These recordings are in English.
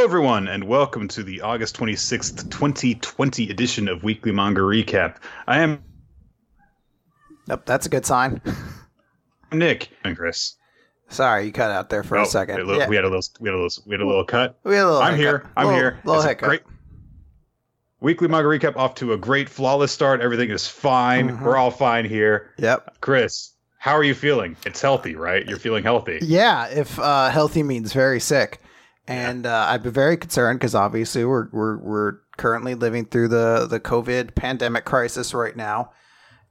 Hello, everyone, and welcome to the August 26th, 2020 edition of Weekly Manga Recap. I am Nope, that's a good sign. Nick and Chris. Sorry, you cut out there for Oh, a second. We had a little, Yeah, we had a little, we had a little, we had a little cut. we had a little I'm hiccup. here. I'm Little- here. Little It's hiccup. Great. Weekly Manga Recap off to a great, flawless start. Everything is fine. Mhm. We're all fine here. Yep. Chris, how are you feeling? It's healthy, right? You're feeling healthy. Yeah, if uh, healthy means very sick, and uh, I've been very concerned because obviously we're we're we're currently living through the the COVID pandemic crisis right now,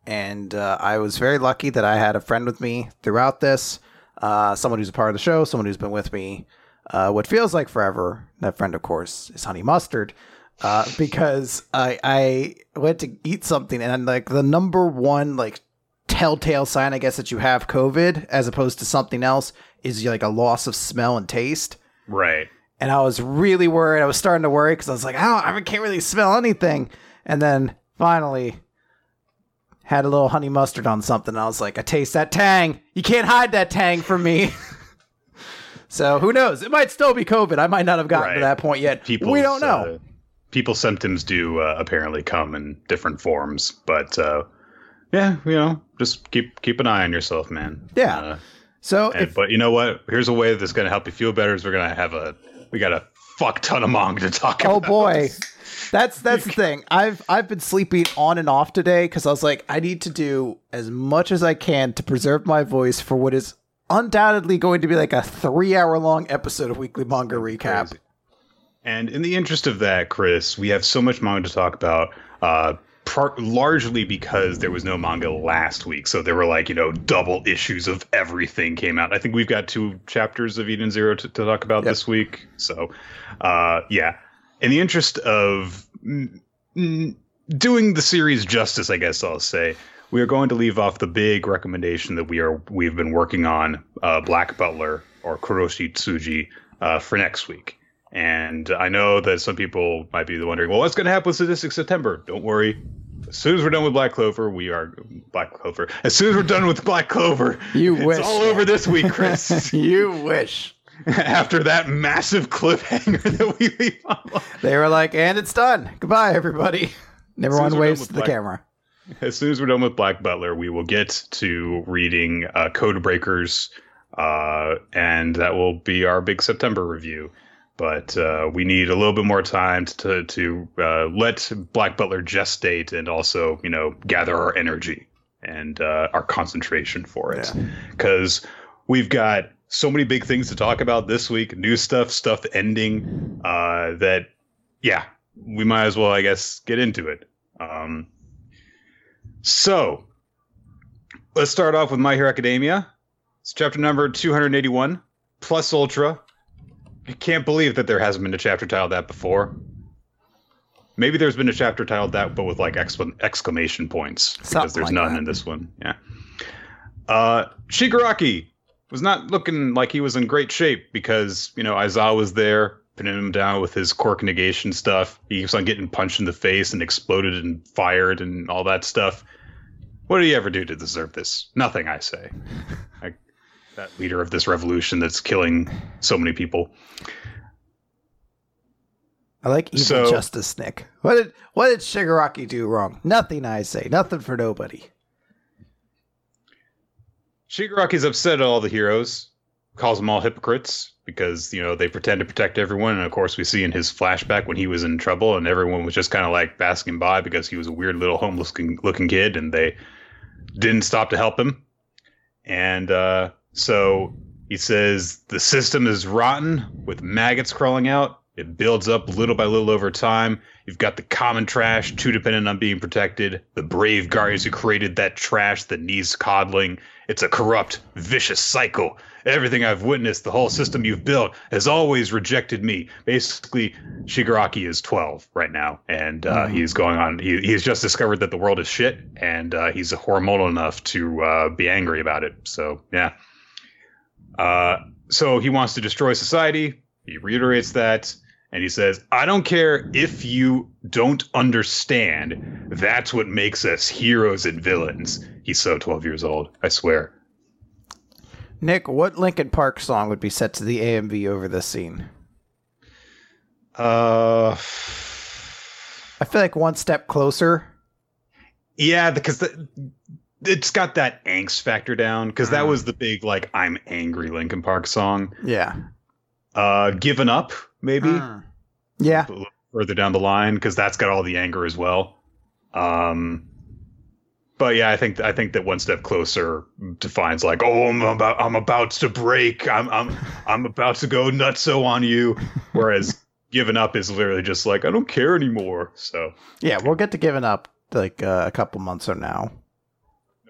and uh, I was very lucky that I had a friend with me throughout this, uh, someone who's a part of the show, someone who's been with me, uh, what feels like forever. That friend, of course, is Honey Mustard. Uh, because I I went to eat something and like the number one like telltale sign, I guess, that you have COVID as opposed to something else is like a loss of smell and taste. Right. And I was really worried. I was starting to worry because I was like, I don't, I can't really smell anything. And then finally had a little honey mustard on something. And I was like, I taste that tang. You can't hide that tang from me. so who knows? It might still be COVID. I might not have gotten to Right. that point yet. People's, we don't know. Uh, people's symptoms do uh, apparently come in different forms, but uh, yeah, you know, just keep keep an eye on yourself, man. Yeah. So and, if, but you know what? Here's a way that's going to help you feel better. Is we're going to have a we got a fuck ton of manga to talk Oh about. Oh boy. That's that's the thing. I've I've been sleeping on and off today because I was like, I need to do as much as I can to preserve my voice for what is undoubtedly going to be like a three hour long episode of Weekly Manga Recap. Crazy. And in the interest of that, Chris, we have so much manga to talk about. Uh, part largely because there was no manga last week, so there were like you know double issues of everything came out. I think we've got two chapters of Eden Zero to, to talk about Yep. this week. So, uh, yeah. In the interest of mm, mm, doing the series justice, I guess I'll say we are going to leave off the big recommendation that we are we've been working on, uh, Black Butler or Kuroshitsuji, uh, for next week. And I know that some people might be wondering, well, what's going to happen with Sadistic September? Don't worry. As soon as we're done with Black Clover, we are Black Clover. As soon as we're done with Black Clover, You it's wish. all over this week, Chris. you wish. After that massive cliffhanger that we leave on. They were like, and it's done. Goodbye, everybody. Everyone waves to the Black- camera. As soon as we're done with Black Butler, we will get to reading uh, Code Breakers, uh, and that will be our big September review. But uh, we need a little bit more time to to uh, let Black Butler gestate and also, you know, gather our energy and uh, our concentration for it, because we've got so many big things to talk about this week. New stuff, stuff ending. Uh, that yeah, we might as well, I guess, get into it. Um, so, let's start off with My Hero Academia. It's chapter number 281, Plus Ultra. I can't believe that there hasn't been a chapter titled that before. Maybe there's been a chapter titled that, but with like exclam- exclamation points, because Something there's like none that. in this one. Yeah. Uh, Shigaraki was not looking like he was in great shape because, you know, Aizawa was there, pinning him down with his quirk negation stuff. He keeps on getting punched in the face and exploded and fired and all that stuff. What did he ever do to deserve this? Nothing, I say. I, that leader of this revolution that's killing so many people. I like evil So- justice, Nick. What did what did Shigaraki do wrong? Nothing, I say. Nothing for nobody. Shigaraki's upset at all the heroes, calls them all hypocrites because, you know, they pretend to protect everyone. And of course, we see in his flashback when he was in trouble and everyone was just kind of like basking by because he was a weird little homeless looking, looking kid and they didn't stop to help him. And uh, so he says the system is rotten with maggots crawling out. It builds up little by little over time. You've got the common trash, too dependent on being protected. The brave guardians who created that trash that needs coddling. It's a corrupt, vicious cycle. Everything I've witnessed, the whole system you've built, has always rejected me. Basically, Shigaraki is 12 right now, and uh, Mhm. he's going on. He, he's just discovered that the world is shit, and uh, he's hormonal enough to uh, be angry about it. So, yeah. Uh, so he wants to destroy society. He reiterates that. And he says, I don't care if you don't understand. That's what makes us heroes and villains. He's so 12 years old, I swear. Nick, what Linkin Park song would be set to the AMV over this scene? Uh, I feel like one step closer. yeah, because the, it's got that angst factor down. Because that Mm. was the big like "I'm angry" Linkin Park song. Yeah. Uh, "Given Up" maybe Mm. Yeah. further down the line because that's got all the anger as well. Um, but yeah, I think I think that one step closer defines like, oh, I'm about I'm about to break. I'm I'm I'm about to go nutso on you. Whereas giving up is literally just like I don't care anymore. So Yeah, we'll get to giving up like uh, a couple months from now.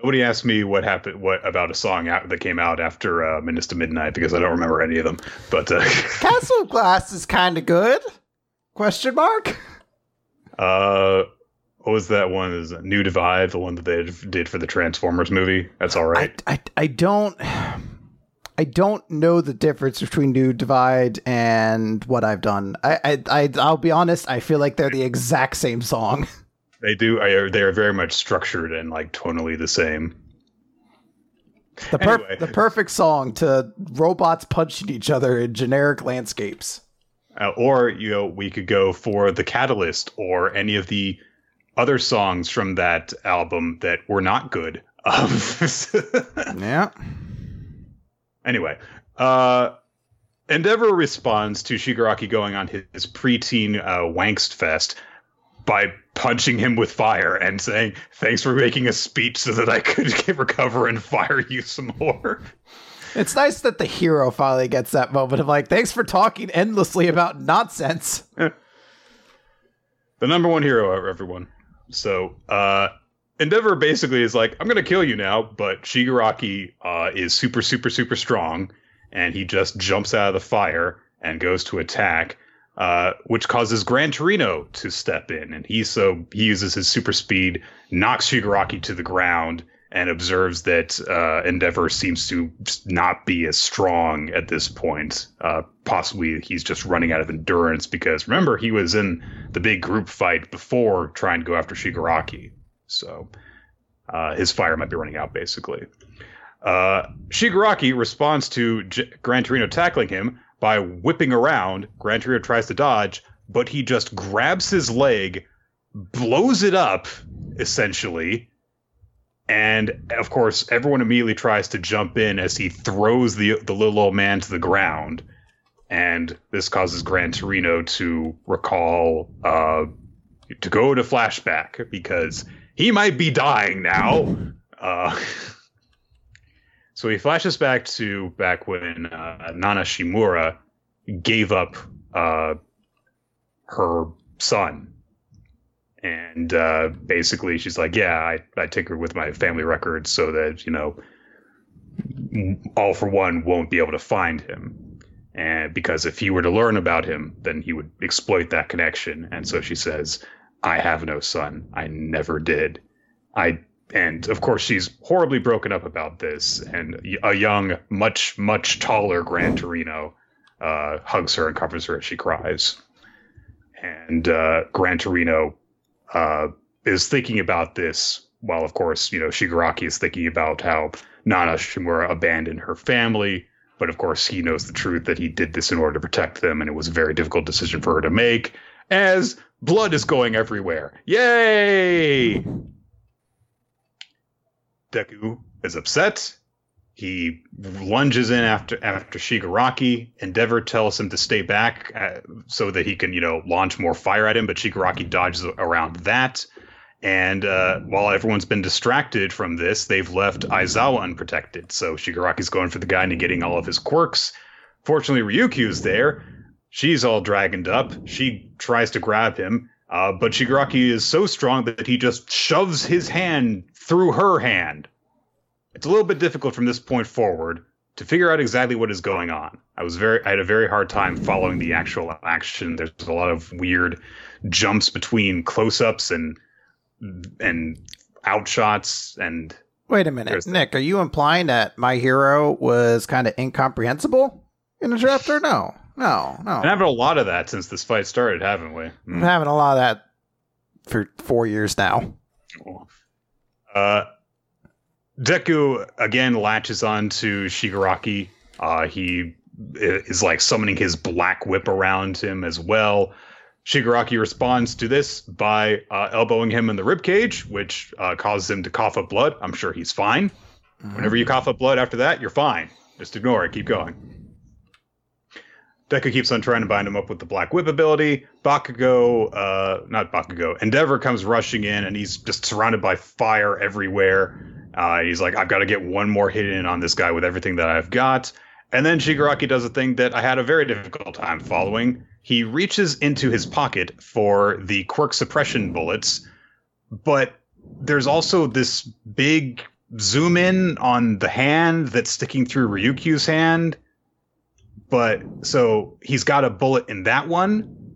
Nobody asked me what happened what about a song out, that came out after uh, Minutes to Midnight because I don't remember any of them. But uh, Castle Glass is kind of good. Question mark. uh, what was that one? Is New Divide, the one that they did for the Transformers movie? That's all right. I, I I don't I don't know the difference between New Divide and what I've done. I I, I I'll be honest. I feel like they're the exact same song. They do. I- They are very much structured and like tonally the same. The per- Anyway. the perfect song to robots punching each other in generic landscapes. Uh, or you know, we could go for the Catalyst or any of the other songs from that album that were not good. Um, Yeah. anyway, uh, Endeavor responds to Shigaraki going on his, his preteen uh, wankst fest by punching him with fire and saying, "Thanks for making a speech so that I could recover and fire you some more." It's nice that the hero finally gets that moment of like, thanks for talking endlessly about nonsense. the number one hero, everyone. So, uh, Endeavor basically is like, I'm going to kill you now, but Shigaraki uh, is super, super, super strong, and he just jumps out of the fire and goes to attack, uh, which causes Gran Torino to step in, and he so he uses his super speed, knocks Shigaraki to the ground, and observes that uh, Endeavor seems to not be as strong at this point. Uh, possibly he's just running out of endurance because remember he was in the big group fight before trying to go after Shigaraki. So uh, his fire might be running out, basically. Uh, Shigaraki responds to J- Gran Torino tackling him by whipping around. Gran Torino tries to dodge, but he just grabs his leg, blows it up, essentially. And of course, everyone immediately tries to jump in as he throws the the little old man to the ground, and this causes Gran Torino to recall uh, to go to flashback because he might be dying now. Uh, so he flashes back to back when uh, Nana Shimura gave up uh, her son. And uh, basically, she's like, Yeah, I, I tinkered with my family records so that, you know, All for One won't be able to find him. And because if he were to learn about him, then he would exploit that connection. And so she says, I have no son. I never did. I and of course she's horribly broken up about this. And a young, much much taller Gran Torino uh, hugs her and covers her as she cries. And uh, Gran Torino uh, is thinking about this while, of course, you know Shigaraki is thinking about how Nana Shimura abandoned her family. But of course, he knows the truth that he did this in order to protect them, and it was a very difficult decision for her to make. As blood is going everywhere. Yay! Deku is upset. He lunges in after after Shigaraki. Endeavor tells him to stay back uh, so that he can, you know, launch more fire at him. But Shigaraki dodges around that. And uh, while everyone's been distracted from this, they've left Aizawa unprotected. So Shigaraki's going for the guy and getting all of his quirks. Fortunately, Ryukyu's there. She's all dragoned up. She tries to grab him, uh, but Shigaraki is so strong that he just shoves his hand through her hand. It's a little bit difficult from this point forward to figure out exactly what is going on. I was very, I had a very hard time following the actual action. There's a lot of weird jumps between close-ups and and outshots and Wait a minute, Nick. Are you implying that my hero was kind of incomprehensible in the chapter? No, no, no. and having a lot of that since this fight started, haven't we? Hmm. I'm having a lot of that for four years now. Uh, Deku again latches on to Shigaraki. Uh, he is like summoning his black whip around him as well. Shigaraki responds to this by uh, elbowing him in the rib cage, which uh, causes him to cough up blood. I'm sure he's fine. Mm-hmm. Whenever you cough up blood after that, you're fine. Just ignore it. Keep going. Deku keeps on trying to bind him up with the Black Whip ability. Bakugo, uh, not Bakugo, Endeavor comes rushing in and he's just surrounded by fire everywhere. Uh, he's like, I've got to get one more hit in on this guy with everything that I've got. And then Shigaraki does a thing that I had a very difficult time following. He reaches into his pocket for the quirk suppression bullets, but there's also this big zoom in on the hand that's sticking through Ryukyu's hand but so he's got a bullet in that one.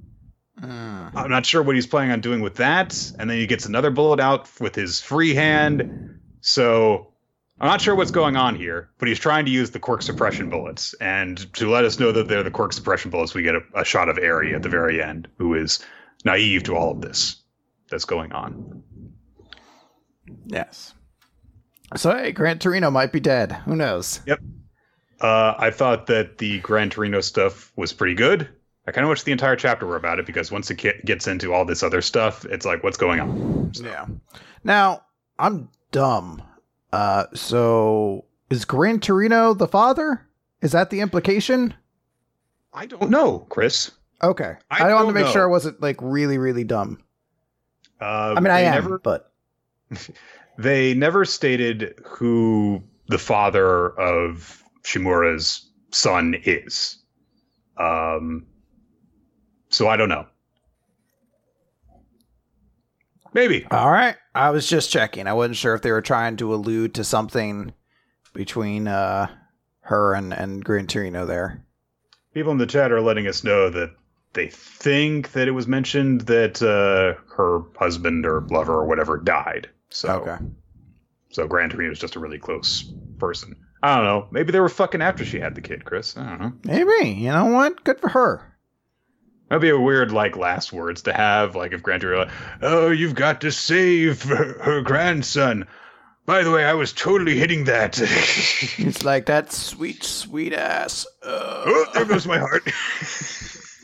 Uh. I'm not sure what he's planning on doing with that. And then he gets another bullet out with his free hand. So I'm not sure what's going on here, but he's trying to use the quirk suppression bullets. And to let us know that they're the quirk suppression bullets, we get a, a shot of Eri at the very end, who is naive to all of this that's going on. Yes. So hey, Gran Torino might be dead. Who knows? Yep. Uh, I thought that the Gran Torino stuff was pretty good. I kind of wish the entire chapter were about it because once it gets into all this other stuff, it's like, what's going on? So. Yeah. Now, I'm dumb. Uh, so is Gran Torino the father? Is that the implication? I don't know, Chris. Okay. I, I wanted to make know. sure I wasn't like really, really dumb. Uh, I mean, I am, never, but they never stated who the father of Shimura's son is. Um, so I don't know. Maybe. All right. I was just checking. I wasn't sure if they were trying to allude to something between uh, her and, and Gran Torino there. People in the chat are letting us know that they think that it was mentioned that uh, her husband or lover or whatever died. So, okay. So Gran Torino is just a really close person. I don't know. Maybe they were fucking after she had the kid, Chris. I don't know. Maybe. You know what? Good for her. That'd be a weird, like, last words to have. Like, if Grant were like, oh, you've got to save her, her grandson. By the way, I was totally hitting that. it's like that sweet, sweet ass. Uh. Oh, there goes my heart.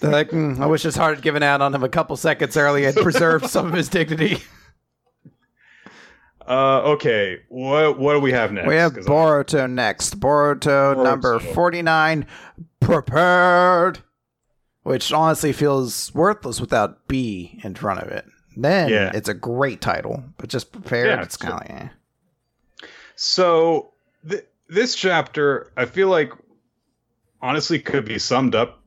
like, mm, I wish his heart had given out on him a couple seconds earlier and preserved some of his dignity. Uh, okay, what what do we have next? We have Boruto I... next. Boruto, Boruto number forty nine. Prepared, which honestly feels worthless without B in front of it. Then yeah. it's a great title, but just prepared, yeah, it's kind of like. Eh. So th- this chapter, I feel like, honestly, could be summed up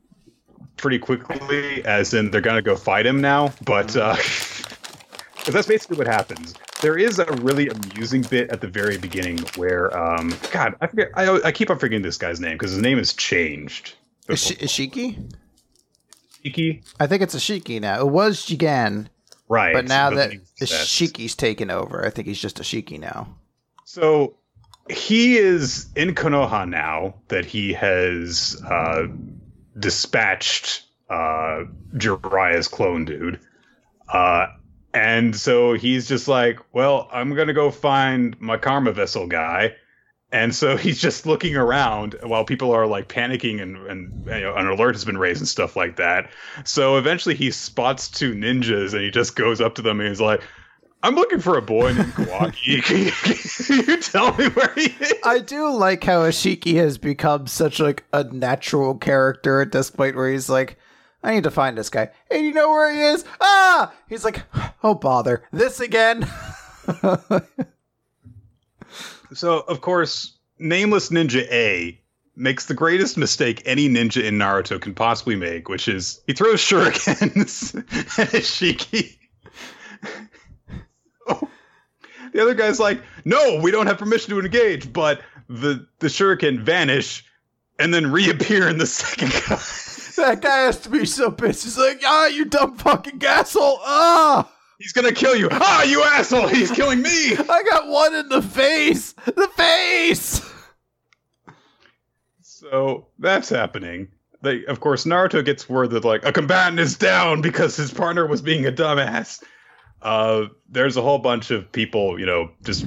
pretty quickly, as in they're gonna go fight him now, but. Uh, Because that's basically what happens. There is a really amusing bit at the very beginning where, um, God, I forget. I, I keep on forgetting this guy's name because his name has changed. Is Ishiki? Ishiki? I think it's a Ishiki now. It was Jigen. Right. But now that Ishiki's taken over, I think he's just a Ishiki now. So he is in Konoha now that he has uh, dispatched uh, Jiraiya's clone dude. Uh, and so he's just like, well, I'm going to go find my karma vessel guy. And so he's just looking around while people are like panicking and, and you know, an alert has been raised and stuff like that. So eventually he spots two ninjas and he just goes up to them and he's like, I'm looking for a boy named Kawaki. can, you, tell me where he is? I do like how Ishiki has become such like a natural character at this point where he's like, I need to find this guy. Hey, you know where he is? Ah! He's like, oh, bother. This again? so, of course, Nameless Ninja A makes the greatest mistake any ninja in Naruto can possibly make, which is he throws shurikens at Ishiki. oh. The other guy's like, no, we don't have permission to engage, but the, the shuriken vanish and then reappear in the second guy that guy has to be so pissed. He's like, ah, you dumb fucking asshole. Ah. He's gonna kill you. Ah, you asshole! He's killing me. I got one in the face. The face. So that's happening. They, of course, Naruto gets word that like a combatant is down because his partner was being a dumbass. Uh, there's a whole bunch of people, you know, just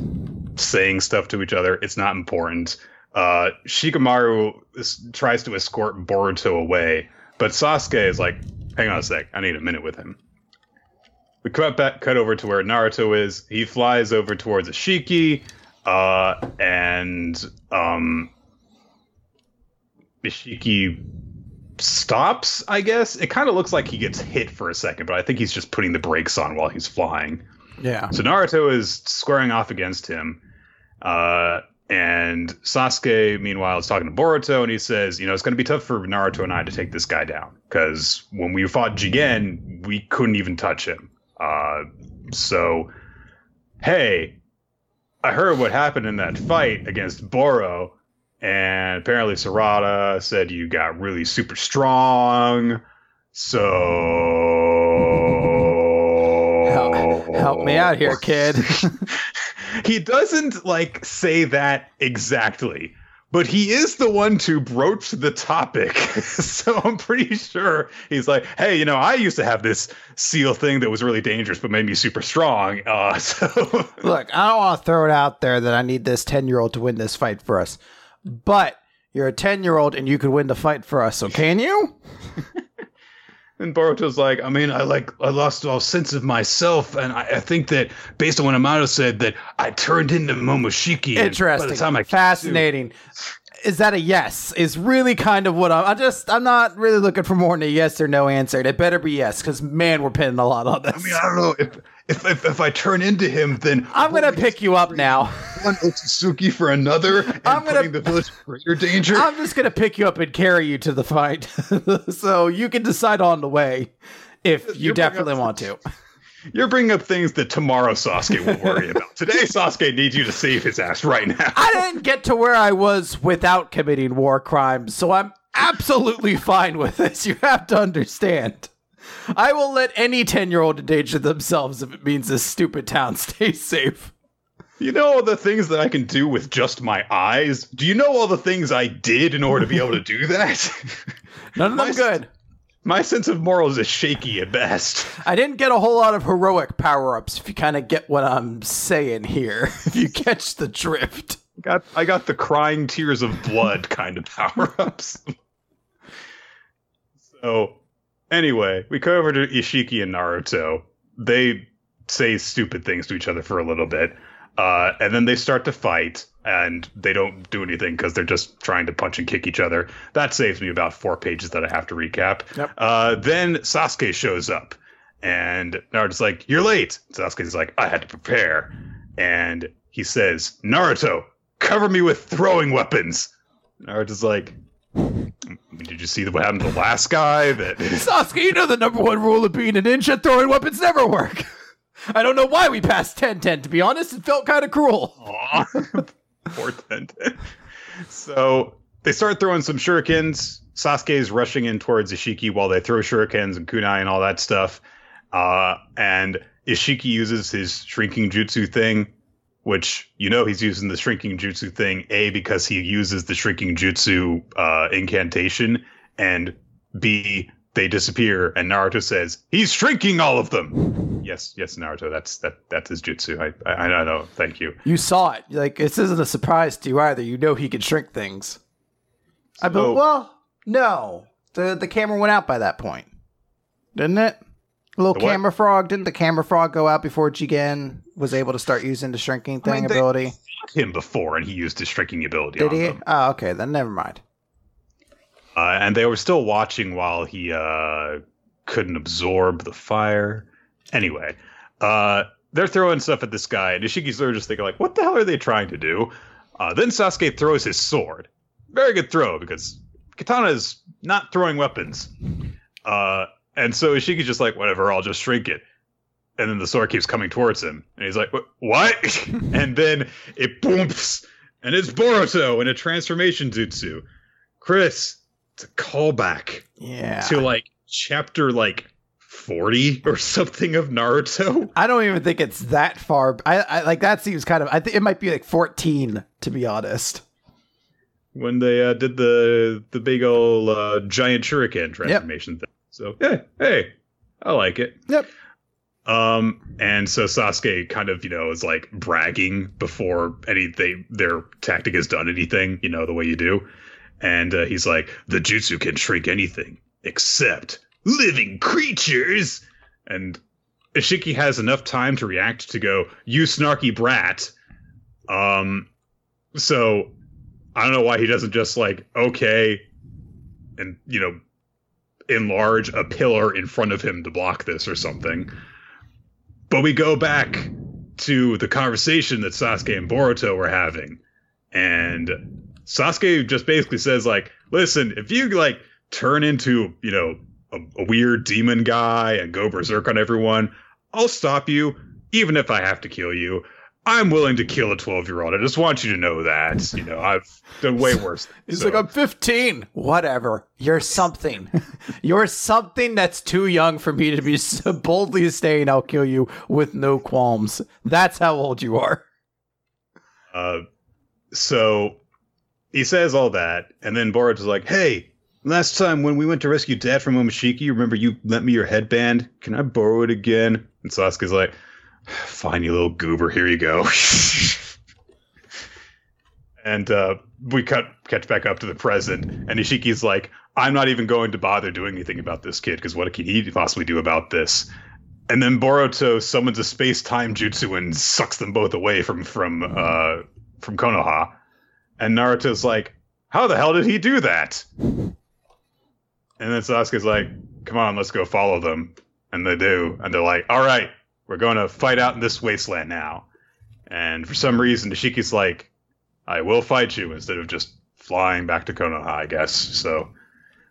saying stuff to each other. It's not important. Uh, Shikamaru is, tries to escort Boruto away, but Sasuke is like, "Hang on a sec, I need a minute with him." We cut back, cut over to where Naruto is. He flies over towards Ishiki, uh, and um, Ishiki stops. I guess it kind of looks like he gets hit for a second, but I think he's just putting the brakes on while he's flying. Yeah. So Naruto is squaring off against him. Uh, and Sasuke, meanwhile, is talking to Boruto, and he says, "You know, it's going to be tough for Naruto and I to take this guy down because when we fought Jigen, we couldn't even touch him. Uh, so, hey, I heard what happened in that fight against Boro, and apparently Sarada said you got really super strong. So Help, help me out here, kid. he doesn't like say that exactly, but he is the one to broach the topic. so I'm pretty sure he's like, hey, you know, I used to have this seal thing that was really dangerous, but made me super strong. Uh, so Look, I don't want to throw it out there that I need this 10 year old to win this fight for us, but you're a 10 year old and you could win the fight for us, so can you? And Boruto's like, I mean, I like, I lost all sense of myself, and I, I think that based on what Amato said, that I turned into Momoshiki. Interesting. By the time I Fascinating. Is that a yes? Is really kind of what I'm. I just I'm not really looking for more than a yes or no answer. It better be yes, because man, we're pinning a lot on this. I mean, I don't know if if if, if I turn into him, then I'm gonna pick you up now. one Otsutsuki for another, and I'm gonna- putting the village in greater danger. I'm just gonna pick you up and carry you to the fight, so you can decide on the way if you You're definitely want to. You're bringing up things that tomorrow Sasuke will worry about. Today, Sasuke needs you to save his ass right now. I didn't get to where I was without committing war crimes, so I'm absolutely fine with this. You have to understand. I will let any 10 year old endanger themselves if it means this stupid town stays safe. You know all the things that I can do with just my eyes? Do you know all the things I did in order to be able to do that? None of them My- good. My sense of morals is shaky at best. I didn't get a whole lot of heroic power ups, if you kind of get what I'm saying here. If you catch the drift. Got I got the crying tears of blood kind of power ups. so anyway, we go over to Ishiki and Naruto. They say stupid things to each other for a little bit. Uh, and then they start to fight, and they don't do anything because they're just trying to punch and kick each other. That saves me about four pages that I have to recap. Yep. Uh, then Sasuke shows up, and Naruto's like, "You're late." Sasuke's like, "I had to prepare," and he says, "Naruto, cover me with throwing weapons." Naruto's like, "Did you see what happened to the last guy?" That Sasuke, you know the number one rule of being a ninja throwing weapons never work. I don't know why we passed Tenten, to be honest. It felt kind of cruel. Tenten. So they start throwing some shurikens. Sasuke is rushing in towards Ishiki while they throw shurikens and kunai and all that stuff. Uh, and Ishiki uses his shrinking jutsu thing, which you know he's using the shrinking jutsu thing, A, because he uses the shrinking jutsu uh, incantation, and B, they disappear, and Naruto says, He's shrinking all of them. Yes, yes, Naruto, that's that that's his jutsu. I I, I know, thank you. You saw it. Like, this isn't a surprise to you either. You know he can shrink things. I So- be- well, no. The the camera went out by that point. Didn't it? little The what? camera frog. Didn't the camera frog go out before Jigen was able to start using the shrinking I thing mean, they- ability? him before, and he used his shrinking ability Did on he? them. Oh, okay. Then never mind. Uh, and they were still watching while he uh, couldn't absorb the fire. Anyway, uh, they're throwing stuff at this guy, and Ishiki's of just thinking, like, what the hell are they trying to do? Uh, then Sasuke throws his sword. Very good throw, because Katana is not throwing weapons. Uh, and so Ishiki's just like, whatever, I'll just shrink it. And then the sword keeps coming towards him. And he's like, what? and then it booms, and it's Boruto in a transformation jutsu. Chris, it's a callback Yeah. to like chapter like 40 or something of Naruto. I don't even think it's that far. I, I like that seems kind of. I think it might be like 14 to be honest. When they uh, did the the big old uh, giant shuriken transformation thing. So, yeah, hey, I like it. Yep. Um, and so Sasuke kind of, you know, is like bragging before any they their tactic has done anything, you know, the way you do. And uh, he's like, the jutsu can shrink anything except living creatures. And Ishiki has enough time to react to go, you snarky brat. Um, so I don't know why he doesn't just like, okay, and, you know, enlarge a pillar in front of him to block this or something. But we go back to the conversation that Sasuke and Boruto were having. And Sasuke just basically says, like, listen, if you like turn into, you know, a, a weird demon guy and go berserk on everyone, I'll stop you, even if I have to kill you. I'm willing to kill a 12 year old. I just want you to know that. You know, I've done way worse. He's So- like, I'm 15. Whatever. You're something. You're something that's too young for me to be so boldly saying I'll kill you with no qualms. That's how old you are. Uh, so he says all that, and then Boruto's like, "Hey, last time when we went to rescue Dad from Momoshiki, remember you lent me your headband? Can I borrow it again?" And Sasuke's like, "Fine, you little goober. Here you go." and uh, we cut catch back up to the present, and Ishiki's like, "I'm not even going to bother doing anything about this kid because what can he possibly do about this?" And then Boruto summons a space time jutsu and sucks them both away from from uh, from Konoha. And Naruto's like, "How the hell did he do that?" And then Sasuke's like, "Come on, let's go follow them." And they do, and they're like, "All right, we're going to fight out in this wasteland now." And for some reason, Ishiki's like, "I will fight you," instead of just flying back to Konoha, I guess. So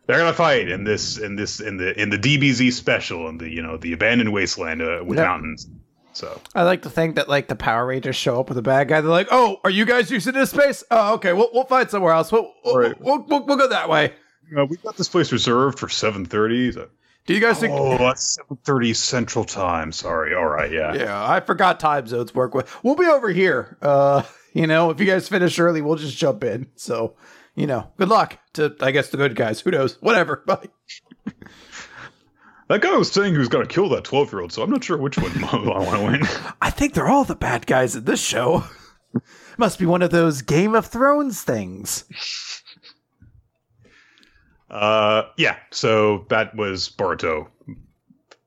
they're gonna fight in this in this in the in the DBZ special in the you know the abandoned wasteland uh, with Yeah. mountains. So I like to think that like the Power Rangers show up with a bad guy. They're like, "Oh, are you guys using this space? Oh, okay. We'll we'll find somewhere else. We'll we'll, Right. we'll, we'll, we'll go that way." uh, we got this place reserved for seven thirty. Do you guys think? Oh, that's seven thirty Central Time. Sorry. All right. Yeah. Yeah, I forgot time zones work with. We'll be over here. Uh, you know, if you guys finish early, we'll just jump in. So, you know, good luck to I guess the good guys. Who knows? Whatever. Bye. That guy was saying he was gonna kill that twelve year old. So I'm not sure which one I want to win. I think they're all the bad guys in this show. Must be one of those Game of Thrones things. Uh, yeah. So that was Boruto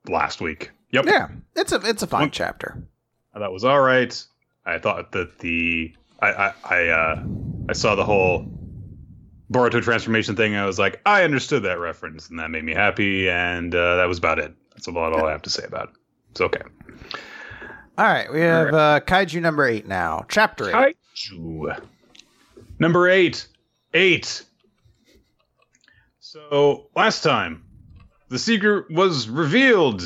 last week. Yep. Yeah, it's a it's a fine One- chapter. That was all right. I thought that the I I I, uh, I saw the whole Boruto transformation thing. I was like, I understood that reference, and that made me happy. And uh, that was about it. That's about all I have to say about it. It's okay. All right, we have uh, Kaiju number eight now. Chapter eight. Kaiju. Number eight. Eight. So last time, the secret was revealed.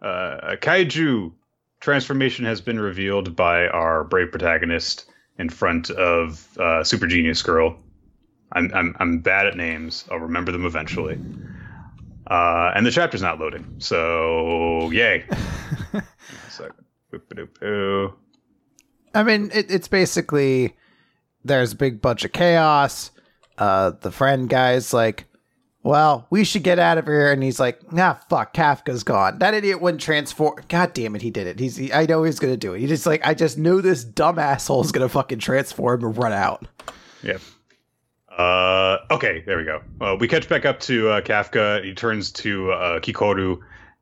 Uh, a kaiju transformation has been revealed by our brave protagonist in front of uh, Super Genius Girl. I'm, I'm I'm bad at names. I'll remember them eventually. Uh, and the chapter's not loading, so yay. One second. Boop-a-doop-oo. I mean, it, it's basically there's a big bunch of chaos. Uh, the friend guy's like, "Well, we should get out of here," and he's like, "Nah, fuck, Kafka's gone. That idiot wouldn't transform. God damn it, he did it. He's. He, I know he's gonna do it. He just like, I just knew this dumb asshole's gonna fucking transform and run out. Yep. Uh, okay, there we go. Uh, we catch back up to uh, Kafka. He turns to uh, Kikoru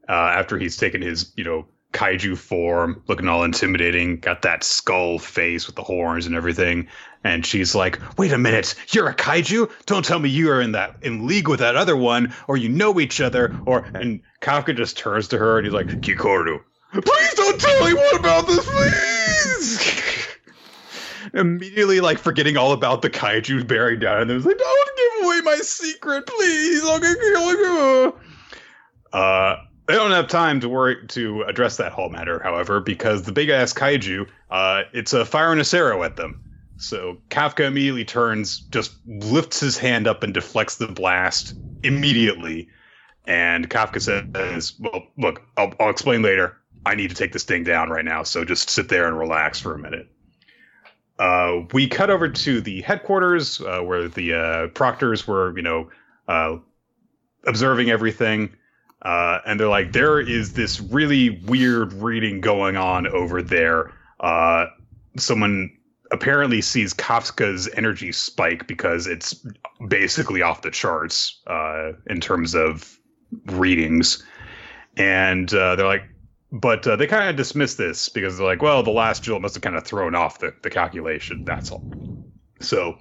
uh, after he's taken his, you know, kaiju form, looking all intimidating, got that skull face with the horns and everything. And she's like, "Wait a minute, you're a kaiju? Don't tell me you are in that in league with that other one, or you know each other." Or and Kafka just turns to her and he's like, "Kikoru, please don't tell anyone about this, please." immediately like forgetting all about the kaiju bearing down and it was like don't give away my secret please. I'll get killed." uh they don't have time to worry to address that whole matter however because the big ass kaiju uh it's a firing a arrow at them. So kafka immediately turns just lifts his hand up and deflects the blast immediately. And kafka says well look i'll, I'll explain later. I need to take this thing down right now so just sit there and relax for a minute uh, we cut over to the headquarters uh, where the uh, proctors were, you know, uh, observing everything. Uh, and they're like, there is this really weird reading going on over there. Someone apparently sees Kafka's energy spike because it's basically off the charts in terms of readings. And they're like, but uh, they kind of dismiss this because they're like, well, the last jolt must have kind of thrown off the, the calculation. That's all. So,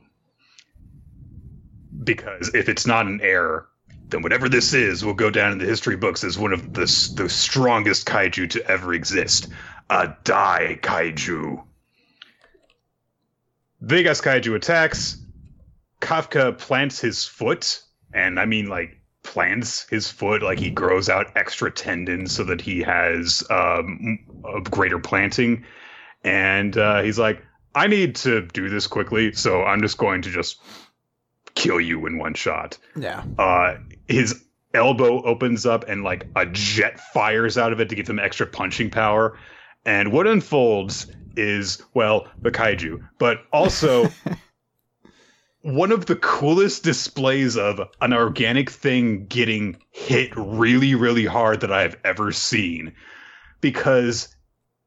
because if it's not an error, then whatever this is will go down in the history books as one of the, the strongest kaiju to ever exist. A Dai kaiju. Big ass kaiju attacks. Kafka plants his foot, and I mean, like, plants his foot, like he grows out extra tendons so that he has um, a greater planting. And uh, he's like, I need to do this quickly, so I'm just going to just kill you in one shot. Yeah. Uh, his elbow opens up and like a jet fires out of it to give him extra punching power. And what unfolds is, well, the kaiju, but also one of the coolest displays of an organic thing getting hit really, really hard that I've ever seen. Because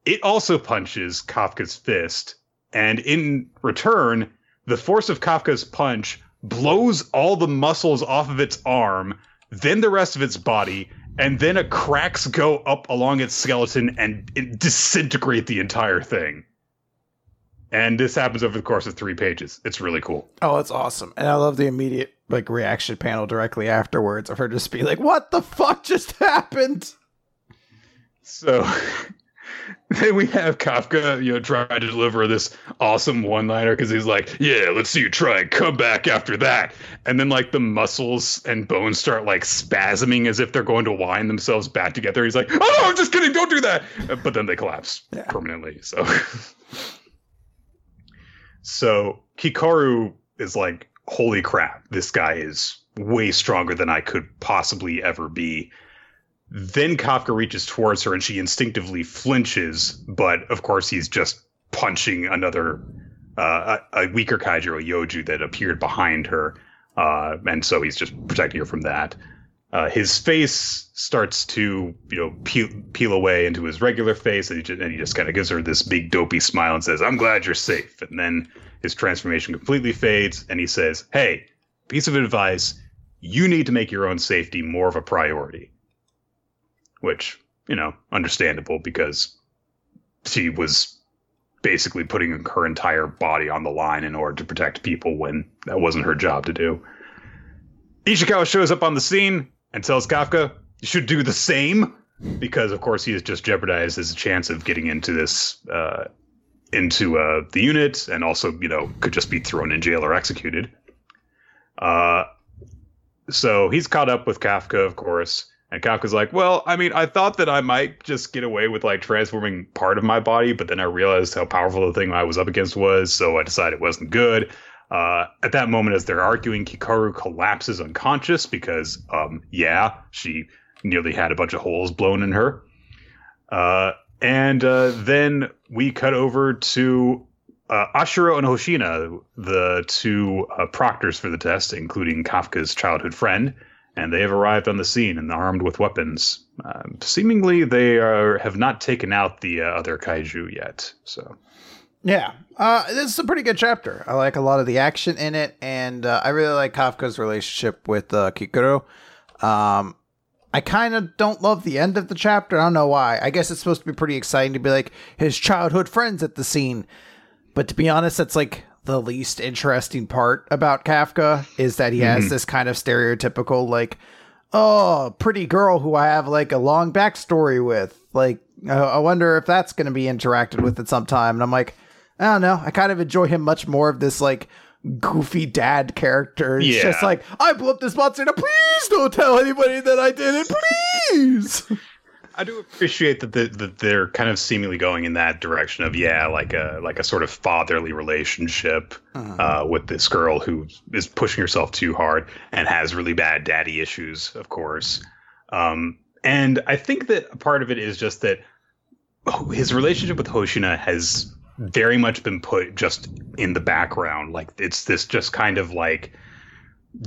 it also punches Kafka's fist. And in return, the force of Kafka's punch blows all the muscles off of its arm, then the rest of its body, and then a cracks go up along its skeleton and disintegrate the entire thing. And this happens over the course of three pages. It's really cool. Oh, it's awesome. And I love the immediate like reaction panel directly afterwards of her just being like, What the fuck just happened? So then we have Kafka, you know, trying to deliver this awesome one liner because he's like, Yeah, let's see you try and come back after that. And then like the muscles and bones start like spasming as if they're going to wind themselves back together. He's like, Oh, no, I'm just kidding, don't do that. Uh, but then they collapse yeah. permanently. So So Kikoru is like, holy crap, this guy is way stronger than I could possibly ever be. Then Kafka reaches towards her and she instinctively flinches, but of course he's just punching another uh, a, a, weaker kaiju, a yoju that appeared behind her, uh, and so he's just protecting her from that. Uh, his face starts to, you know, peel, peel away into his regular face, and he just, and he just kind of gives her this big dopey smile and says, "I'm glad you're safe." And then his transformation completely fades, and he says, "Hey, piece of advice: you need to make your own safety more of a priority." Which, you know, understandable because she was basically putting her entire body on the line in order to protect people when that wasn't her job to do. Ichikawa shows up on the scene and tells Kafka, you should do the same because, of course, he has just jeopardized his chance of getting into this, uh, into uh, the unit and also, you know, could just be thrown in jail or executed. Uh, so he's caught up with Kafka, of course. And Kafka's like, well, I mean, I thought that I might just get away with like transforming part of my body, but then I realized how powerful the thing I was up against was, so I decided it wasn't good. Uh, at that moment, as they're arguing, Kikoru collapses unconscious because, um, yeah, she nearly had a bunch of holes blown in her. Uh, and uh, then we cut over to uh, Ashiro and Hoshina, the two uh, proctors for the test, including Kafka's childhood friend, and they have arrived on the scene and armed with weapons. Um, seemingly, they are have not taken out the other kaiju yet. So yeah, uh, this is a pretty good chapter. I like a lot of the action in it, and uh, I really like Kafka's relationship with uh, Kikoru. Um, I kind of don't love the end of the chapter. I don't know why. I guess it's supposed to be pretty exciting to be like his childhood friends at the scene, but to be honest, that's like the least interesting part about Kafka is that he has mm-hmm. this kind of stereotypical like, oh, pretty girl who I have like a long backstory with. Like, I wonder if that's going to be interacted with at some time. And I'm like, I don't know. I kind of enjoy him much more of this like goofy dad character. It's yeah. just like, I blew up this monster. Now please don't tell anybody that I did it, please. I do appreciate that, the, that they're kind of seemingly going in that direction of yeah, like a like a sort of fatherly relationship uh-huh. uh, with this girl who is pushing herself too hard and has really bad daddy issues, of course. Um, and I think that part of it is just that his relationship with Hoshina has very much been put just in the background. Like it's this just kind of like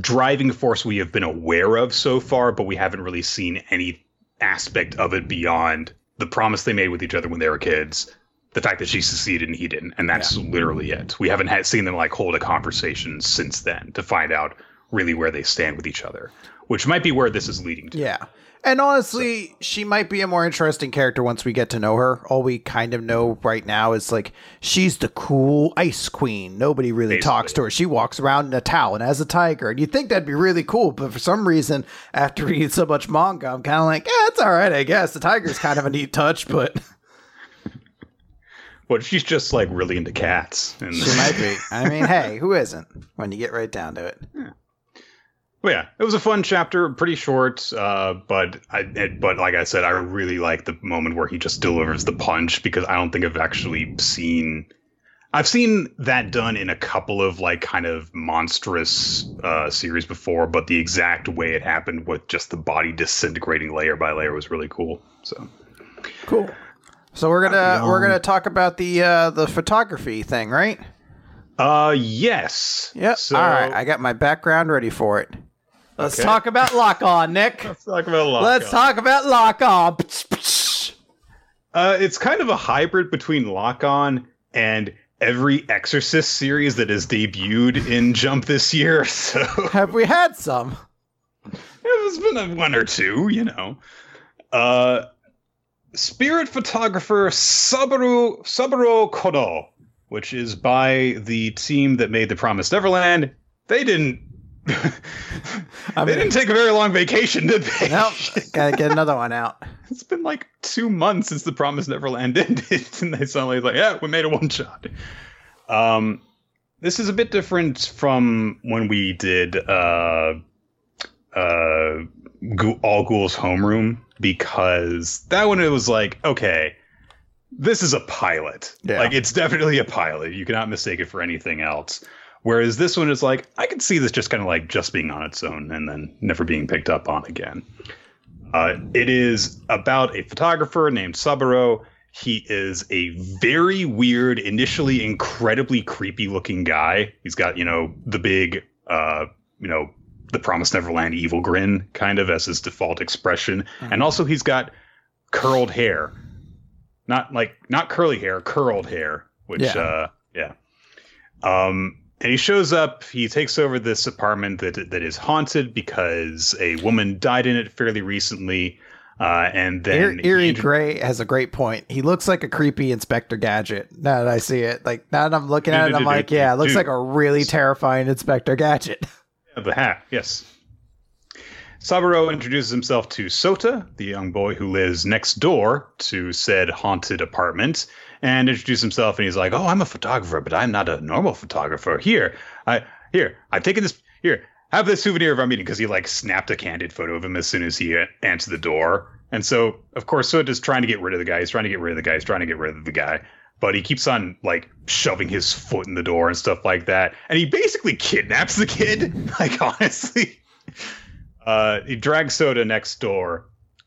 driving force we have been aware of so far, but we haven't really seen any aspect of it beyond the promise they made with each other when they were kids, the fact that she succeeded and he didn't, and that's yeah. literally it. We haven't had seen them like hold a conversation since then to find out really where they stand with each other, which might be where this is leading to. Yeah. And honestly, so. she might be a more interesting character once we get to know her. All we kind of know right now is like she's the cool ice queen. Nobody really Basically. talks to her. She walks around in a towel and as a tiger. And you'd think that'd be really cool, but for some reason, after reading so much manga, I'm kind of like, yeah, it's all right, I guess. The tiger's kind of a neat touch, but. But she's just like really into cats. And she might be. I mean, hey, who isn't when you get right down to it? Yeah. Well, yeah, it was a fun chapter, pretty short, uh, but I, it, but like I said, I really like the moment where he just delivers the punch because I don't think I've actually seen. I've seen that done in a couple of like kind of monstrous uh, series before, but the exact way it happened with just the body disintegrating layer by layer was really cool. So cool. So we're gonna we're gonna talk about the uh, the photography thing, right? Uh, yes. Yep. So, All right, I got my background ready for it. Let's okay. talk about lock on, Nick. Let's talk about lock Let's on. talk about lock on. Uh, it's kind of a hybrid between lock on and every Exorcist series that has debuted in Jump this year. So have we had some? There's been a one or two, you know. Uh, Spirit photographer Saburo Saburo Kono, which is by the team that made The Promised Neverland. They didn't I they didn't take a very long vacation, did they? Nope. Gotta get another one out. It's been like two months since the Promise Neverland ended, and they suddenly like, yeah, we made a one shot. Um, this is a bit different from when we did uh, uh, All Ghouls Homeroom because that one it was like, okay, this is a pilot. Yeah. Like it's definitely a pilot. You cannot mistake it for anything else. Whereas this one is like, I can see this just kind of like just being on its own and then never being picked up on again. Uh, it is about a photographer named Saburo. He is a very weird, initially incredibly creepy looking guy. He's got, you know, the big, uh, you know, the Promised Neverland evil grin kind of as his default expression. Mm-hmm. And also he's got curled hair. Not like, not curly hair, curled hair, which, yeah. uh, yeah. Um, and he shows up. He takes over this apartment that that is haunted because a woman died in it fairly recently. Uh, and then Eerie inter- Gray has a great point. He looks like a creepy Inspector Gadget. Now that I see it, like now that I'm looking at it, I'm like, yeah, it looks like a really terrifying Inspector Gadget. The hat, yes. Saburo introduces himself to Sota, the young boy who lives next door to said haunted apartment, and introduce himself. And he's like, "Oh, I'm a photographer, but I'm not a normal photographer. Here, I here I've taken this. Here, have this souvenir of our meeting." Because he like snapped a candid photo of him as soon as he answered the door. And so, of course, Sota's trying to get rid of the guy. He's trying to get rid of the guy. He's trying to get rid of the guy. But he keeps on like shoving his foot in the door and stuff like that. And he basically kidnaps the kid. Like honestly, uh, he drags Sota next door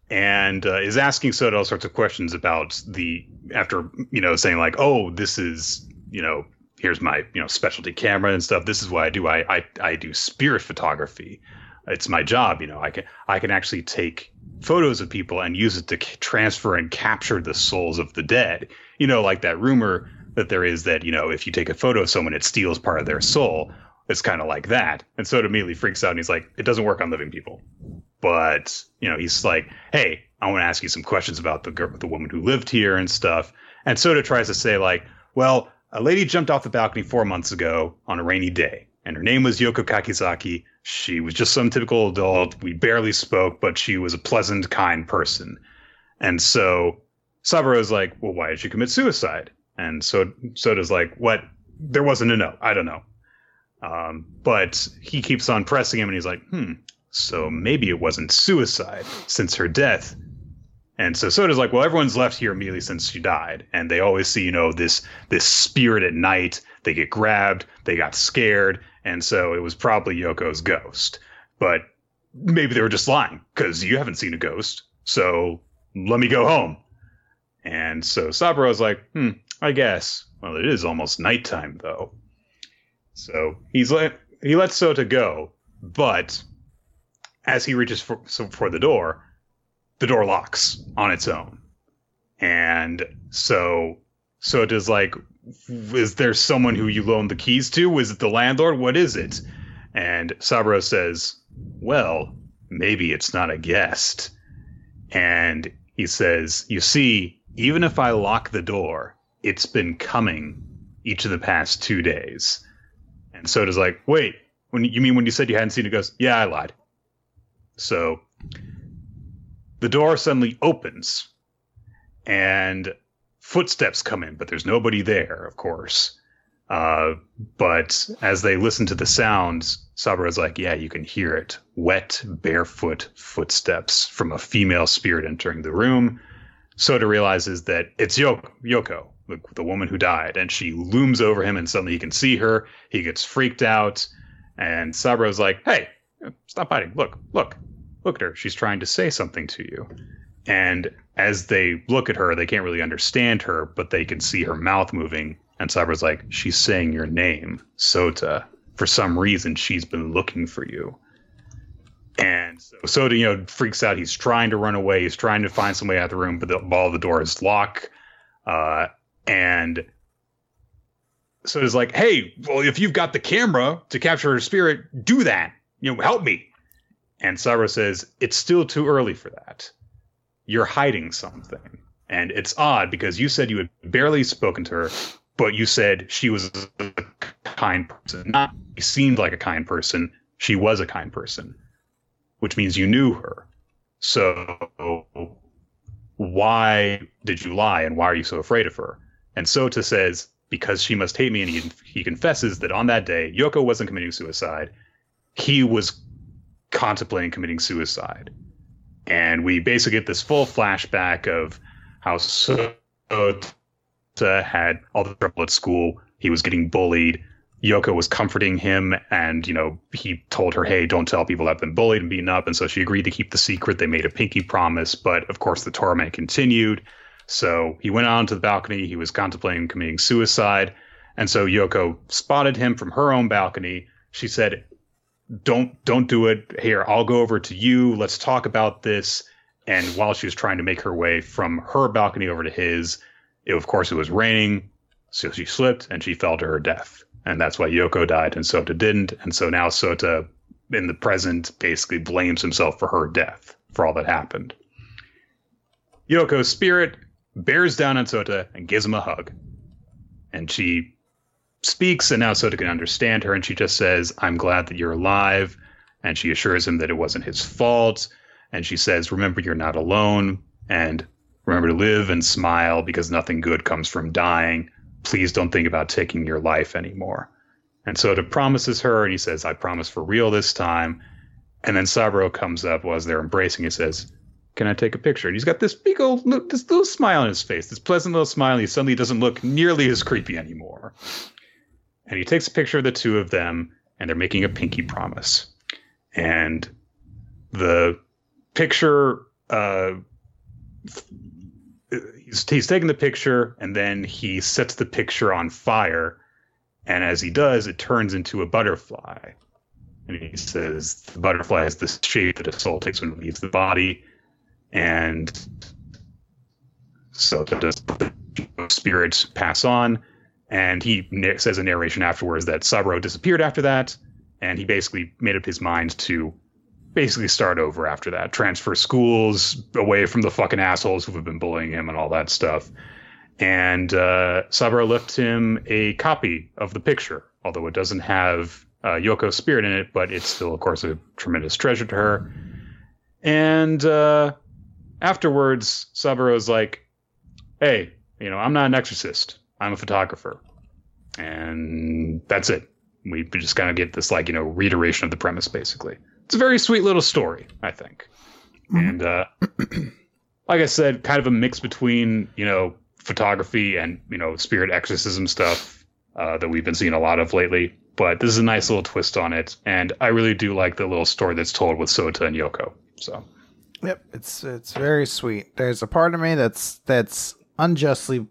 and uh, is asking Sota all sorts of questions about the after you know saying like, oh, this is you know here's my you know specialty camera and stuff. This is what I do. I I, I do spirit photography. It's my job. You know, I can I can actually take photos of people and use it to c- transfer and capture the souls of the dead. You know, like that rumor that there is that you know if you take a photo of someone, it steals part of their soul. It's kind of like that. And so it immediately freaks out and he's like, it doesn't work on living people. But, you know, he's like, hey, I want to ask you some questions about the girl, the woman who lived here and stuff. And Sota tries to say, like, well, a lady jumped off the balcony four months ago on a rainy day, and her name was Yoko Kakizaki. She was just some typical adult. We barely spoke, but she was a pleasant, kind person. And so Saburo's like, well, why did she commit suicide? And so Sota's like, what? There wasn't a no. I don't know. Um, but he keeps on pressing him, and he's like, "Hmm, so maybe it wasn't suicide since her death." And so Sota's like, "Well, everyone's left here immediately since she died, and they always see, you know, this this spirit at night. They get grabbed, they got scared, and so it was probably Yoko's ghost. But maybe they were just lying because you haven't seen a ghost. So let me go home." And so Saburo's like, "Hmm, I guess. Well, it is almost nighttime, though." So he's let he lets Sota go, But as he reaches for, so for the door, the door locks on its own. And so so it is like is there someone who you loan the keys to? Is it the landlord? What is it? And Saburo says, Well, maybe it's not a guest. And he says, You see, even if I lock the door, it's been coming each of the past two days. And Sota's like, Wait, when you mean when you said you hadn't seen it? Goes, Yeah, I lied. So the door suddenly opens and footsteps come in, but there's nobody there, of course. Uh, but as they listen to the sounds, Saburo's like, yeah, you can hear it. Wet, barefoot footsteps from a female spirit entering the room. Sota realizes that it's Yoko, Yoko the, woman who died, and she looms over him, and suddenly he can see her. He gets freaked out, and Saburo's like, hey, stop hiding. Look, look, look at her. She's trying to say something to you. And as they look at her, they can't really understand her, but they can see her mouth moving. And Saburo's like, she's saying your name, Sota. For some reason, she's been looking for you. And so Sota, you know, freaks out. He's trying to run away. He's trying to find some way out of the room, but the, all the doors lock. Uh, and so it's like, hey, well, if you've got the camera to capture her spirit, do that. You know, help me. And Saburo says, it's still too early for that you're hiding something. And it's odd because you said you had barely spoken to her, but you said she was a kind person. Not she seemed like a kind person. She was a kind person, which means you knew her. So why did you lie and why are you so afraid of her? And Sota says, because she must hate me. And he, he confesses that on that day, Yoko wasn't committing suicide. He was contemplating committing suicide and we basically get this full flashback of how Sota had all the trouble at school. He was getting bullied. Yoko was comforting him, and you know he told her, "Hey, don't tell people I've been bullied and beaten up." And so she agreed to keep the secret. They made a pinky promise, but of course the torment continued. So he went onto the balcony. He was contemplating committing suicide, and so Yoko spotted him from her own balcony. She said, don't don't do it. Here i'll go over to you. Let's talk about this. And while she was trying to make her way from her balcony over to his it, of course it was raining. So she slipped and she fell to her death. And that's why yoko died and sota didn't. And so now sota in the present basically blames himself for her death for all that happened. Yoko's spirit bears down on sota and gives him a hug and she speaks, and now Sota can understand her, and she just says, I'm glad that you're alive. And she assures him that it wasn't his fault. And she says, Remember, you're not alone. And remember to live and smile because nothing good comes from dying. Please don't think about taking your life anymore. And Sota promises her, and he says, I promise for real this time. And then Saburo comes up while they're embracing. He says, Can I take a picture? And he's got this big old, this little smile on his face, this pleasant little smile. He suddenly doesn't look nearly as creepy anymore and he takes a picture of the two of them and they're making a pinky promise and the picture uh, he's, he's taking the picture and then he sets the picture on fire and as he does it turns into a butterfly and he says the butterfly is the shape that a soul takes when it leaves the body and so does the spirits pass on and he says a narration afterwards that Saburo disappeared after that, and he basically made up his mind to basically start over after that, transfer schools away from the fucking assholes who have been bullying him and all that stuff. And uh, Saburo left him a copy of the picture, although it doesn't have uh, Yoko's spirit in it, but it's still, of course, a tremendous treasure to her. And uh, afterwards, Saburo's like, hey, you know, I'm not an exorcist. I'm a photographer, and that's it. We just kind of get this like you know reiteration of the premise basically. It's a very sweet little story, I think, mm-hmm. and uh, like I said, kind of a mix between you know photography and you know spirit exorcism stuff uh, that we've been seeing a lot of lately. But this is a nice little twist on it, and I really do like the little story that's told with Sota and Yoko. So, yep, it's it's very sweet. There's a part of me that's that's unjustly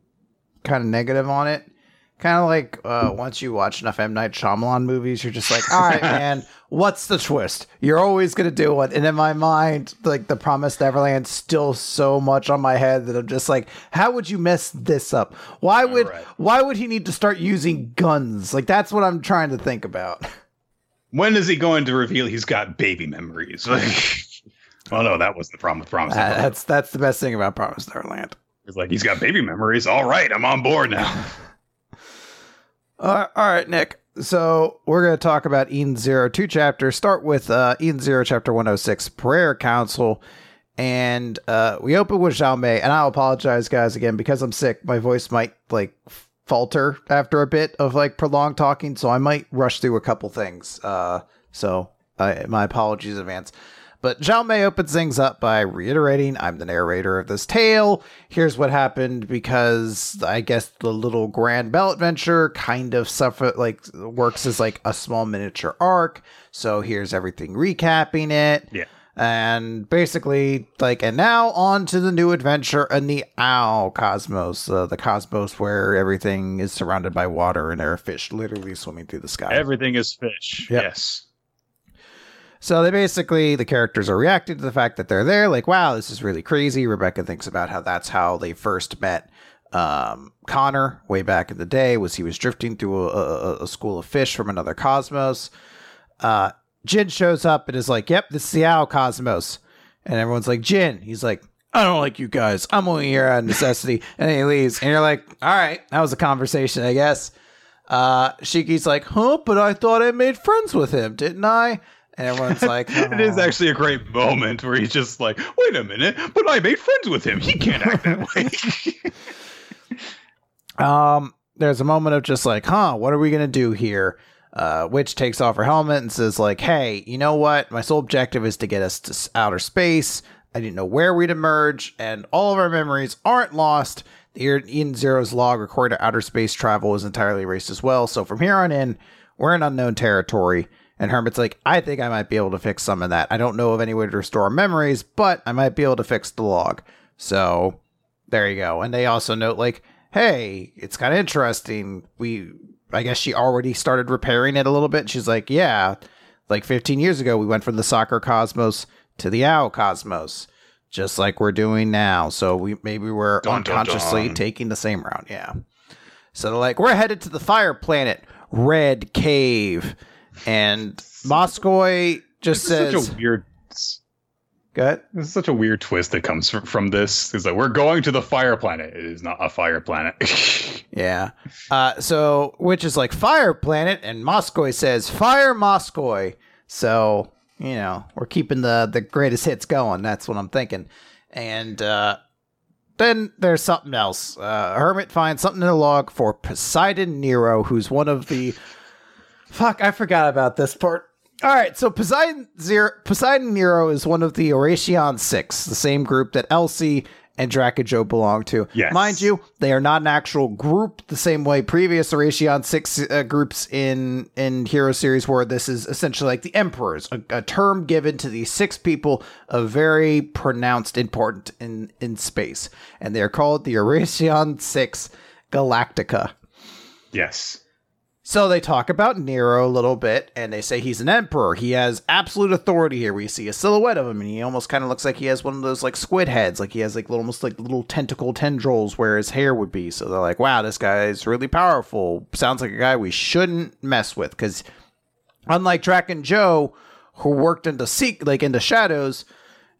kind of negative on it kind of like uh, once you watch enough M Night Shyamalan movies, you're just like, all right, man, what's the twist? You're always gonna do it. And in my mind, like the Promised Neverland, still so much on my head that I'm just like, how would you mess this up? Why would right. why would he need to start using guns? Like that's what I'm trying to think about. When is he going to reveal he's got baby memories? well, no, that was the problem with Promise. Uh, that's that's the best thing about Promised Neverland. It's like he's got baby memories. All right, I'm on board now. Uh, all right, Nick. So we're going to talk about Eden Zero, two chapters. Start with uh, Eden Zero, chapter 106, Prayer Council. And uh, we open with Xiaomi. And I'll apologize, guys, again, because I'm sick. My voice might like falter after a bit of like prolonged talking. So I might rush through a couple things. Uh, so uh, my apologies in advance. But Xiaomi opens things up by reiterating, I'm the narrator of this tale. Here's what happened because I guess the little Granbell adventure kind of suffer like works as like a small miniature arc. So here's everything recapping it. Yeah. And basically, like, and now on to the new adventure in the Aoi Cosmos, uh, the cosmos where everything is surrounded by water and there are fish literally swimming through the sky. Everything is fish. Yep. Yes. So they basically the characters are reacting to the fact that they're there, like, wow, this is really crazy. Rebecca thinks about how that's how they first met um, Connor way back in the day. Was he was drifting through a, a, a school of fish from another cosmos? Uh, Jin shows up and is like, "Yep, this is the Aoi Cosmos," and everyone's like, "Jin." He's like, "I don't like you guys. I'm only here out of necessity," and he leaves. And you're like, "All right, that was a conversation, I guess." Uh, Shiki's like, "Huh? But I thought I made friends with him, didn't I?" And everyone's like, It is "Oh." actually a great moment where he's just like, wait a minute, but I made friends with him. He can't act that way. Um, there's a moment of just like, huh, what are we gonna do here? Uh, Witch takes off her helmet and says, like, hey, you know what? My sole objective is to get us to outer space. I didn't know where we'd emerge, and all of our memories aren't lost. The Eden Zero's log recorded outer space travel is entirely erased as well. So from here on in, we're in unknown territory. And Hermit's like, I think I might be able to fix some of that. I don't know of any way to restore memories, but I might be able to fix the log. So there you go. And they also note like, hey, it's kind of interesting. We, I guess she already started repairing it a little bit. She's like, yeah, like 15 years ago, we went from the Sakura cosmos to the Aoi cosmos, just like we're doing now. So we maybe we're Dun, dun, unconsciously dun. taking the same route. Yeah. So they're like, we're headed to the fire planet, Red Cave. And Mosco just This is says, such a weird. Good. This is such a weird twist that comes from, from this. Is that we're going to the fire planet. It is not a fire planet. Yeah. Uh, so, Witch is like Fire Planet, and Mosco says Fire Mosco. So, you know, we're keeping the the greatest hits going. That's what I'm thinking. And uh, then there's something else. Uh, Hermit finds something in the log for Poseidon Nero, who's one of the. Fuck, I forgot about this part. All right, so Poseidon Zero, Poseidon Nero is one of the Oración Six, the same group that Elsie and Drakken Joe belong to. Yes. Mind you, they are not an actual group the same way previous Oración Six uh, groups in in Hiro series were. This is essentially like the Emperors, a, a term given to these six people of very pronounced important in in space, and they are called the Oración Six Galactica. yes. So they talk about Nero a little bit, and they say he's an emperor. He has absolute authority here. We see a silhouette of him, and he almost kind of looks like he has one of those like squid heads, like he has like almost like little tentacle tendrils where his hair would be. So they're like, "Wow, this guy is really powerful. Sounds like a guy we shouldn't mess with." Because unlike Drakken Joe, who worked into seek like into shadows,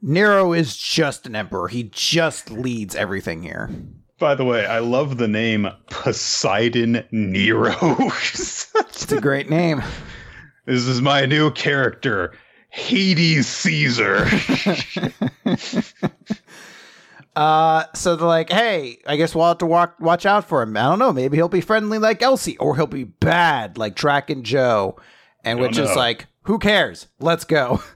Nero is just an emperor. He just leads everything here. By the way, I love the name Poseidon Nero. It's a great name. this is my new character, Hades Caesar. Uh, so they're like, hey, I guess we'll have to walk, watch out for him. I don't know. Maybe he'll be friendly like Elsie, or he'll be bad like Drakken Joe. And Witch is like, who cares? Let's go.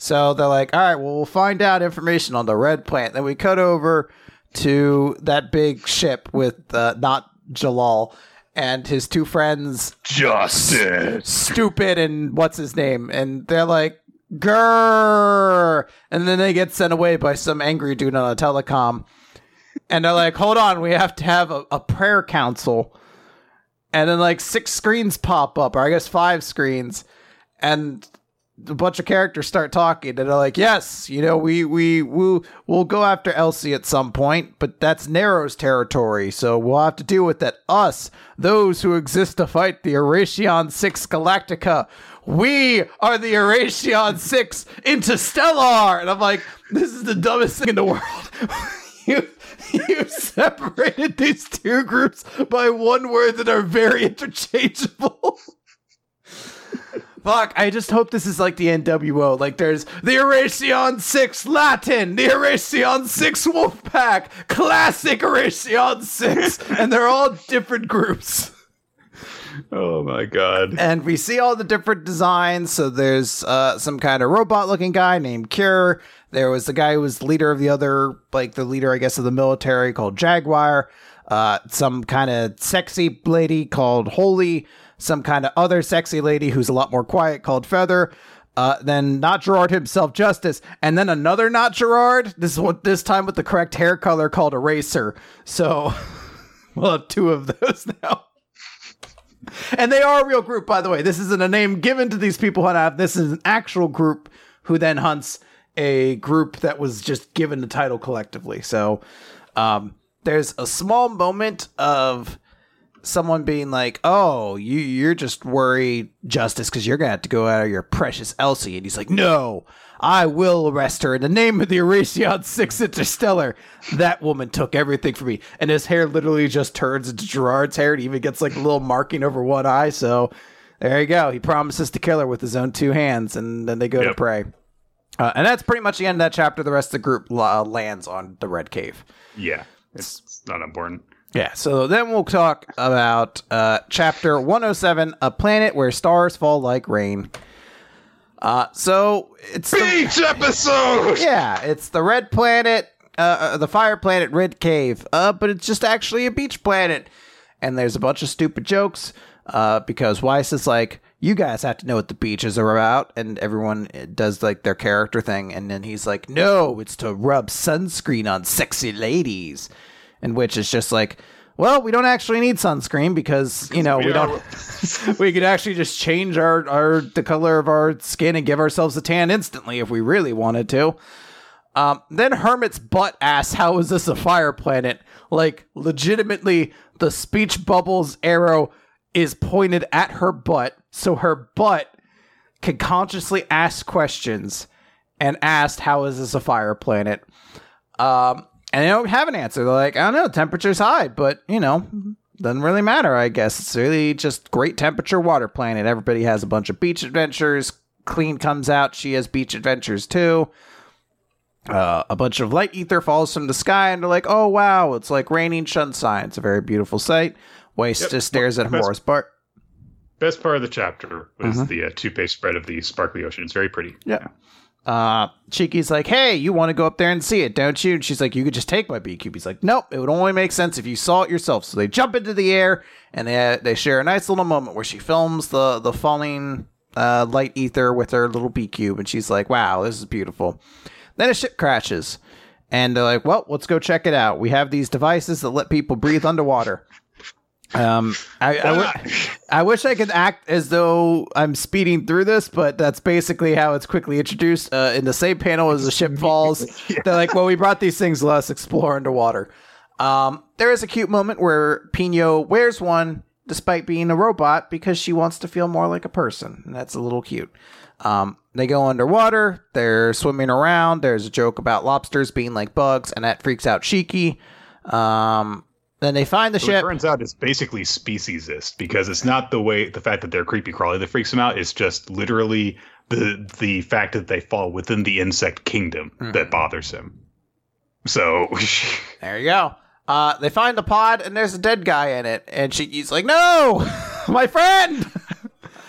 So they're like, all right, well, we'll find out information on the red plant. Then we cut over to that big ship with uh, not Jellal and his two friends, Justice. Stupid and what's his name. And they're like, grrr. And then they get sent away by some angry dude on a telecom. And they're like, hold on, we have to have a, a prayer council. and then like six screens pop up, or I guess five screens, and a bunch of characters start talking and they're like, "Yes, you know, we we we we'll go after Elsie at some point, but that's Nero's territory, so we'll have to deal with that. Us, those who exist to fight the Erasion Six Galactica, we are the Erasion Six Interstellar." And I'm like, "This is the dumbest thing in the world." you you separated these two groups by one word that are very interchangeable. Fuck, I just hope this is like the NWO. Like there's the Erasion 6 Latin, the Erasion 6 Wolfpack, classic Erasion 6, and they're all different groups. Oh my god. And we see all the different designs. So there's uh, some kind of robot looking guy named Cure. There was the guy who was leader of the other, like the leader, I guess, of the military called Jaguar. Uh, some kind of sexy lady called Holy some kind of other sexy lady who's a lot more quiet called Feather. Uh, then not Gerard himself, Justice, and then another not Gerard. This is what this time with the correct hair color called Eraser. So we'll have two of those now. and they are a real group, by the way. This isn't a name given to these people who have. This is an actual group who then hunts a group that was just given the title collectively. So um, there's a small moment of someone being like, "Oh, you you're just worried, Justice, because you're gonna have to go out of your precious Elsie," and he's like, "No." I will arrest her in the name of the Erasion Six Interstellar. That woman took everything from me, and his hair literally just turns into Gerard's hair. and even gets like a little marking over one eye. So there you go. He promises to kill her with his own two hands, and then they go yep. to pray. Uh, and that's pretty much the end of that chapter. The rest of the group uh, lands on the Red Cave. Yeah, it's, it's not important. Yeah, so then we'll talk about uh, chapter 107 A Planet Where Stars Fall Like Rain. Uh, so it's beach the, episode. Yeah, it's the red planet, uh, uh, the fire planet, Red Cave. Uh, but it's just actually a beach planet, and there's a bunch of stupid jokes. Uh, because Weisz is like, you guys have to know what the beaches are about, and everyone does like their character thing, and then he's like, no, it's to rub sunscreen on sexy ladies in which it's just like, well, we don't actually need sunscreen because you know we don't. we could actually just change our our the color of our skin and give ourselves a tan instantly if we really wanted to. Um, then Hermit's butt asks, "How is this a fire planet?" Like legitimately, the speech bubbles arrow is pointed at her butt, so her butt can consciously ask questions and asked, "How is this a fire planet?" Um, and they don't have an answer. They're like, I don't know, temperature's high, but you know, doesn't really matter. I guess it's really just great temperature water planet. Everybody has a bunch of beach adventures. Clean comes out. She has beach adventures too. Uh, a bunch of light ether falls from the sky, and they're like, "Oh wow, it's like raining sunshine. It's a very beautiful sight." Weisz yep. just stares at Morris Bart. Best part of the chapter was mm-hmm. the uh, two-page spread of the sparkly ocean. It's very pretty. Yeah. Uh, Shiki's like, hey, you want to go up there and see it, don't you? And she's like, you could just take my BQB. He's like, nope, it would only make sense if you saw it yourself. So they jump into the air and they they share a nice little moment where she films the the falling uh, light ether with her little B cube, and she's like, wow, this is beautiful. Then a ship crashes, and they're like, well, let's go check it out. We have these devices that let people breathe underwater. Um, I, I, w- I wish I could act as though I'm speeding through this, but that's basically how it's quickly introduced. Uh, in the same panel as the ship falls, yeah. they're like, "Well, we brought these things. Let us explore underwater." Um, there is a cute moment where Pino wears one despite being a robot because she wants to feel more like a person. And that's a little cute. Um, they go underwater. They're swimming around. There's a joke about lobsters being like bugs, and that freaks out Shiki. Um, then they find the so ship. It turns out it's basically speciesist because it's not the way the fact that they're creepy crawly that freaks him out. It's just literally the the fact that they fall within the insect kingdom mm-hmm. that bothers him. So there you go. Uh, they find the pod and there's a dead guy in it, and she, he's like, "No, my friend."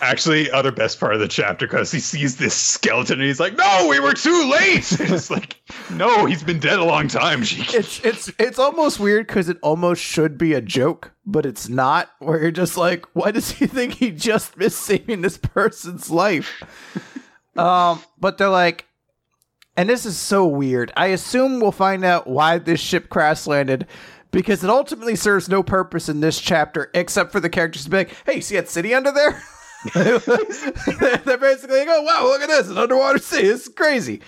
Actually other best part of the chapter because he sees this skeleton and he's like, "No, we were too late." it's like, no, he's been dead a long time. it's it's it's almost weird because it almost should be a joke, but it's not. Where you're just like, why does he think he just missed saving this person's life? um, but they're like, And this is so weird. I assume we'll find out why this ship crash landed because it ultimately serves no purpose in this chapter except for the characters to be like, hey, see that city under there? They're basically like, oh, wow, look at this. An underwater sea. It's crazy.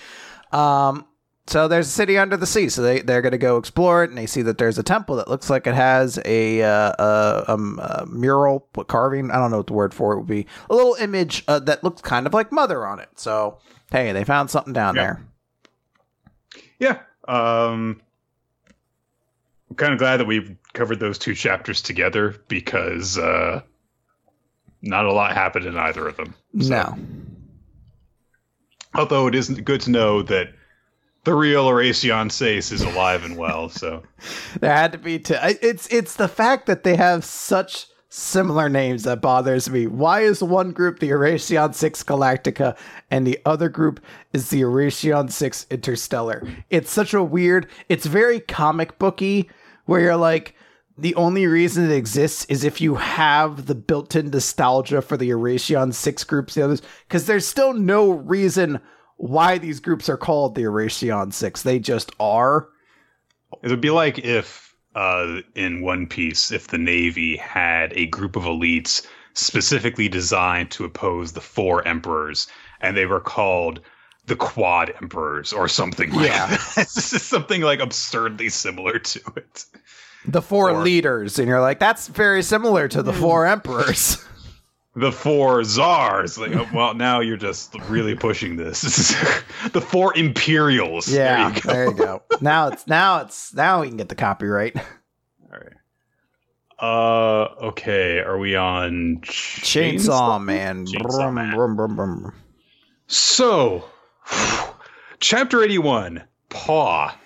Um, so there's a city under the sea. So they, they're going to go explore it, and they see that there's a temple that looks like it has a, uh, a, um, a mural, carving, I don't know what the word for it would be, a little image uh, that looks kind of like Mother on it. So, hey, they found something down Yeah. there. Yeah. Um, I'm kind of glad that we've covered those two chapters together because uh, not a lot happened in either of them. No. Although it isn't good to know that the real Oración Seis is alive and well. So There had to be two. It's it's the fact that they have such similar names that bothers me. Why is one group the Erasion 6 Galactica and the other group is the Erasion 6 Interstellar? It's such a weird, it's very comic booky where you're like the only reason it exists is if you have the built-in nostalgia for the Erasion 6 groups the others cuz there's still no reason why these groups are called the Erasion 6. They just are. it would be like if uh, in One Piece, if the Navy had a group of elites specifically designed to oppose the four emperors, and they were called the Quad Emperors or something like Yeah. that. This is something like absurdly similar to it. The four Or- leaders, and you're like, that's very similar to the four emperors. The four czars. Like, oh, well, now you're just really pushing this. the four imperials. yeah, There you go. there you go. Now it's now it's now we can get the copyright. All right. Uh, okay. Are we on Chainsaw Man. Chainsaw Man. brum, brum, brum. So, chapter 81 Paw.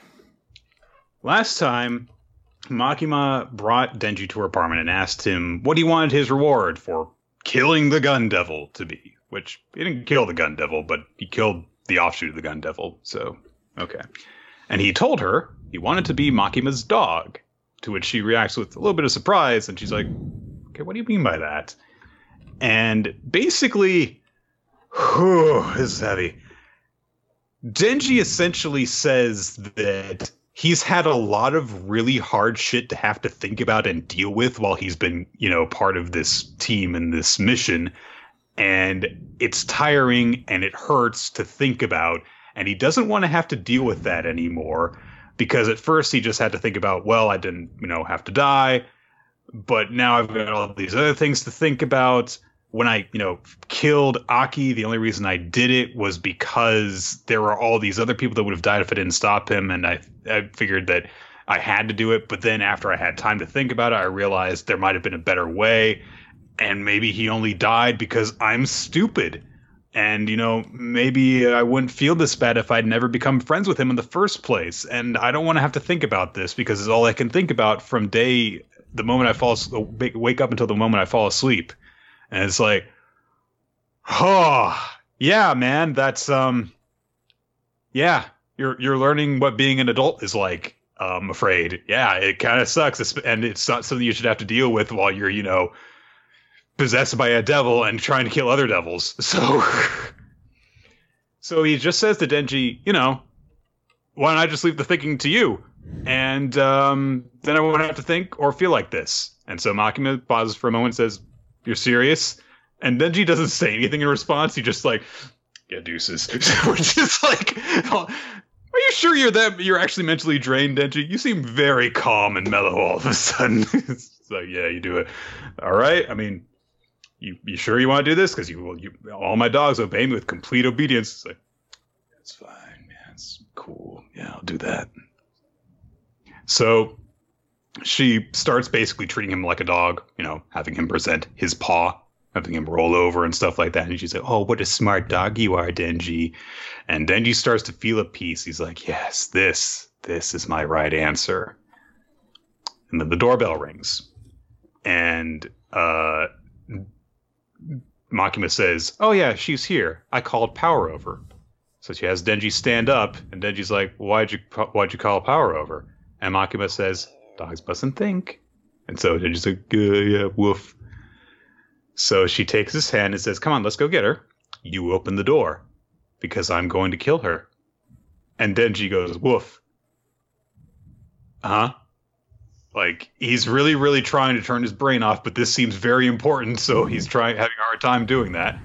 Last time, Makima brought Denji to her apartment and asked him what he wanted his reward for killing the Gun Devil to be. Which, he didn't kill the Gun Devil, but he killed the offshoot of the Gun Devil, so, okay. And he told her he wanted to be Makima's dog, to which she reacts with a little bit of surprise, and she's like, okay, what do you mean by that? And basically, Whew, this is heavy. Denji essentially says that he's had a lot of really hard shit to have to think about and deal with while he's been, you know, part of this team and this mission. And it's tiring and it hurts to think about. And he doesn't want to have to deal with that anymore because at first he just had to think about, well, I didn't, you know, have to die. But now I've got all these other things to think about when I, you know, killed Aki, the only reason I did it was because there were all these other people that would have died if I didn't stop him, and I, I figured that I had to do it. But then after I had time to think about it, I realized there might have been a better way, and maybe he only died because I'm stupid. And you know, maybe I wouldn't feel this bad if I'd never become friends with him in the first place. And I don't want to have to think about this because it's all I can think about from day the moment I fall wake up until the moment I fall asleep. And it's like, oh, yeah, man, that's um, yeah, you're you're learning what being an adult is like. I'm afraid, yeah, it kind of sucks, and it's not something you should have to deal with while you're, you know, possessed by a devil and trying to kill other devils. So, so he just says to Denji, you know, why don't I just leave the thinking to you? And um, then I won't have to think or feel like this. And so Makima pauses for a moment and says, You're serious? And Denji doesn't say anything in response. He just like, Yeah, deuces. Which is like, Are you sure you're that you're actually mentally drained, Denji? You seem very calm and mellow all of a sudden. it's like, yeah, you do it. All right. I mean, you you sure you want to do this? Because you will you all my dogs obey me with complete obedience. It's like, that's fine, man. It's cool. Yeah, I'll do that. So she starts basically treating him like a dog, you know, having him present his paw, having him roll over and stuff like that. And she's like, Oh, what a smart dog you are, Denji. And Denji starts to feel at peace. He's like, Yes, this, this is my right answer. And then the doorbell rings. And uh Makima says, Oh yeah, she's here. I called power over. So she has Denji stand up, and Denji's like, "Why'd you why'd you call power over?" And Makima says, "Dogs mustn't think." And so Denji's like, uh, "Yeah, woof." So she takes his hand and says, "Come on, let's go get her. You open the door, because I'm going to kill her." And Denji goes, woof. Huh? Like he's really, really trying to turn his brain off, but this seems very important, so he's trying having a hard time doing that.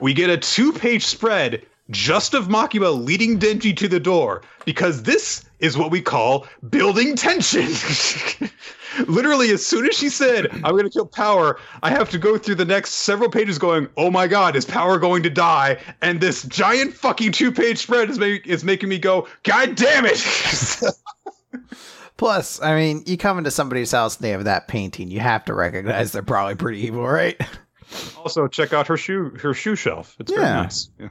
We get a two-page spread just of Makima leading Denji to the door because this is what we call building tension. Literally, as soon as she said, I'm going to kill Power, I have to go through the next several pages going, oh my god, is Power going to die? And this giant fucking two page spread is, make, is making me go, god damn it! Plus, I mean, you come into somebody's house and they have that painting, you have to recognize they're probably pretty evil, right? also, check out her shoe her shoe shelf. It's very nice. Yeah.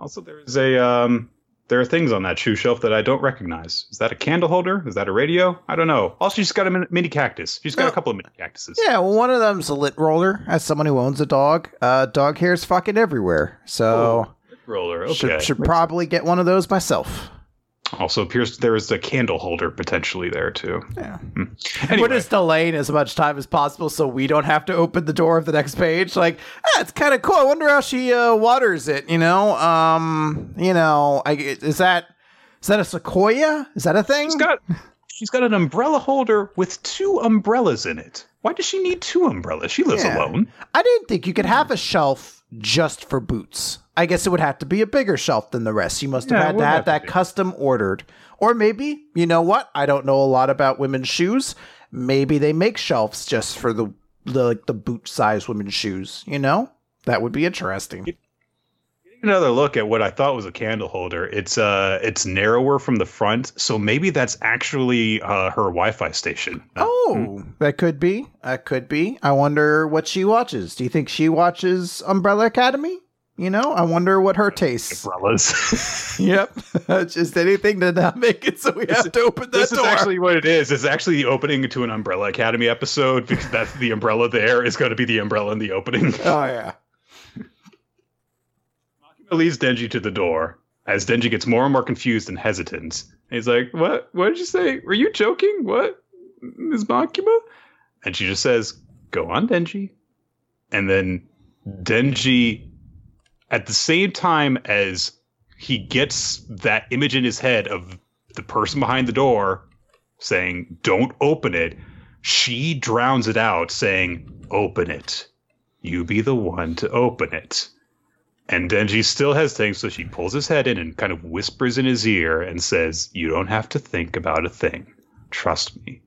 Also, there is a um, there are things on that shoe shelf that I don't recognize. Is that a candle holder? Is that a radio? I don't know. Also, she's got a mini cactus. She's got well, a couple of mini cactuses. Yeah, well, one of them's a lint roller. As someone who owns a dog, uh, dog hair is fucking everywhere. So, oh, roller. Okay. Should, should probably get one of those myself. Also appears there is a candle holder potentially there too. Yeah. Hmm. Anyway. We're just delaying as much time as possible so we don't have to open the door of the next page. Like, ah, it's kind of cool. I wonder how she uh, waters it. You know, um, you know, I, is that is that a sequoia? Is that a thing? She's got she's got an umbrella holder with two umbrellas in it. Why does she need two umbrellas? She lives yeah. alone. I didn't think you could have a shelf just for boots. I guess it would have to be a bigger shelf than the rest. You must have yeah, had to have, have that custom ordered. Or maybe, you know what? I don't know a lot about women's shoes. Maybe they make shelves just for the, the like the boot size women's shoes, you know? That would be interesting. Another look at what I thought was a candle holder. It's uh it's narrower from the front, so maybe that's actually uh, her Wi-Fi station. Oh, hmm. that could be. That could be. I wonder what she watches. Do you think she watches Umbrella Academy? You know, I wonder what her uh, tastes. Umbrellas. yep. Just anything to not make it so we have to open that this door. is actually what it is. It's actually the opening to an Umbrella Academy episode because that's the umbrella there is going to be the umbrella in the opening. Oh, yeah. Makima leads Denji to the door as Denji gets more and more confused and hesitant. He's like, What? What did you say? Were you joking? What? Ms. Makima? And she just says, Go on, Denji. And then Denji at the same time as he gets that image in his head of the person behind the door saying, Don't open it, she drowns it out saying, Open it. You be the one to open it. And Denji still hesitating, so she pulls his head in and kind of whispers in his ear and says, You don't have to think about a thing. Trust me.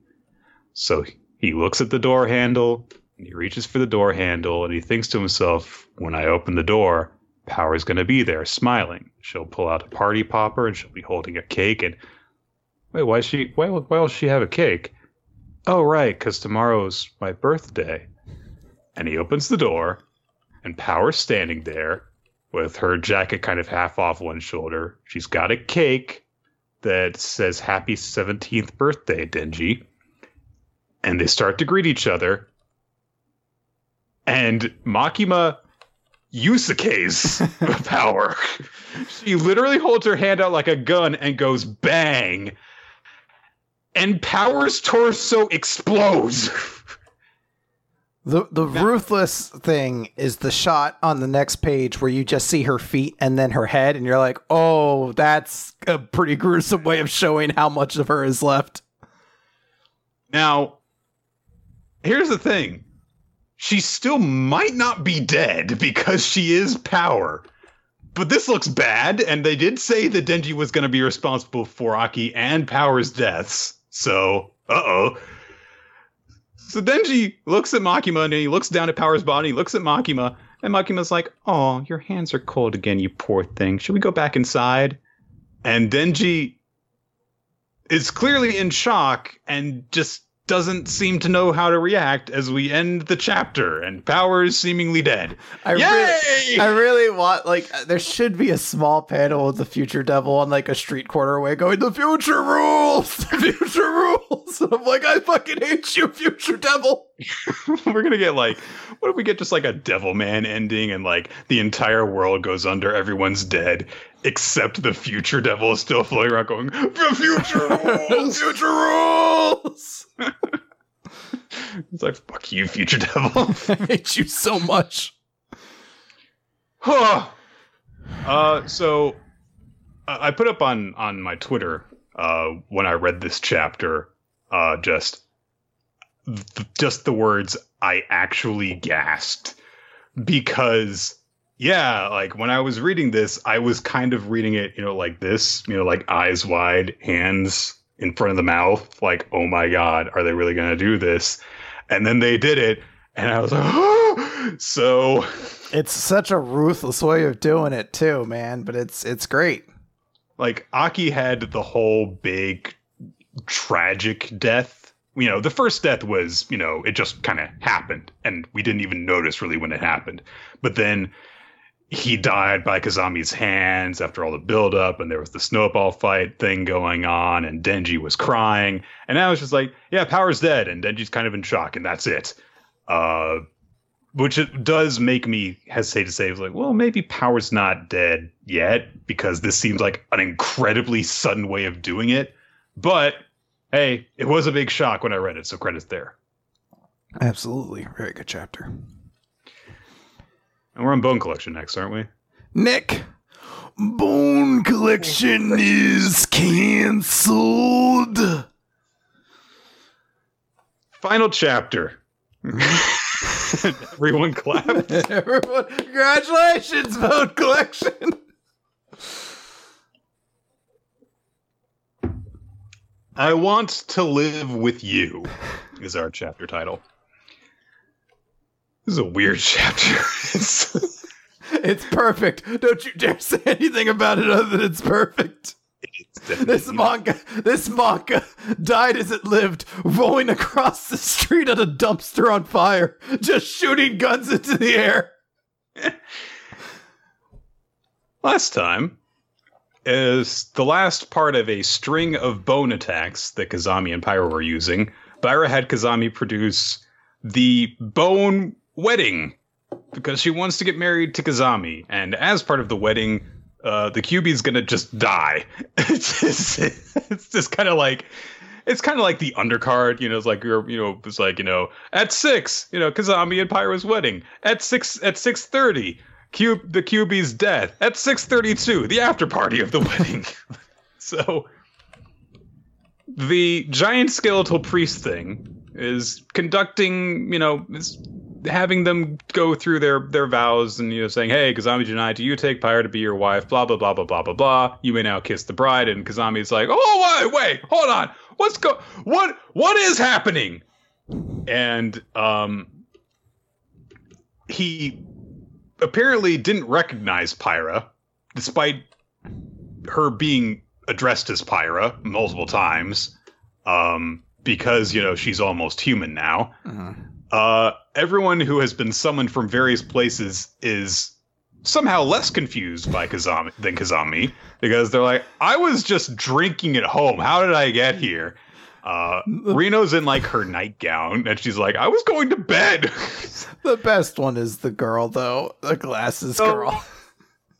So he looks at the door handle, and he reaches for the door handle, and he thinks to himself, When I open the door, Power's going to be there, smiling. She'll pull out a party popper and she'll be holding a cake. And wait, why she? Why, why will she have a cake? Oh, right, because tomorrow's my birthday. And he opens the door, and Power's standing there with her jacket kind of half off one shoulder. She's got a cake that says "Happy 17th birthday, Denji." And they start to greet each other. And Makima Yusuke's power. she literally holds her hand out like a gun and goes bang. And Power's torso explodes. The the now, ruthless thing is the shot on the next page where you just see her feet and then her head, and you're like, oh, that's a pretty gruesome way of showing how much of her is left. Now, here's the thing she still might not be dead because she is power. But this looks bad, and they did say that Denji was going to be responsible for Aki and Power's deaths. So, uh oh. So Denji looks at Makima and he looks down at Power's body, looks at Makima, and Makima's like, Oh, your hands are cold again, you poor thing. Should we go back inside? And Denji is clearly in shock and just doesn't seem to know how to react as we end the chapter and Power is seemingly dead. I Yay! Really, I really want like uh, there should be a small panel of the future devil on like a street corner away going, The future rules! The future rules! And I'm like, I fucking hate you, future devil. We're gonna get like what if we get just like a devil man ending and like the entire world goes under, everyone's dead, except the future devil is still floating around going, The future rules! future rules! it's like fuck you, future devil. I hate you so much. uh, so I put up on on my Twitter uh, when I read this chapter, uh, just th- just the words I actually gasped because yeah, like when I was reading this, I was kind of reading it, you know, like this, you know, like eyes wide, hands in front of the mouth, like oh my god, are they really going to do this? And then they did it, and I was like, oh! so it's such a ruthless way of doing it too, man. But it's it's great. Like Aki had the whole big tragic death. You know, the first death was, you know, it just kind of happened and we didn't even notice really when it happened. But then he died by Kazami's hands after all the buildup, and there was the snowball fight thing going on, and Denji was crying. And I was just like, yeah, Power's dead, and Denji's kind of in shock, and that's it. Uh, which it does make me hesitate to say, like, well, maybe Power's not dead yet because this seems like an incredibly sudden way of doing it. But hey, it was a big shock when I read it, so credits there. Absolutely, very good chapter. And we're on Bone Collection next, aren't we? Nick, Bone Collection is canceled. Final chapter. Everyone clapped. Everyone, congratulations, Bone Collection. I want to live with you is our chapter title. This is a weird chapter. it's, it's perfect. Don't you dare say anything about it other than it's perfect. This manga, this manga died as it lived, rolling across the street at a dumpster on fire, just shooting guns into the air. Last time is the last part of a string of bone attacks that Kazami and Pyra were using. Pyra had Kazami produce the bone wedding because she wants to get married to Kazami, and as part of the wedding, uh, the Kyuubi's gonna just die. it's just, it's just kind of like it's kind of like the undercard, you know. It's like you're, you know, it's like you know, at six, you know, Kazami and Pyra's wedding. At six, at six thirty, Cube, the Kyuubi's death. At six thirty-two, the after party of the wedding. so, the giant skeletal priest thing is conducting, you know, is having them go through their their vows and you know saying, "Hey, Kazami Janai, do you take Pyra to be your wife?" Blah blah blah blah blah blah blah. You may now kiss the bride, and Kazami's like, "Oh wait, wait, hold on, what's go? What what is happening?" And um, he apparently didn't recognize Pyra, despite her being addressed as Pyra multiple times. Um, because you know she's almost human now. Uh-huh. Uh, everyone who has been summoned from various places is somehow less confused by Kazami than Kazami because they're like, I was just drinking at home. How did I get here? Uh, Reno's in like her nightgown and she's like, I was going to bed. the best one is the girl, though. The glasses so, girl.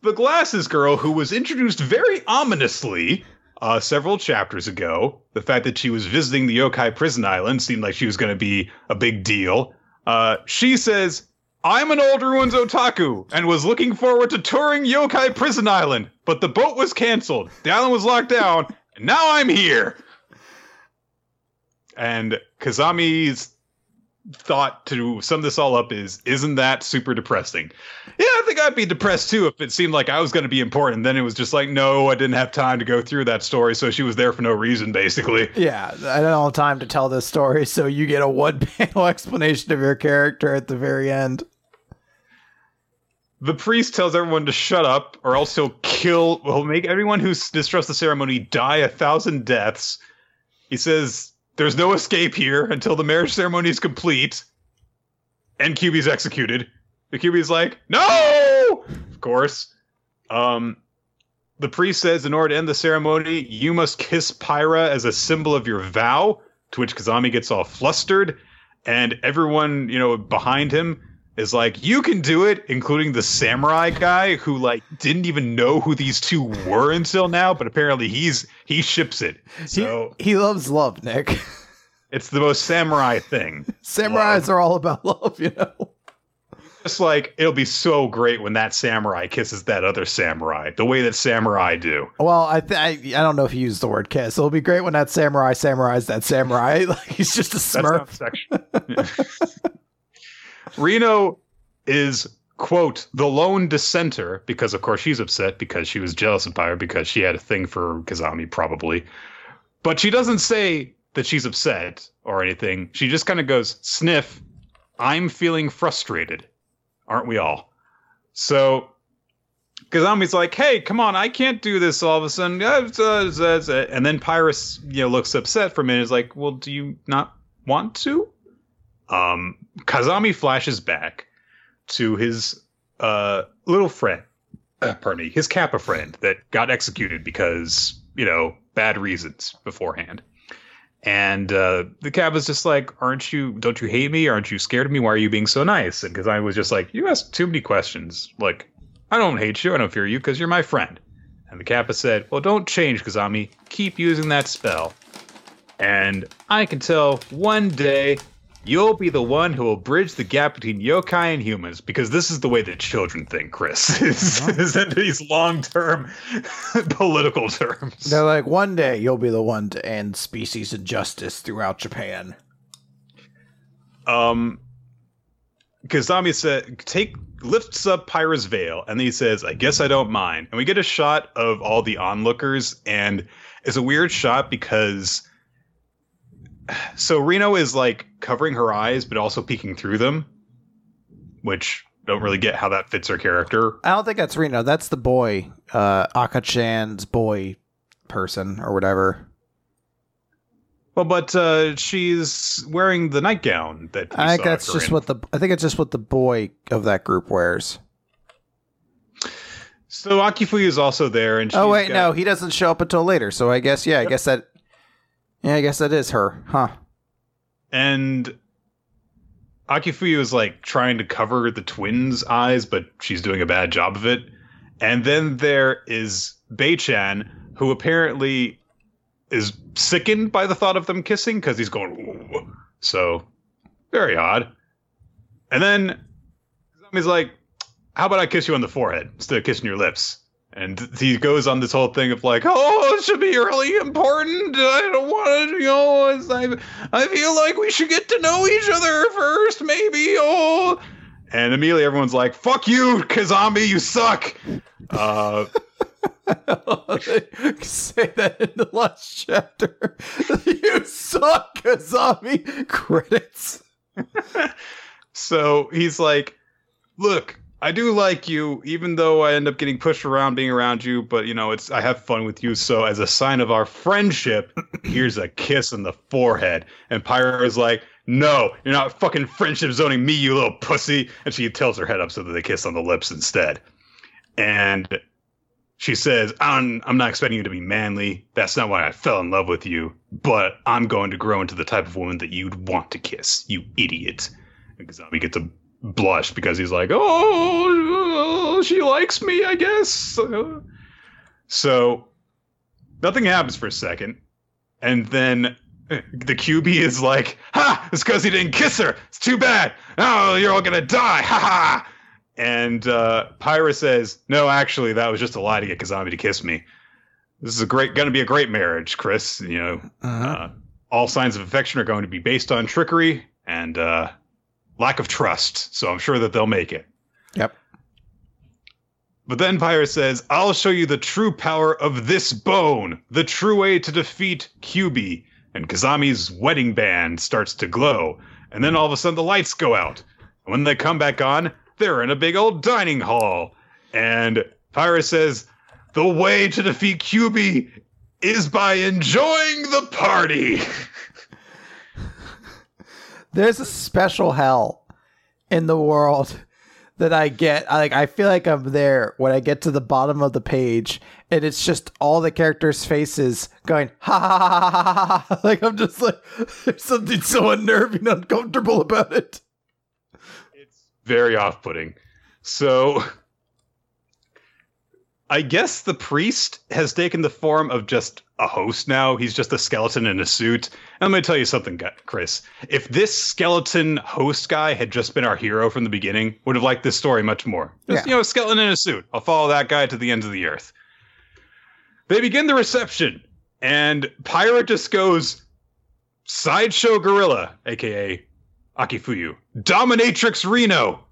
The glasses girl who was introduced very ominously uh, several chapters ago. The fact that she was visiting the yokai prison island seemed like she was going to be a big deal. Uh, she says, I'm an old ruins otaku and was looking forward to touring yokai prison island, but the boat was canceled. The island was locked down, and now I'm here. And Kazami's thought to sum this all up is isn't that super depressing? Yeah i think i'd be depressed too if it seemed like i was going to be important. Then it was just like no i didn't have time to go through that story so she was there for no reason basically. Yeah i don't have time to tell this story so you get a one panel explanation of your character at the very end. The priest tells everyone to shut up or else he'll kill he'll make everyone who distrusts the ceremony die a thousand deaths. He says there's no escape here until the marriage ceremony is complete and Kyuubi's executed. The Kyuubi's like, no! Of course. Um, the priest says, in order to end the ceremony, you must kiss Pyra as a symbol of your vow, to which Kazami gets all flustered, and everyone, you know, behind him is like, you can do it, including the samurai guy who like didn't even know who these two were until now, but apparently he's he ships it. So he, he loves love, Nick. It's the most samurai thing. Samurais love. are all about love, you know. just like it'll be so great when that samurai kisses that other samurai, the way that samurai do. Well, I th- I, I don't know if he used the word kiss. It'll be great when that samurai samurai's that samurai. Like he's just a smurf. Reno is quote the lone dissenter because of course she's upset because she was jealous of Pyra because she had a thing for Kazami probably. But she doesn't say that she's upset or anything. She just kind of goes, "Sniff, I'm feeling frustrated." Aren't we all? So Kazami's like, "Hey, come on, I can't do this all of a sudden." Uh, uh, and then Pyrus, you know, looks upset for a minute. Is like, "Well, do you not want to?" Um, Kazami flashes back to his uh, little friend, uh, pardon me, his Kappa friend that got executed because you know bad reasons beforehand. And uh, the Kappa's just like, "Aren't you? Don't you hate me? Aren't you scared of me? Why are you being so nice?" And I was just like, "You ask too many questions. Like, I don't hate you. I don't fear you because you're my friend." And the Kappa said, "Well, don't change, Kazami. Keep using that spell." And I can tell one day You'll be the one who will bridge the gap between yokai and humans because this is the way that children think, Chris. is, is in these long term political terms. They're like, one day you'll be the one to end species injustice throughout Japan. Um, Kazami said, take lifts up Pyra's veil, and then he says, "I guess I don't mind." And we get a shot of all the onlookers, and it's a weird shot because so Reno is like covering her eyes, but also peeking through them, which don't really get how that fits her character. I don't think that's Reno. That's the boy, uh, Akachan's boy person or whatever. Well, but uh, she's wearing the nightgown that I think that's just in. what the I think it's just what the boy of that group wears. So Akifuyu is also there, and oh wait, got... no, he doesn't show up until later. So I guess yeah, yep. I guess that yeah, I guess that is her, huh? And Akifuyu is like trying to cover the twins' eyes, but she's doing a bad job of it. And then there is Beichan, who apparently is sickened by the thought of them kissing because he's going, Whoa. so very odd. And then he's like, How about I kiss you on the forehead instead of kissing your lips? And he goes on this whole thing of like, oh, it should be really important. I don't want to, you know, I, I feel like we should get to know each other first, maybe. Oh, and immediately everyone's like, fuck you, Kazami, you suck. Uh, say that in the last chapter. you suck, Kazami. Credits. so he's like, look, I do like you, even though I end up getting pushed around being around you. But you know, it's I have fun with you. So as a sign of our friendship, here's a kiss on the forehead. And Pyra is like, "No, you're not fucking friendship zoning me, you little pussy." And she tilts her head up so that they kiss on the lips instead. And she says, I'm, I'm not expecting you to be manly. That's not why I fell in love with you. But I'm going to grow into the type of woman that you'd want to kiss, you idiot. And Kazami gets a blush because he's like, oh, she likes me, I guess. So nothing happens for a second. And then the Kyuubi is like, ha, it's because he didn't kiss her. It's too bad. Oh, you're all going to die. Ha ha. And uh, Pyra says, no, actually, that was just a lie to get Kazami to kiss me. This is a great, going to be a great marriage, Chris. You know, uh-huh. uh, all signs of affection are going to be based on trickery and uh, lack of trust. So I'm sure that they'll make it. Yep. But then Pyra says, I'll show you the true power of this bone, the true way to defeat Kyuubi. And Kazami's wedding band starts to glow. And then all of a sudden the lights go out. And when they come back on, they're in a big old dining hall. And Pyra says, The way to defeat Kyuubi is by enjoying the party. there's a special hell in the world that I get. I, Like I feel like I'm there when I get to the bottom of the page, and it's just all the characters' faces going ha ha ha ha ha. ha. Like I'm just like there's something so unnerving, uncomfortable about it. It's very off-putting. So I guess the priest has taken the form of just a host now. He's just a skeleton in a suit. And let me tell you something, Chris. If this skeleton host guy had just been our hero from the beginning, would have liked this story much more. Just, yeah. you know, a skeleton in a suit. I'll follow that guy to the ends of the earth. They begin the reception, and Pyra just goes, Sideshow Gorilla, aka Akifuyu, Dominatrix Reno,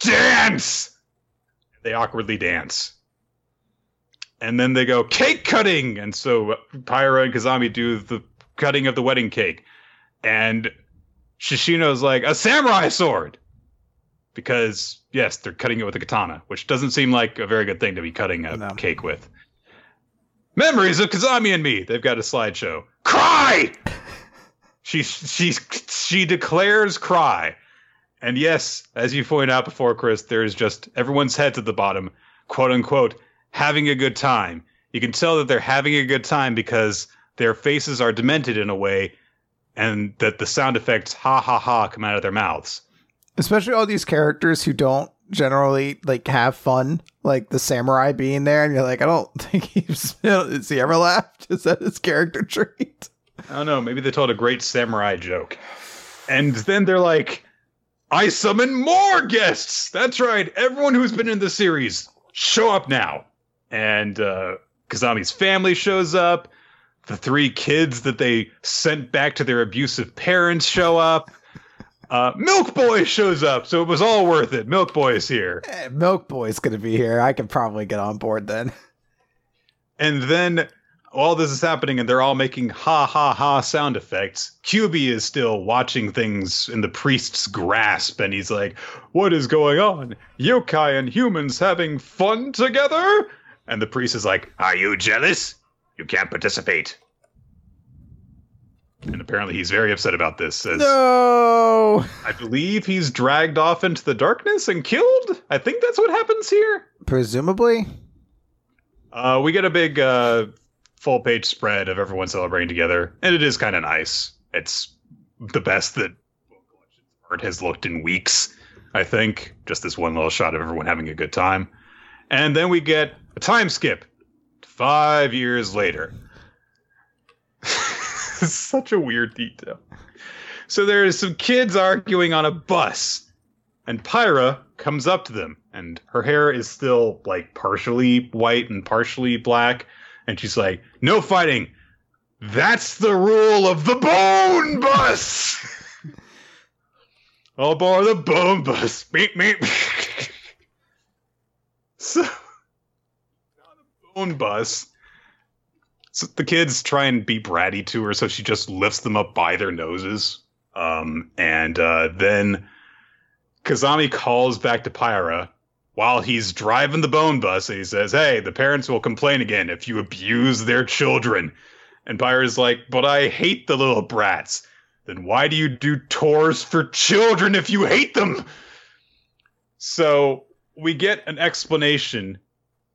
dance! They awkwardly dance and then they go cake cutting, and so Pyra and Kazami do the cutting of the wedding cake, and Shishino's like a samurai sword, because yes, they're cutting it with a katana, which doesn't seem like a very good thing to be cutting a no. cake with. Memories of Kazami and me. They've got a slideshow. Cry. she she she declares cry. And yes, as you point out before, Chris, there's just everyone's heads at the bottom, quote unquote, having a good time. You can tell that they're having a good time because their faces are demented in a way and that the sound effects ha ha ha come out of their mouths. Especially all these characters who don't generally like have fun, like the samurai being there, and you're like, I don't think he's is he ever laughed? Is that his character trait? I don't know. Maybe they told a great samurai joke, and then they're like, "I summon more guests." That's right. Everyone who's been in the series, show up now and uh, Kazami's family shows up. The three kids that they sent back to their abusive parents show up. Uh, Milk Boy shows up, so it was all worth it. Milk Boy is here. Eh, Milk Boy's gonna be here. I can probably get on board then. And then all this is happening, and they're all making ha ha ha sound effects. Kyuubi is still watching things in the priest's grasp, and he's like, "What is going on? Yokai and humans having fun together?" And the priest is like, Are you jealous? You can't participate. And apparently he's very upset about this. As no! I believe he's dragged off into the darkness and killed. I think that's what happens here. Presumably. Uh, we get a big uh, full page spread of everyone celebrating together, and it is kind of nice. It's the best that art has looked in weeks, I think. Just this one little shot of everyone having a good time. And then we get a time skip. Five years later. Such a weird detail. So there's some kids arguing on a bus, and Pyra comes up to them, and her hair is still like partially white and partially black, and she's like, "No fighting. That's the rule of the bone bus." All aboard the bone bus. Meep meep. so own bus. So the kids try and be bratty to her, so she just lifts them up by their noses. Um, and uh, then Kazami calls back to Pyra while he's driving the bone bus, and he says, "Hey, the parents will complain again if you abuse their children." And Pyra's like, "But I hate the little brats." Then why do you do tours for children if you hate them? So we get an explanation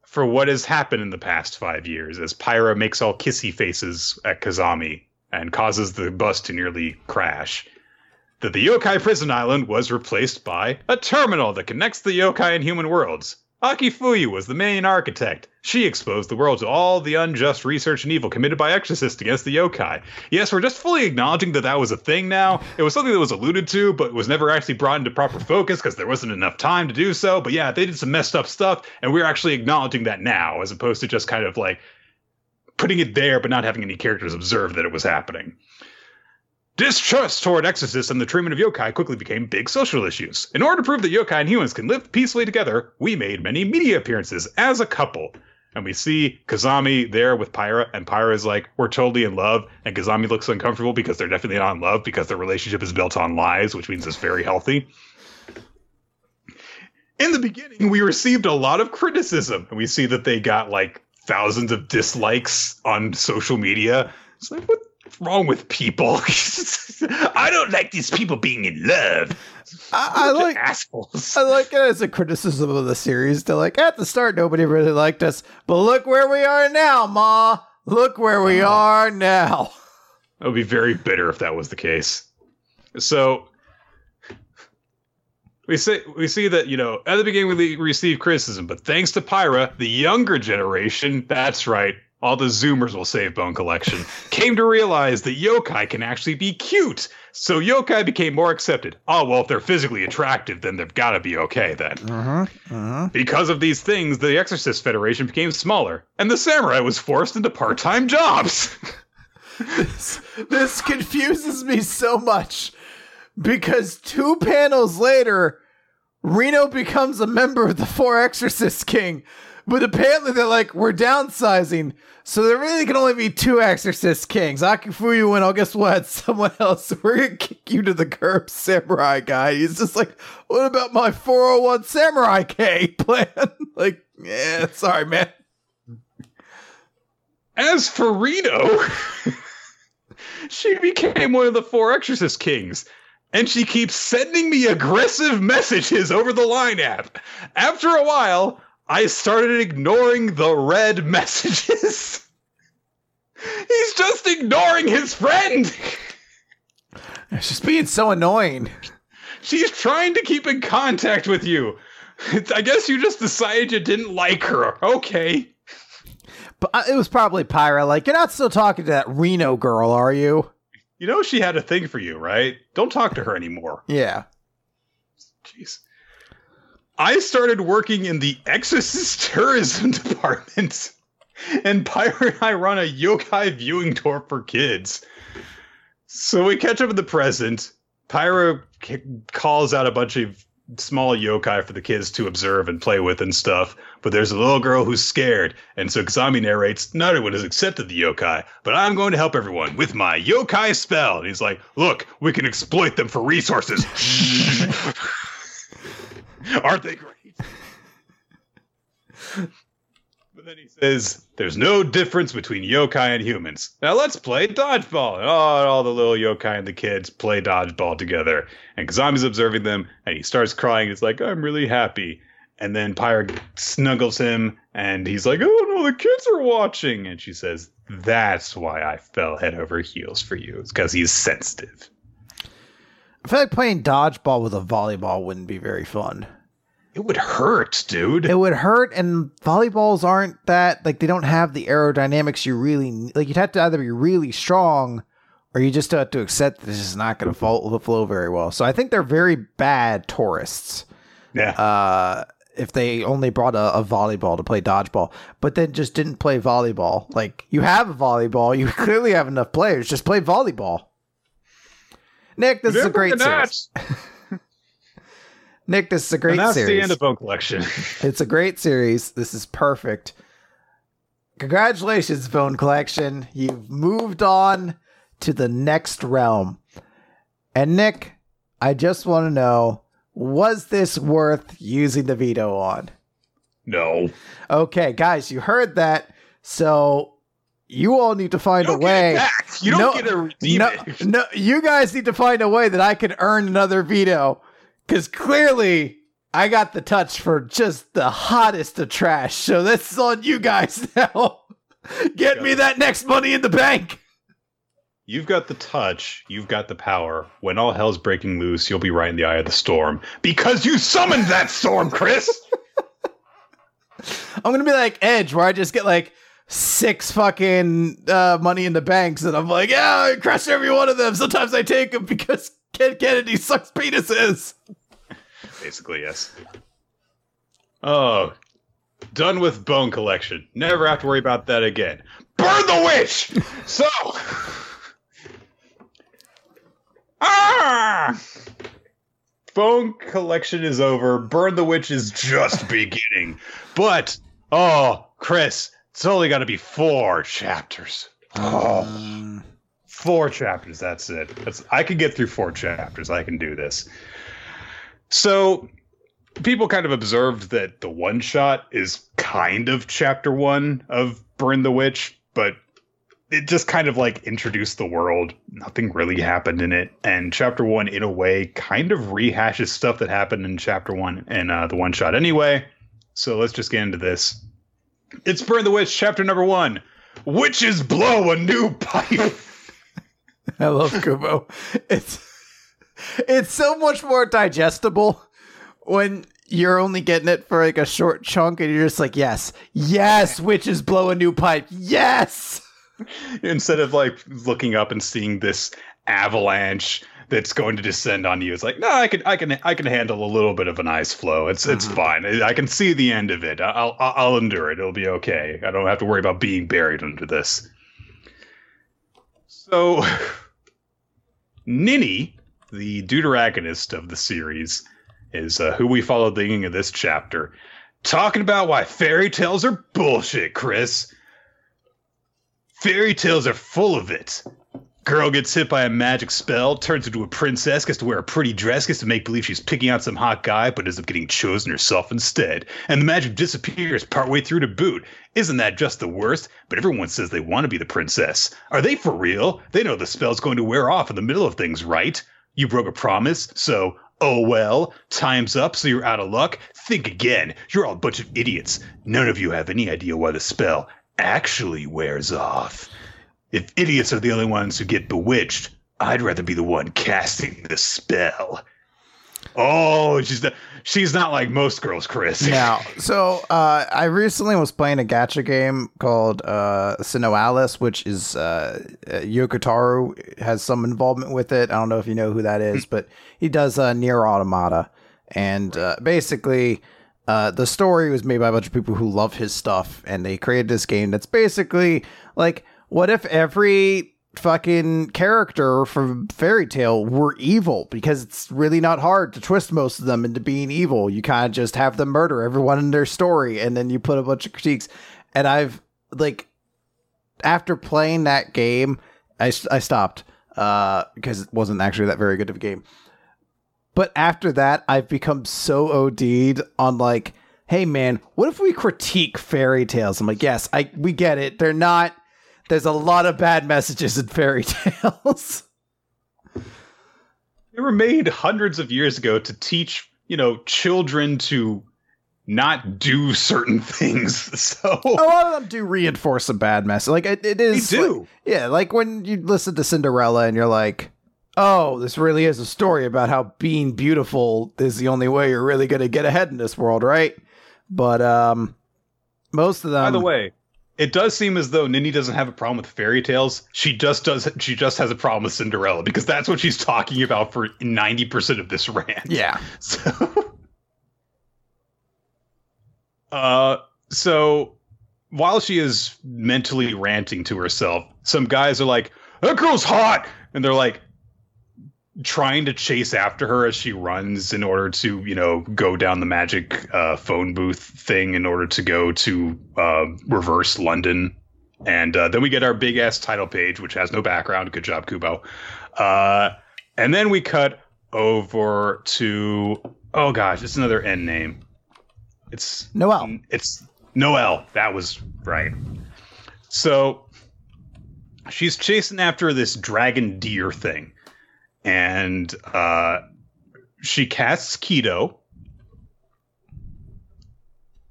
for what has happened in the past five years as Pyra makes all kissy faces at Kazami and causes the bus to nearly crash. That the yokai prison island was replaced by a terminal that connects the yokai and human worlds. Akifuyu was the main architect. She exposed the world to all the unjust research and evil committed by exorcists against the yokai. Yes, we're just fully acknowledging that that was a thing now. It was something that was alluded to, but was never actually brought into proper focus because there wasn't enough time to do so. But yeah, they did some messed up stuff, and we're actually acknowledging that now, as opposed to just kind of like putting it there but not having any characters observe that it was happening. Distrust toward exorcists and the treatment of yokai quickly became big social issues. In order to prove that yokai and humans can live peacefully together, we made many media appearances as a couple. And we see Kazami there with Pyra, and Pyra is like, We're totally in love. And Kazami looks uncomfortable because they're definitely not in love because their relationship is built on lies, which means it's very healthy. In the beginning, we received a lot of criticism, and we see that they got like thousands of dislikes on social media. It's like, what wrong with people? I don't like these people being in love. I, I like assholes. I like it as a criticism of the series. They're like, at the start, nobody really liked us, but look where we are now, Ma. Look where we oh. are now. I would be very bitter if that was the case. So we see we see that you know at the beginning we received criticism, but thanks to Pyra, the younger generation, that's right, all the Zoomers will save Bone Collection, came to realize that yokai can actually be cute. So yokai became more accepted. Oh well, if they're physically attractive, then they've got to be okay then. Mm-hmm. Mm-hmm. Because of these things, the Exorcist Federation became smaller, and the samurai was forced into part-time jobs. this, this confuses me so much because two panels later, Reno becomes a member of the Four Exorcist King. But apparently they're like, we're downsizing. So there really can only be two Exorcist Kings. I can fool Akifuyu and oh, guess what? Someone else. We're to kick you to the curb, Samurai guy. He's just like, what about my 401 Samurai K plan? like, yeah, sorry, man. As for Reno, she became one of the four Exorcist Kings and she keeps sending me aggressive messages over the line app. After a while, I started ignoring the red messages. He's just ignoring his friend. She's being so annoying. She's trying to keep in contact with you. I guess you just decided you didn't like her. Okay. But uh, it was probably Pyra. Like, you're not still talking to that Reno girl, are you? You know she had a thing for you, right? Don't talk to her anymore. Yeah. Jeez. I started working in the Exorcist tourism department, and Pyra and I run a yokai viewing tour for kids. So we catch up in the present. Pyra c- calls out a bunch of small yokai for the kids to observe and play with and stuff. But there's a little girl who's scared, and so Kazami narrates, not everyone has accepted the yokai, but I'm going to help everyone with my yokai spell. And he's like, look, we can exploit them for resources. Aren't they great? But then he says, There's no difference between yokai and humans. Now let's play dodgeball. And oh, all, all the little yokai and the kids play dodgeball together. And Kazami's observing them, and he starts crying. It's like, I'm really happy. And then Pyra snuggles him, and he's like, Oh no, the kids are watching. And she says, That's why I fell head over heels for you. It's because he's sensitive. I feel like playing dodgeball with a volleyball wouldn't be very fun. It would hurt, dude. It would hurt, and volleyballs aren't that like they don't have the aerodynamics you really like. You'd have to either be really strong, or you just have to accept that this is not going to flow, flow very well. So I think they're very bad tourists. Yeah. Uh, if they only brought a, a, volleyball to play dodgeball, but then just didn't play volleyball. Like you have a volleyball, you clearly have enough players. Just play volleyball. Nick, this is a great series. Nick, this is a great and that's series. the end of Bone Collection. it's a great series. This is perfect. Congratulations, Bone Collection. You've moved on to the next realm. And Nick, I just want to know was this worth using the veto on? No. Okay, guys, you heard that. So you all need to find you a way. You don't no, get a redeem no, no, you guys need to find a way that I can earn another veto. Because clearly, I got the touch for just the hottest of trash. So this is on you guys now. Get me that next money in the bank. You've got the touch. You've got the power. When all hell's breaking loose, you'll be right in the eye of the storm because you summoned that storm, Chris. I'm gonna be like Edge, where I just get like six fucking uh, money in the banks, and I'm like, yeah, I crush every one of them. Sometimes I take them because Ken Kennedy sucks penises. Basically, yes. Oh, done with bone collection. Never have to worry about that again. Burn the witch. so, ah, bone collection is over. Burn the witch is just beginning. But oh, Chris, it's only got to be four chapters. Oh. Four chapters. That's it. That's I can get through four chapters. I can do this. So people kind of observed that the one shot is kind of chapter one of Burn the Witch, but it just kind of like introduced the world. Nothing really happened in it, and chapter one, in a way, kind of rehashes stuff that happened in chapter one and uh, the one shot anyway. So let's just get into this. It's Burn the Witch, chapter number one. Witches blow a new pipe. I love Kubo. It's it's so much more digestible when you're only getting it for like a short chunk and you're just like, yes, yes, witches blow a new pipe. Yes. Instead of like looking up and seeing this avalanche that's going to descend on you, it's like, no, I can, I can, I can handle a little bit of an ice flow. It's, it's Mhm. fine. I can see the end of it. I'll, I'll, I'll endure it. It'll be okay. I don't have to worry about being buried under this. So, Ninny, the deuteragonist of the series, is uh, who we follow at the beginning of this chapter. Talking about why fairy tales are bullshit, Chris. Fairy tales are full of it. Girl gets hit by a magic spell, turns into a princess, gets to wear a pretty dress, gets to make believe she's picking out some hot guy, but ends up getting chosen herself instead. And the magic disappears partway through to boot. Isn't that just the worst? But everyone says they want to be the princess. Are they for real? They know the spell's going to wear off in the middle of things, right? You broke a promise, so oh well. Time's up, so you're out of luck. Think again. You're all a bunch of idiots. None of you have any idea why the spell actually wears off. If idiots are the only ones who get bewitched, I'd rather be the one casting the spell. Oh, she's not, she's not like most girls, Chris. Now, so uh, I recently was playing a gacha game called uh, Alice, which is uh, uh, Yoko Taro has some involvement with it. I don't know if you know who that is, but he does uh, NieR:Automata, and uh, basically. Uh, the story was made by a bunch of people who love his stuff, and they created this game that's basically like, what if every fucking character from Fairy Tale were evil? Because it's really not hard to twist most of them into being evil. You kind of just have them murder everyone in their story, and then you put a bunch of critiques. And I've like, after playing that game, I, I stopped uh, because it wasn't actually that very good of a game. But after that, I've become so OD'd on like, hey man, what if we critique fairy tales? I'm like, yes, I we get it. They're not. There's a lot of bad messages in fairy tales. They were made hundreds of years ago to teach, you know, children to not do certain things. So a lot of them do reinforce a bad message. Like it, it they do. like- yeah, like when you listen to Cinderella and you're like, oh, this really is a story about how being beautiful is the only way you're really going to get ahead in this world, right? But um, most of them. By the way, it does seem as though Ninny doesn't have a problem with fairy tales. She just does. She just has a problem with Cinderella because that's what she's talking about for ninety percent of this rant. yeah, So, uh, so while she is mentally ranting to herself, some guys are like, "That girl's hot," and they're like trying to chase after her as she runs in order to, you know, go down the magic uh, phone booth thing in order to go to uh, reverse London. And uh, then we get our big ass title page, which has no background. Good job, Kubo. Uh, and then we cut over to oh gosh, it's another end name. It's Noel. It's Noel. That was right. So she's chasing after this dragon deer thing, and uh, she casts keto.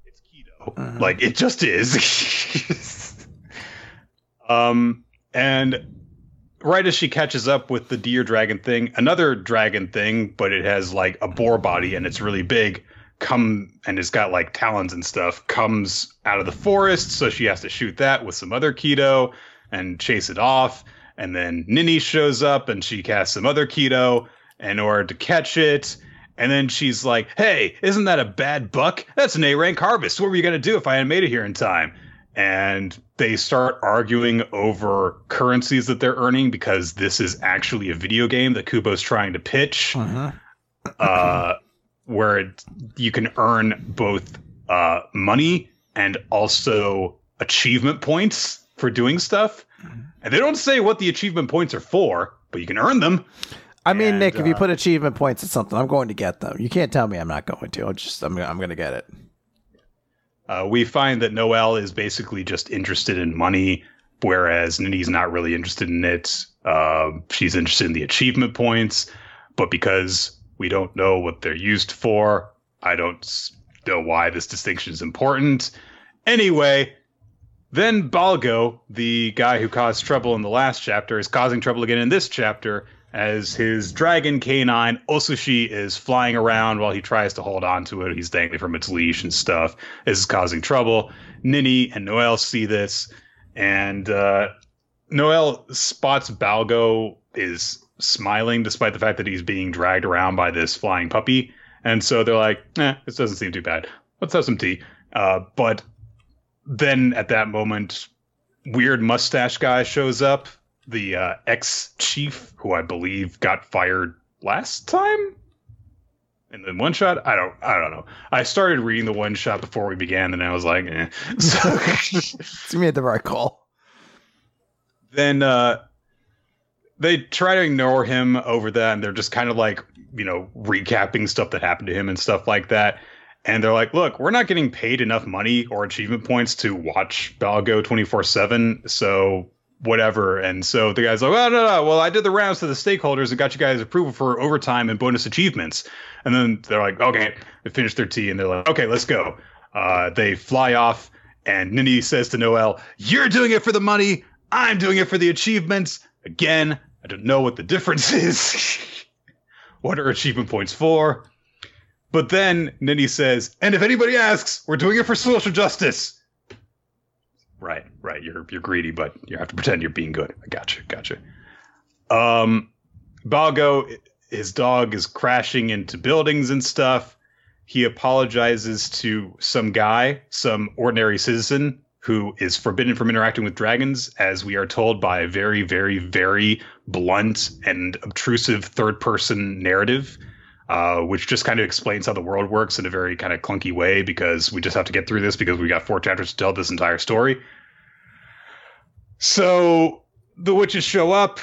It's keto, Mhm. like it just is. um, and right as she catches up with the deer dragon thing, another dragon thing, but it has like a boar body and it's really big, come and it's got like talons and stuff, comes out of the forest. So she has to shoot that with some other keto and chase it off. And then Ninny shows up and she casts some other keto in order to catch it. And then she's like, hey, isn't that a bad buck? That's an A rank harvest. What were you going to do if I hadn't made it here in time? And they start arguing over currencies that they're earning because this is actually a video game that Kubo's trying to pitch, Mhm. uh, where it, you can earn both uh, money and also achievement points for doing stuff. And they don't say what the achievement points are for, but you can earn them. I mean, And, Nick, if you uh, put achievement points at something, I'm going to get them. You can't tell me I'm not going to. I'm just, I'm, I'm going to get it. Uh, we find that Noel is basically just interested in money, whereas Ninny's not really interested in it. Uh, she's interested in the achievement points, but because we don't know what they're used for, I don't know why this distinction is important. Anyway, then Balgo, the guy who caused trouble in the last chapter, is causing trouble again in this chapter as his dragon canine Osushi is flying around while he tries to hold on to it. He's dangling from its leash and stuff. This is causing trouble. Ninny and Noel see this, and uh, Noel spots Balgo is smiling despite the fact that he's being dragged around by this flying puppy. And so they're like, eh, this doesn't seem too bad. Let's have some tea. Uh, but then at that moment, weird mustache guy shows up, the uh, ex chief, who I believe got fired last time in the one shot. I don't, I don't know. I started reading the one shot before we began, and I was like, eh. So, so you made the right call. Then uh, they try to ignore him over that, and they're just kind of like, you know, recapping stuff that happened to him and stuff like that. And they're like, look, we're not getting paid enough money or achievement points to watch Balgo 24 7. So whatever. And so the guy's like, oh, no, no. Well, I did the rounds to the stakeholders and got you guys approval for overtime and bonus achievements. And then they're like, okay, they finish their tea and they're like, okay, let's go. Uh, they fly off and Ninny says to Noel, you're doing it for the money. I'm doing it for the achievements. Again, I don't know what the difference is. what are achievement points for? But then Ninny says, and if anybody asks, we're doing it for social justice. Right, right. You're you're greedy, but you have to pretend you're being good. I gotcha, gotcha. Um, Balgo, his dog is crashing into buildings and stuff. He apologizes to some guy, some ordinary citizen who is forbidden from interacting with dragons, as we are told by a very, very, very blunt and obtrusive third person narrative uh, which just kind of explains how the world works in a very kind of clunky way because we just have to get through this because we got four chapters to tell this entire story. So the witches show up.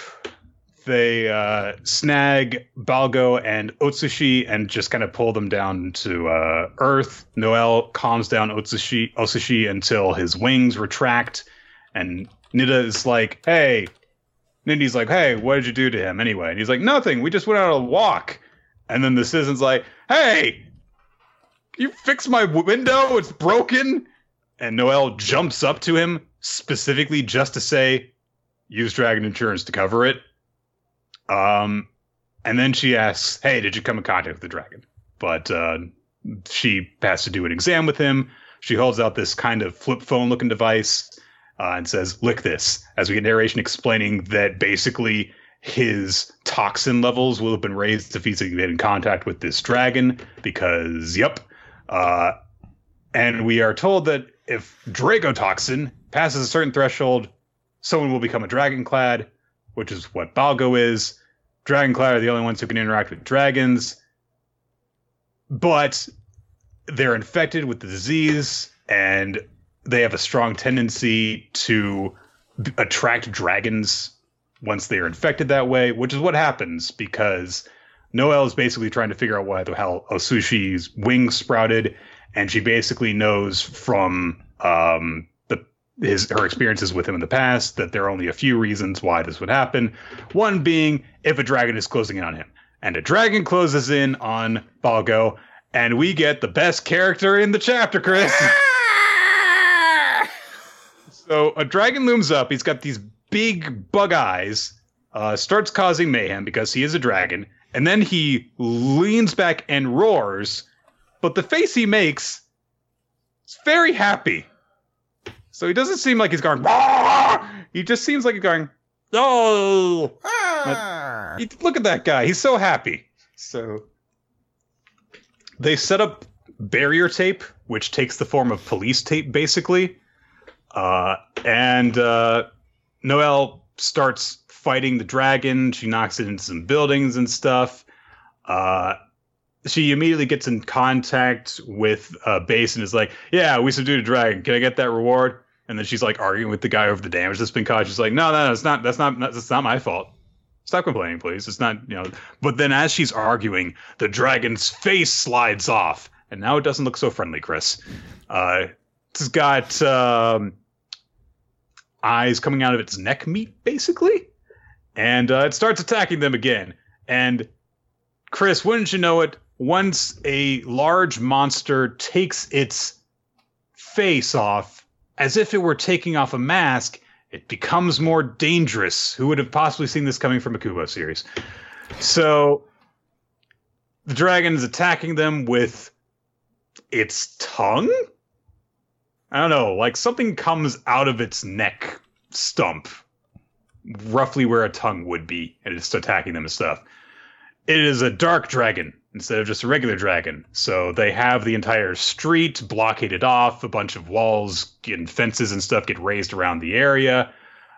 They uh, snag Balgo and Osushi and just kind of pull them down to uh, Earth. Noel calms down Osushi, Osushi until his wings retract. And Nida is like, hey. Nindy's like, hey, what did you do to him anyway? And he's like, nothing. We just went out on a walk. And then the citizen's like, hey, you fix my window? It's broken. And Noel jumps up to him specifically just to say, use dragon insurance to cover it. Um, and then she asks, hey, did you come in contact with the dragon? But uh, she has to do an exam with him. She holds out this kind of flip phone looking device uh, and says, lick this, as we get narration explaining that basically his toxin levels will have been raised if he's in contact with this dragon because yep uh, and we are told that if dragotoxin passes a certain threshold someone will become a dragonclad which is what balgo is. Dragonclad are the only ones who can interact with dragons but they're infected with the disease and they have a strong tendency to attract dragons once they are infected that way, which is what happens because Noel is basically trying to figure out why the hell Osushi's wings sprouted, and she basically knows from um, the his her experiences with him in the past that there are only a few reasons why this would happen. One being if a dragon is closing in on him, and a dragon closes in on Balgo, and we get the best character in the chapter, Chris. so a dragon looms up. He's got these big bug eyes, uh, starts causing mayhem because he is a dragon, and then he leans back and roars. But the face he makes is very happy. So he doesn't seem like he's going. He just seems like he's going. Oh, ah. look at that guy. He's so happy. So they set up barrier tape, which takes the form of police tape, basically. Uh, and uh, Noel starts fighting the dragon. She knocks it into some buildings and stuff. Uh, she immediately gets in contact with uh, Base and is like, "Yeah, we subdued a dragon. Can I get that reward?" And then she's like arguing with the guy over the damage that's been caused. She's like, "No, no, no, it's not. That's not. That's not my fault. Stop complaining, please. It's not. You know." But then, as she's arguing, the dragon's face slides off, and now it doesn't look so friendly, Chris. Uh, it's got um, eyes coming out of its neck meat, basically. And uh, it starts attacking them again. And Chris, wouldn't you know it? Once a large monster takes its face off, as if it were taking off a mask, it becomes more dangerous. Who would have possibly seen this coming from a Kubo series? So the dragon is attacking them with its tongue. I don't know, like something comes out of its neck stump, roughly where a tongue would be, and it's attacking them and stuff. It is a dark dragon instead of just a regular dragon. So they have the entire street blockaded off, a bunch of walls and fences and stuff get raised around the area.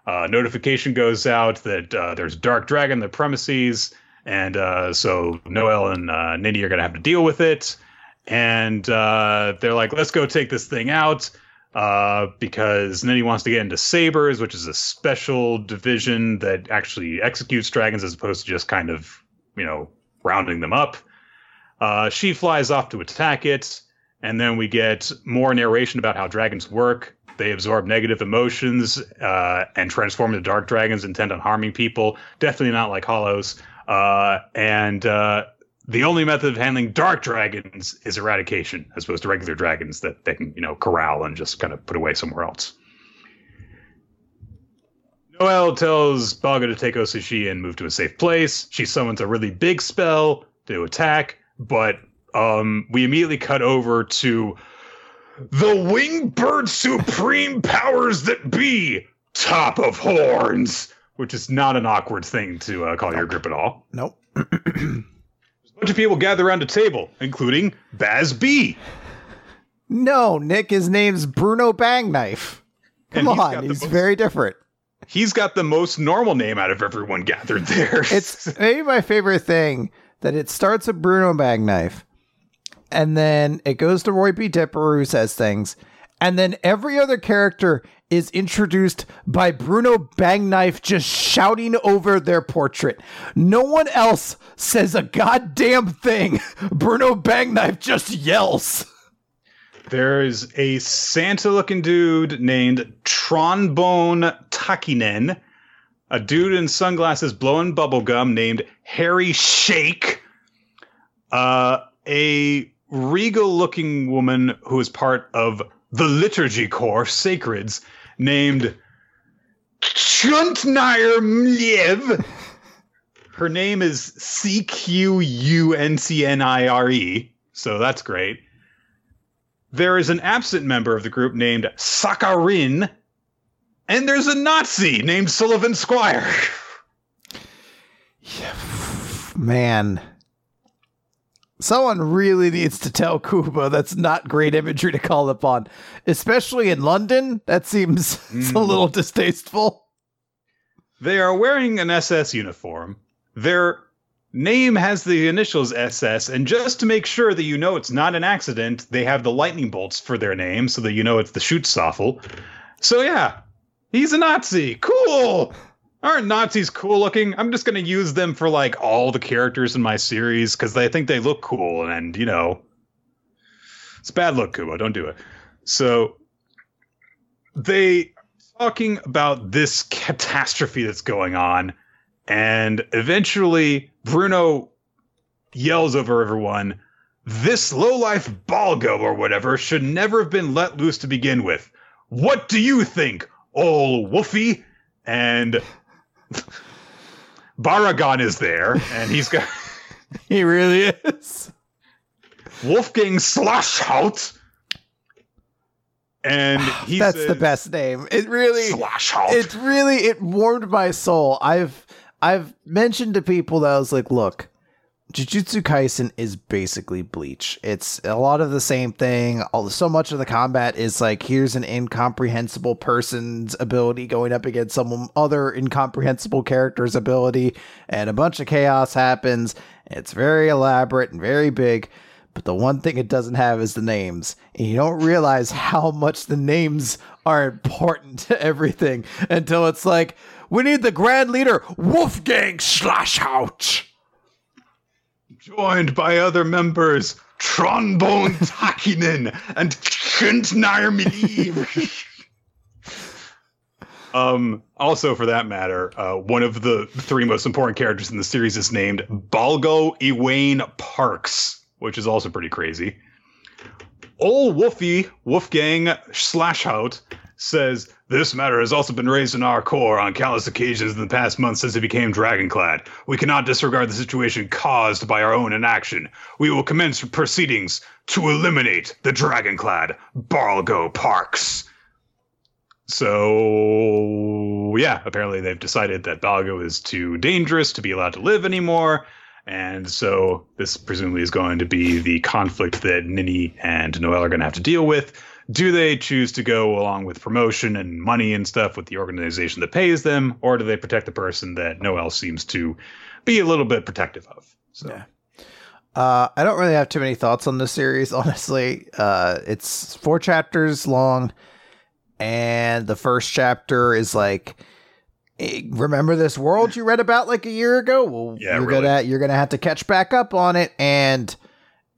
Uh, notification goes out that uh, there's a dark dragon in the premises, and uh, so Noel and uh, Ninny are going to have to deal with it. And uh, they're like, let's go take this thing out uh, because Ninny wants to get into Sabers, which is a special division that actually executes dragons as opposed to just kind of, you know, rounding them up. Uh, she flies off to attack it, and then we get more narration about how dragons work. They absorb negative emotions uh, and transform into dark dragons intent on harming people. Definitely not like hollows. Uh, and uh, the only method of handling dark dragons is eradication, as opposed to regular dragons that they can, you know, corral and just kind of put away somewhere else. Noel tells Baga to take Osushi and move to a safe place. She summons a really big spell to attack, but um, we immediately cut over to the Wingbind Supreme Powers That Be, Top of Horns, which is not an awkward thing to uh, call your grip at all. Nope. Bunch of people gather around a table, including Baz B. No, Nick, his name's Bruno Bangnyfe. Come And on, he's most- very different. He's got the most normal name out of everyone gathered there. It's maybe my favorite thing that it starts with Bruno Bangnyfe, and then it goes to Roy B. Dipper who says things, and then every other character is introduced by Bruno Bangnyfe just shouting over their portrait. No one else says a goddamn thing. Bruno Bangnyfe just yells. There's a Santa looking dude named Tronbone Takinen, a dude in sunglasses blowing bubblegum named Harry Shake, uh, a regal looking woman who is part of the Liturgy Corps Sacreds named Chuntnire Mliev. Her name is C Q U N C N I R E, so that's great. There is an absent member of the group named Sakarin, and there's a Nazi named Sullivan Squire. Yeah, Man. Someone really needs to tell Kubo that's not great imagery to call upon, especially in London. That seems it's a Mm. little distasteful. They are wearing an SS uniform. Their name has the initials SS, and just to make sure that you know it's not an accident, they have the lightning bolts for their name so that you know it's the Schutzstaffel. So yeah, he's a Nazi. Cool. Aren't Nazis cool looking? I'm just gonna use them for like all the characters in my series because I think they look cool, and you know, it's bad look, Kubo. Don't do it. So they talking about this catastrophe that's going on, and eventually Bruno yells over everyone, This lowlife Balgo or whatever should never have been let loose to begin with. What do you think, old Wolfie? And Baragon is there, and he's got He really is. Wolfgang Slashhout. And he That's the best name. It really Slashhout. it really it warmed my soul. I've I've mentioned to people that I was like, look, Jujutsu Kaisen is basically Bleach. It's a lot of the same thing. So much of the combat is like here's an incomprehensible person's ability going up against some other incomprehensible character's ability, and a bunch of chaos happens. It's very elaborate and very big. But the one thing it doesn't have is the names. And you don't realize how much the names are important to everything until it's like, we need the grand leader, Wolfgang Slashhout. Joined by other members Tronbone Takinen and Kentnir Miliv. Um, also, for that matter, uh, one of the three most important characters in the series is named Balgo Ewain Parks, which is also pretty crazy. Old Wolfie, Wolfgang Slashhout, says, This matter has also been raised in our core on countless occasions in the past months since it became Dragonclad. We cannot disregard the situation caused by our own inaction. We will commence proceedings to eliminate the Dragonclad Balgo Parks. So, yeah, apparently they've decided that Balgo is too dangerous to be allowed to live anymore. And so this presumably is going to be the conflict that Ninny and Noel are going to have to deal with do they choose to go along with promotion and money and stuff with the organization that pays them, or do they protect the person that Noel seems to be a little bit protective of? So. Yeah. Uh, I don't really have too many thoughts on this series, honestly. Uh, it's four chapters long, and the first chapter is like, remember this world you read about like a year ago? Well, yeah, you're really. gonna you're gonna have to catch back up on it, and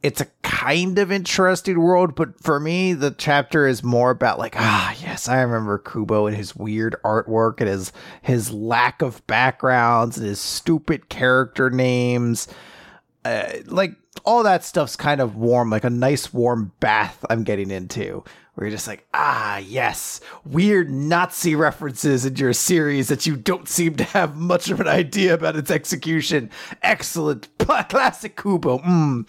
it's a kind of interesting world, but for me, the chapter is more about like, ah, yes, I remember Kubo and his weird artwork and his his lack of backgrounds and his stupid character names. Uh, like all that stuff's kind of warm, like a nice warm bath I'm getting into. Where you're just like, ah, yes, weird Nazi references in your series that you don't seem to have much of an idea about its execution. Excellent, classic Kubo. Mm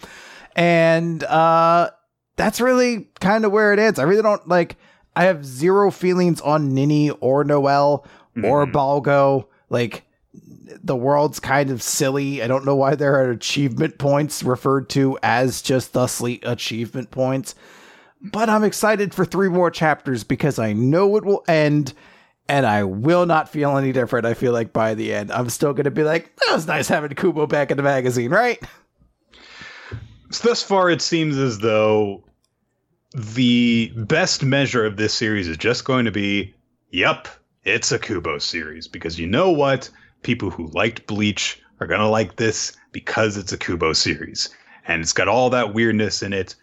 and uh, that's really kind of where it is. I really don't like. I have zero feelings on Ninny or Noel mm-hmm. or Balgo. Like the world's kind of silly. I don't know why there are achievement points referred to as just thusly achievement points. But I'm excited for three more chapters because I know it will end and I will not feel any different. I feel like by the end, I'm still going to be like, that was nice having Kubo back in the magazine, right? So thus far, it seems as though the best measure of this series is just going to be, yep, it's a Kubo series. Because you know what? People who liked Bleach are going to like this because it's a Kubo series. And it's got all that weirdness in it.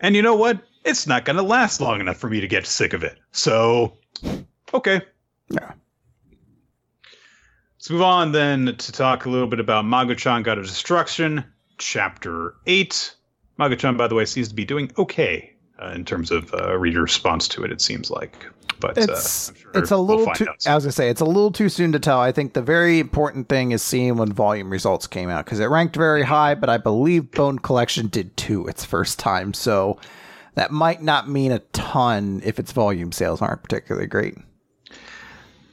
And you know what? It's not going to last long enough for me to get sick of it. So, okay. Yeah. Let's move on then to talk a little bit about Magu-chan God of Destruction, Chapter 8. Magu-chan, by the way, seems to be doing okay uh, in terms of uh, reader response to it. It seems like, but uh, it's uh, sure it's a little we'll too. I was gonna say it's a little too soon to tell. I think the very important thing is seeing when volume results came out because it ranked very high, but I believe Bone Collection did too its first time, so that might not mean a ton if its volume sales aren't particularly great.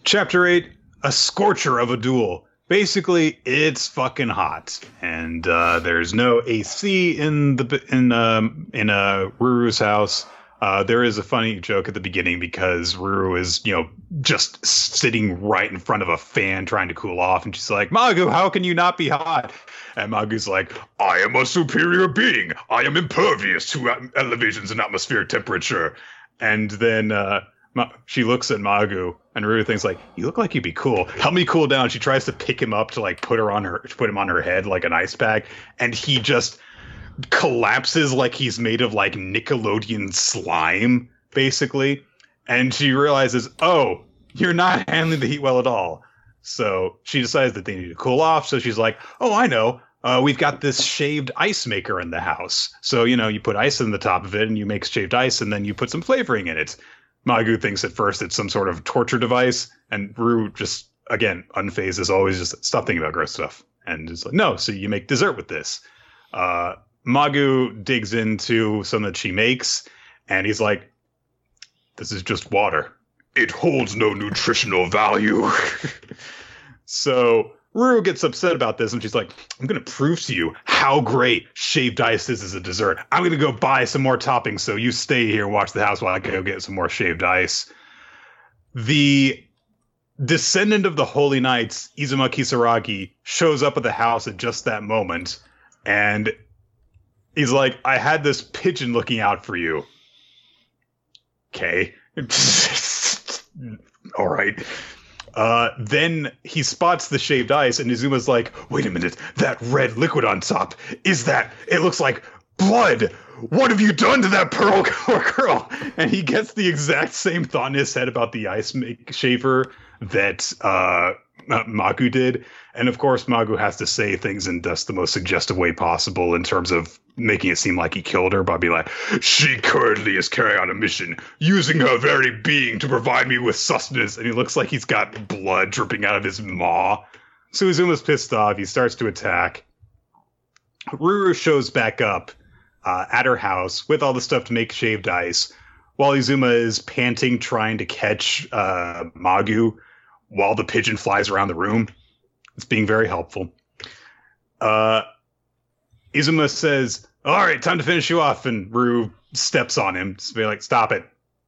Chapter eight: A Scorcher of a Duel basically it's fucking hot and uh, there's no AC in the in um in uh Ruru's house. Uh, there is a funny joke at the beginning because Ruru is, you know, just sitting right in front of a fan trying to cool off, and she's like, "Magu, how can you not be hot?" And Magu's like, "I am a superior being. I am impervious to elevations in atmospheric temperature." And then uh, Ma- she looks at Magu and Ruru thinks like, "You look like you'd be cool. Help me cool down." She tries to pick him up to like put her on her, put him on her head like an ice pack, and he just collapses like he's made of like Nickelodeon slime, basically. And she realizes, "Oh, you're not handling the heat well at all." So she decides that they need to cool off. So she's like, "Oh, I know. Uh, we've got this shaved ice maker in the house. So, you know, you put ice in the top of it and you make shaved ice and then you put some flavoring in it. Magu thinks at first it's some sort of torture device, and Rue just again unfazed as always, just stop thinking about gross stuff, and is like, no, so you make dessert with this. Uh, Magu digs into some that she makes, and he's like, "This is just water. It holds no nutritional value." so Ruru gets upset about this and she's like, I'm going to prove to you how great shaved ice is as a dessert. I'm going to go buy some more toppings so you stay here and watch the house while I go get some more shaved ice. The descendant of the Holy Knights, Izuma Kisaragi, shows up at the house at just that moment and he's like, I had this pigeon looking out for you. Okay. All right. Uh, then he spots the shaved ice, and Izuma's like, "Wait a minute! That red liquid on top is that? It looks like blood. What have you done to that pearl girl?" And he gets the exact same thought in his head about the ice shaver that uh, Magu did, and of course Magu has to say things in just the most suggestive way possible in terms of making it seem like he killed her by being like, she currently is carrying on a mission, using her very being to provide me with sustenance. And he looks like he's got blood dripping out of his maw. So Izuma's pissed off. He starts to attack. Ruru shows back up uh, at her house with all the stuff to make shaved ice, while Izuma is panting, trying to catch uh, Magu while the pigeon flies around the room. It's being very helpful. Uh, Izuma says, "All right, time to finish you off," and Ruru steps on him, to be like, "Stop it,"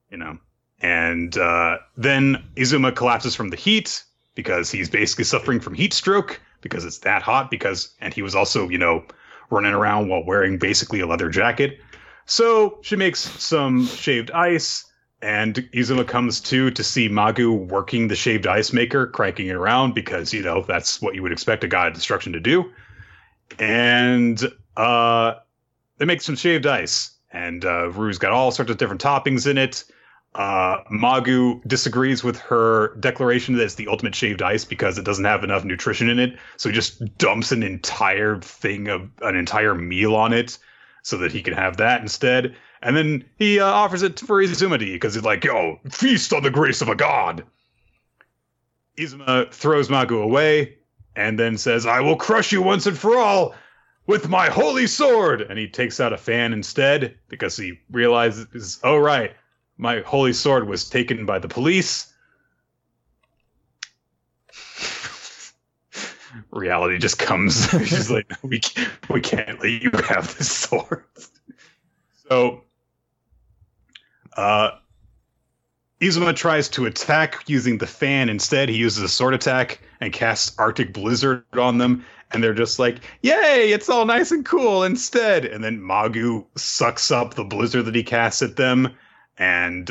you know. And uh, then Izuma collapses from the heat because he's basically suffering from heat stroke because it's that hot. Because and he was also, you know, running around while wearing basically a leather jacket. So she makes some shaved ice, and Izuma comes to to see Magu working the shaved ice maker, cranking it around because you know that's what you would expect a god of destruction to do. And uh, they make some shaved ice, and uh, Rue's got all sorts of different toppings in it. Uh, Magu disagrees with her declaration that it's the ultimate shaved ice because it doesn't have enough nutrition in it. So he just dumps an entire thing of an entire meal on it so that he can have that instead. And then he uh, offers it for Izuma because he's like, yo, feast on the grace of a god. Izuma throws Magu away and then says, I will crush you once and for all with my holy sword. And he takes out a fan instead because he realizes, oh, right, my holy sword was taken by the police. Reality just comes. She's like, we can't, we can't let you have this sword. So, uh, Izuma tries to attack using the fan instead. He uses a sword attack and casts Arctic Blizzard on them, and they're just like, "Yay! It's all nice and cool." Instead, and then Magu sucks up the blizzard that he casts at them, and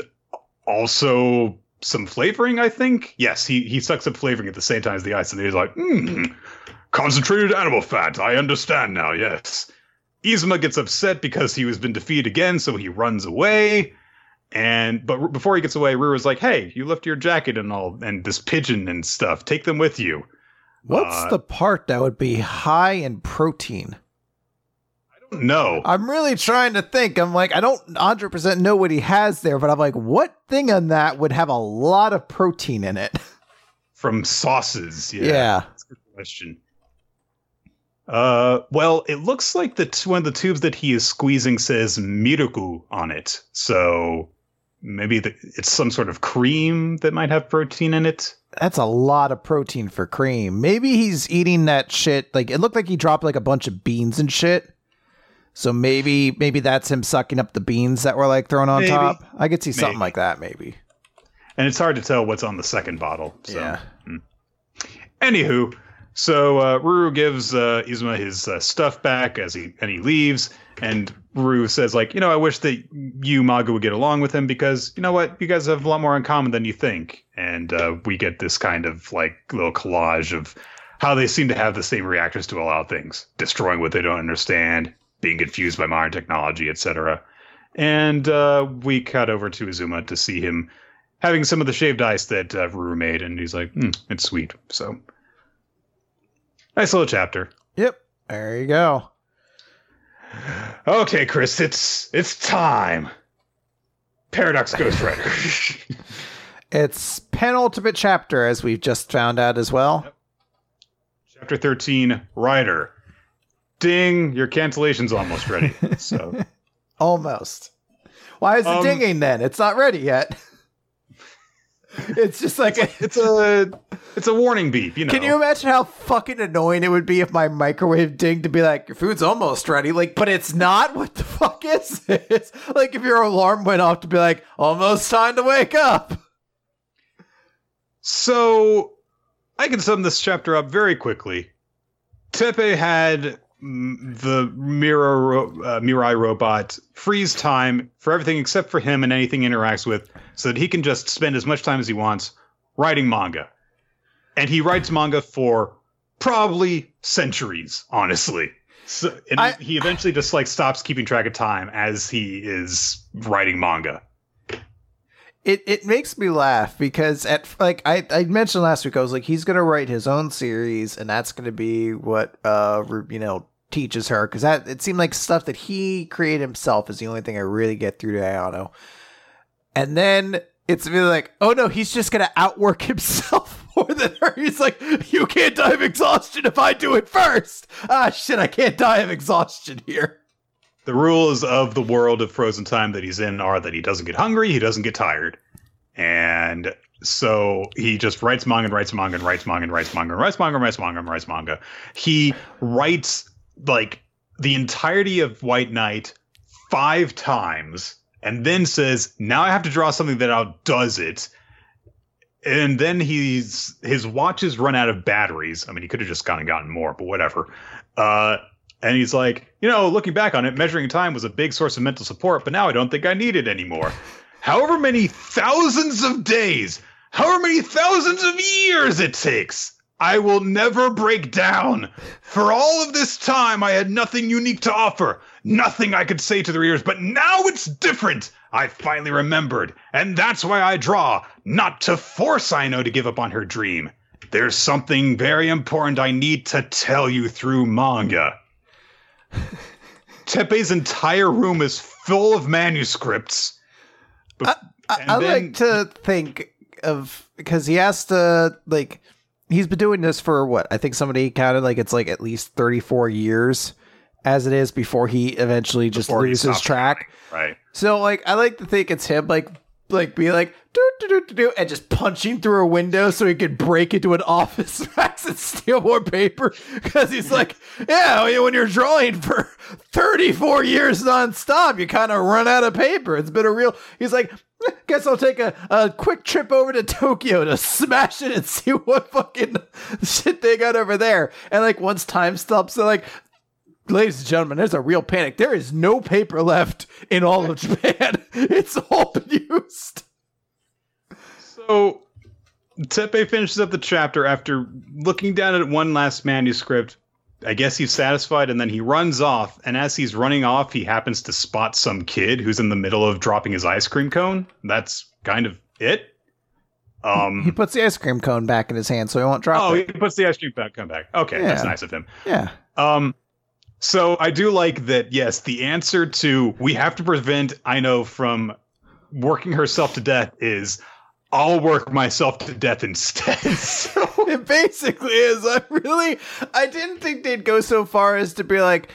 also some flavoring. I think yes, he he sucks up flavoring at the same time as the ice, and he's like, hmm, concentrated animal fat. I understand now. Yes. Izuma gets upset because he has been defeated again, so he runs away. And but before he gets away, Ruru's like, "Hey, you left your jacket and all, and this pigeon and stuff. Take them with you." What's Uh, the part that would be high in protein? I don't know. I'm really trying to think. I'm like, I don't 100% know what he has there, but I'm like, what thing on that would have a lot of protein in it? from sauces. Yeah, Yeah. That's a good question. Uh, well, it looks like the t- one of the tubes that he is squeezing says Miruku on it, so maybe the, it's some sort of cream that might have protein in it. That's a lot of protein for cream. Maybe he's eating that shit. Like, it looked like he dropped like a bunch of beans and shit. So maybe maybe that's him sucking up the beans that were like thrown on Maybe. top. I could see something like that, maybe. And it's hard to tell what's on the second bottle. So. Yeah. Hmm. Anywho, so uh, Ruru gives uh, Izuma his uh, stuff back as he and he leaves, and Ruru says like, you know, I wish that you Magu would get along with him because you know what, you guys have a lot more in common than you think, and uh, we get this kind of like little collage of how they seem to have the same reactions to a lot of things, destroying what they don't understand, being confused by modern technology, etc. And uh, we cut over to Izuma to see him having some of the shaved ice that uh, Ruru made, and he's like, hmm, it's sweet. So nice little chapter. Yep. There you go. Okay, Chris, it's it's time. Paradox Ghostwriter. It's penultimate chapter, as we've just found out as well. chapter 13, Rider. Ding, your cancellation's almost ready. So Almost. Why is it Um, dinging then? It's not ready yet. It's just like a, it's a it's a warning beep, you know. Can you imagine how fucking annoying it would be if my microwave dinged to be like, your food's almost ready? Like, but it's not? What the fuck is this? Like, if your alarm went off to be like, almost time to wake up. So I can sum this chapter up very quickly. Teppei had the mirror uh, Mirai robot freeze time for everything except for him and anything he interacts with, so that he can just spend as much time as he wants writing manga. And he writes manga for probably centuries, honestly. So, and I- he eventually just like stops keeping track of time as he is writing manga. It it makes me laugh because at like I, I mentioned last week, I was like, he's gonna write his own series, and that's gonna be what uh you know teaches her because that it seemed like stuff that he created himself is the only thing I really get through to Ayano. And then it's really like, oh no, he's just gonna outwork himself more than her. He's like, you can't die of exhaustion if I do it first. Ah shit, I can't die of exhaustion here. The rules of the world of frozen time that he's in are that he doesn't get hungry, he doesn't get tired. And so he just writes manga and writes manga and writes manga and writes manga and writes manga and writes manga and writes manga. He writes like the entirety of White Knight five times and then says, "Now I have to draw something that outdoes it." And then he's his watches run out of batteries. I mean, he could have just gone and gotten more, but whatever. Uh, and he's like, you know, looking back on it, measuring time was a big source of mental support, but now I don't think I need it anymore. However many thousands of days, however many thousands of years it takes, I will never break down. For all of this time, I had nothing unique to offer, nothing I could say to the readers, but now it's different. I finally remembered, and that's why I draw, not to force Aino to give up on her dream. There's something very important I need to tell you through manga. Teppei's entire room is full of manuscripts. I, I, I then, like to think of because he has to like he's been doing this for what I think somebody counted like it's like at least 34 years as it is before he eventually just before loses track. Right. So like I like to think it's him like like be like do do do do and just punching through a window so he could break into an office max and steal more paper because he's like yeah when you're drawing for 34 years nonstop you kind of run out of paper it's been a real he's like eh, Guess I'll take a, a quick trip over to Tokyo to smash it and see what fucking shit they got over there. And like once time stops, they're like, ladies and gentlemen, there's a real panic. There is no paper left in all of Japan. It's all been used. So Teppei finishes up the chapter after looking down at one last manuscript I guess he's satisfied and then he runs off. And as he's running off, he happens to spot some kid who's in the middle of dropping his ice cream cone. That's kind of it. Um, he puts the ice cream cone back in his hand so he won't drop oh, it. he puts the ice cream cone back. Okay, yeah. that's nice of him. Yeah. Um, so I do like that. Yes, the answer to we have to prevent Aino from working herself to death is I'll work myself to death instead. so it basically is. I really, I didn't think they'd go so far as to be like,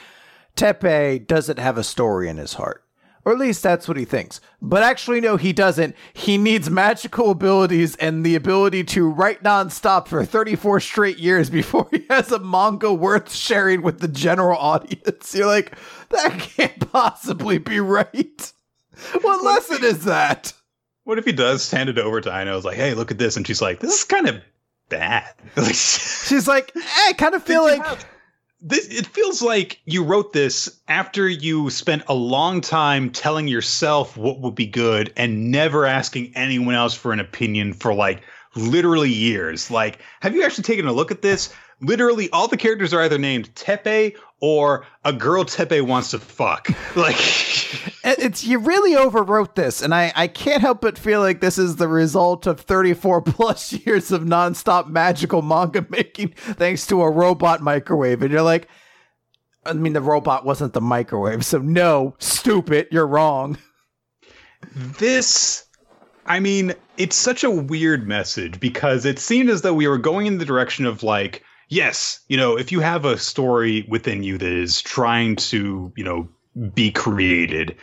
Teppei doesn't have a story in his heart. Or at least that's what he thinks. But actually, no, he doesn't. He needs magical abilities and the ability to write nonstop for 34 straight years before he has a manga worth sharing with the general audience. You're like, that can't possibly be right. What lesson is that? What if he does hand it over to Aino? Is like, hey, look at this, and she's like, this is kind of bad. she's like, eh, I kind of feel like. This, it feels like you wrote this after you spent a long time telling yourself what would be good and never asking anyone else for an opinion for like literally years. Like, have you actually taken a look at this? Literally, all the characters are either named Teppei or a girl Teppei wants to fuck. Like it's you really overwrote this, and I I can't help but feel like this is the result of 34 plus years of nonstop magical manga making, thanks to a robot microwave. And you're like, I mean, the robot wasn't the microwave, so no, stupid, you're wrong. This. I mean, it's such a weird message because it seemed as though we were going in the direction of like, yes, you know, if you have a story within you that is trying to, you know, be created,